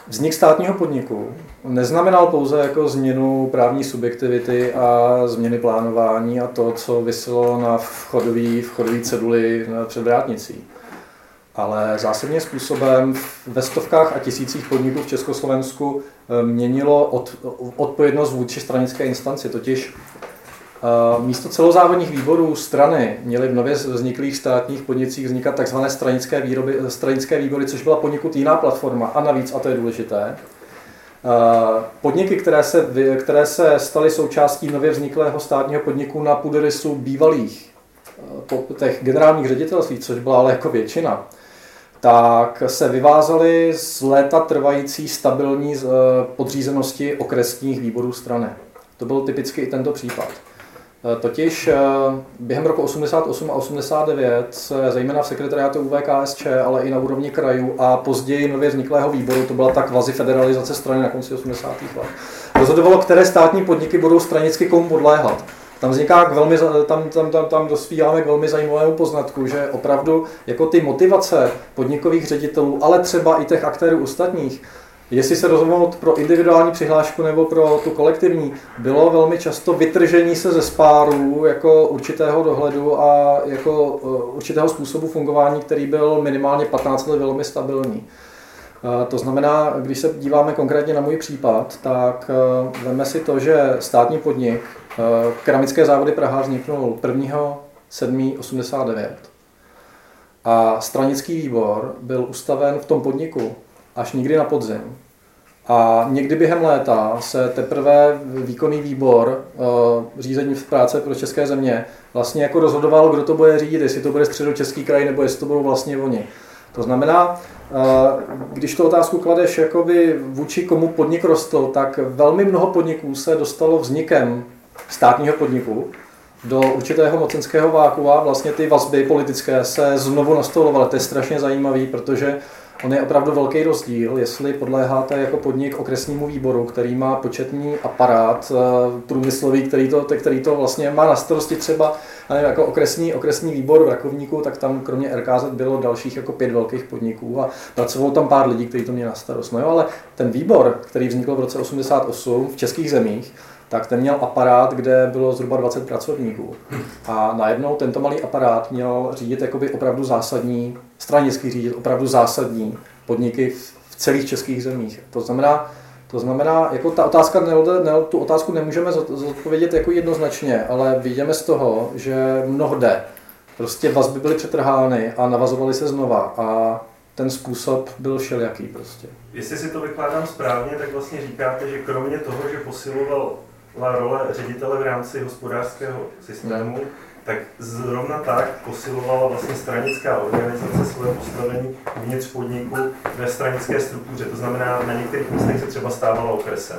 Vznik státního podniku neznamenal pouze jako změnu právní subjektivity a změny plánování a to, co vyselo na vchodový, vchodový ceduli před vrátnicí. Ale zásadním způsobem ve stovkách a tisících podniků v Československu eh, měnilo od, odpovědnost vůči stranické instanci, totiž eh, Místo celozávodních výborů strany měly v nově vzniklých státních podnicích vznikat tzv. stranické, výroby, stranické výbory, což byla poněkud jiná platforma. A navíc, a to je důležité, Eh, podniky, které se, které se staly součástí nově vzniklého státního podniku na půdorysu bývalých eh, těch generálních ředitelství, což byla ale jako většina, tak se vyvázaly z léta trvající stabilní eh, podřízenosti okresních výborů strany. To byl typicky i tento případ. Eh, totiž eh, během roku 88 a 89 se zejména v sekretariátu UVKSČ, ale i na úrovni krajů a později nově vzniklého výboru, to byla ta kvazi federalizace strany na konci 80. let, rozhodovalo, které státní podniky budou stranicky komu podléhat. Tam vzniká k velmi, tam, tam, tam, tam dospíváme k velmi zajímavému poznatku, že opravdu jako ty motivace podnikových ředitelů, ale třeba i těch aktérů ostatních, Jestli se rozhodnout pro individuální přihlášku nebo pro tu kolektivní, bylo velmi často vytržení se ze spáru jako určitého dohledu a jako eh, určitého způsobu fungování, který byl minimálně 15 let velmi stabilní. Eh, to znamená, když se díváme konkrétně na můj případ, tak eh, veme si to, že státní podnik Keramické závody Praha vzniknul 1. 7. 89 a stranický výbor byl ustaven v tom podniku až nikdy na podzim. A někdy během léta se teprve výkonný výbor uh, řízení v práce pro české země vlastně jako rozhodoval, kdo to bude řídit, jestli to bude středočeský kraj nebo jestli to budou vlastně oni. To znamená, uh, když tu otázku kladeš jakoby vůči komu podnik rostl, tak velmi mnoho podniků se dostalo vznikem státního podniku do určitého mocenského váku a vlastně ty vazby politické se znovu nastolovaly. To je strašně zajímavé, protože On je opravdu velký rozdíl, jestli podléháte jako podnik okresnímu výboru, který má početní aparát eh, průmyslový, který to, který to vlastně má na starosti třeba nevím, jako okresní, okresní výbor v Rakovníku, tak tam kromě RKZ bylo dalších jako pět velkých podniků a pracovalo tam pár lidí, kteří to měli na starost. No jo, ale ten výbor, který vznikl v roce 88 v českých zemích, tak ten měl aparát, kde bylo zhruba 20 pracovníků. A najednou tento malý aparát měl řídit jakoby opravdu zásadní, stranický řídit opravdu zásadní podniky v celých českých zemích. To znamená, to znamená, jako ta otázka, tu otázku nemůžeme zodpovědět jako jednoznačně, ale vidíme z toho, že mnoho jde. Prostě vazby byly přetrhány a navazovaly se znova a ten způsob byl všelijaký prostě. Jestli si to vykládám správně, tak vlastně říkáte, že kromě toho, že posiloval role ředitele v rámci hospodářského systému, tak zrovna tak posilovala vlastně stranická organizace své postavení vnitř podniku ve stranické struktuře. To znamená, na některých místech se třeba stávala okresem.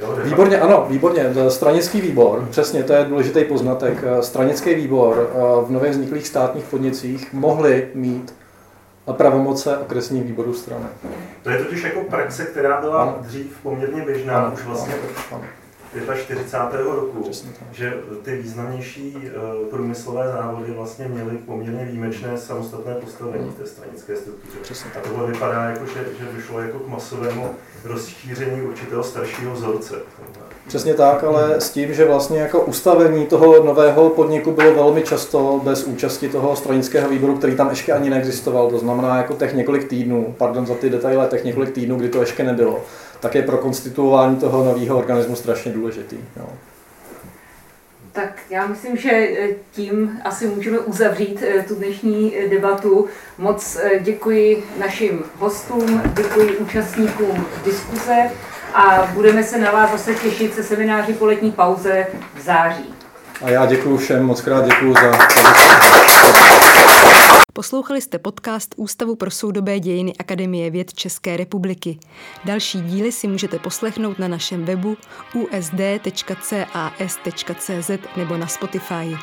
Jo, výborně, ano, výborně. Stranický výbor, přesně, to je důležitý poznatek. Stranický výbor eh, v nově vzniklých státních podnicích mohli mít pravomoce okresních výborů strany. To je totiž jako praxe, která byla ano. dřív poměrně běžná, ano, už vlastně ano. 45. roku, že ty významnější eh, průmyslové závody vlastně měly poměrně výjimečné samostatné postavení v té stranické struktuře. A tohle vypadá jako, že, že došlo jako k masovému rozšíření určitého staršího vzorce. Přesně tak, ale s tím, že vlastně jako ustavení toho nového podniku bylo velmi často bez účasti toho stranického výboru, který tam ještě ani neexistoval. To znamená jako těch několik týdnů, pardon za ty detaily, těch několik týdnů, kdy to ještě nebylo tak je pro konstituování toho nového organismu strašně důležitý. Jo. Tak já myslím, že eh, tím asi můžeme uzavřít eh, tu dnešní eh, debatu. Moc děkuji našim hostům, děkuji účastníkům diskuze a budeme se na vás zase těšit se semináři po letní pauze v září. A já děkuji všem, moc krát děkuji za... Poslouchali jste podcast Ústavu pro soudobé dějiny Akademie věd České republiky. Další díly si můžete poslechnout na našem webu usd.cas.cz nebo na Spotify.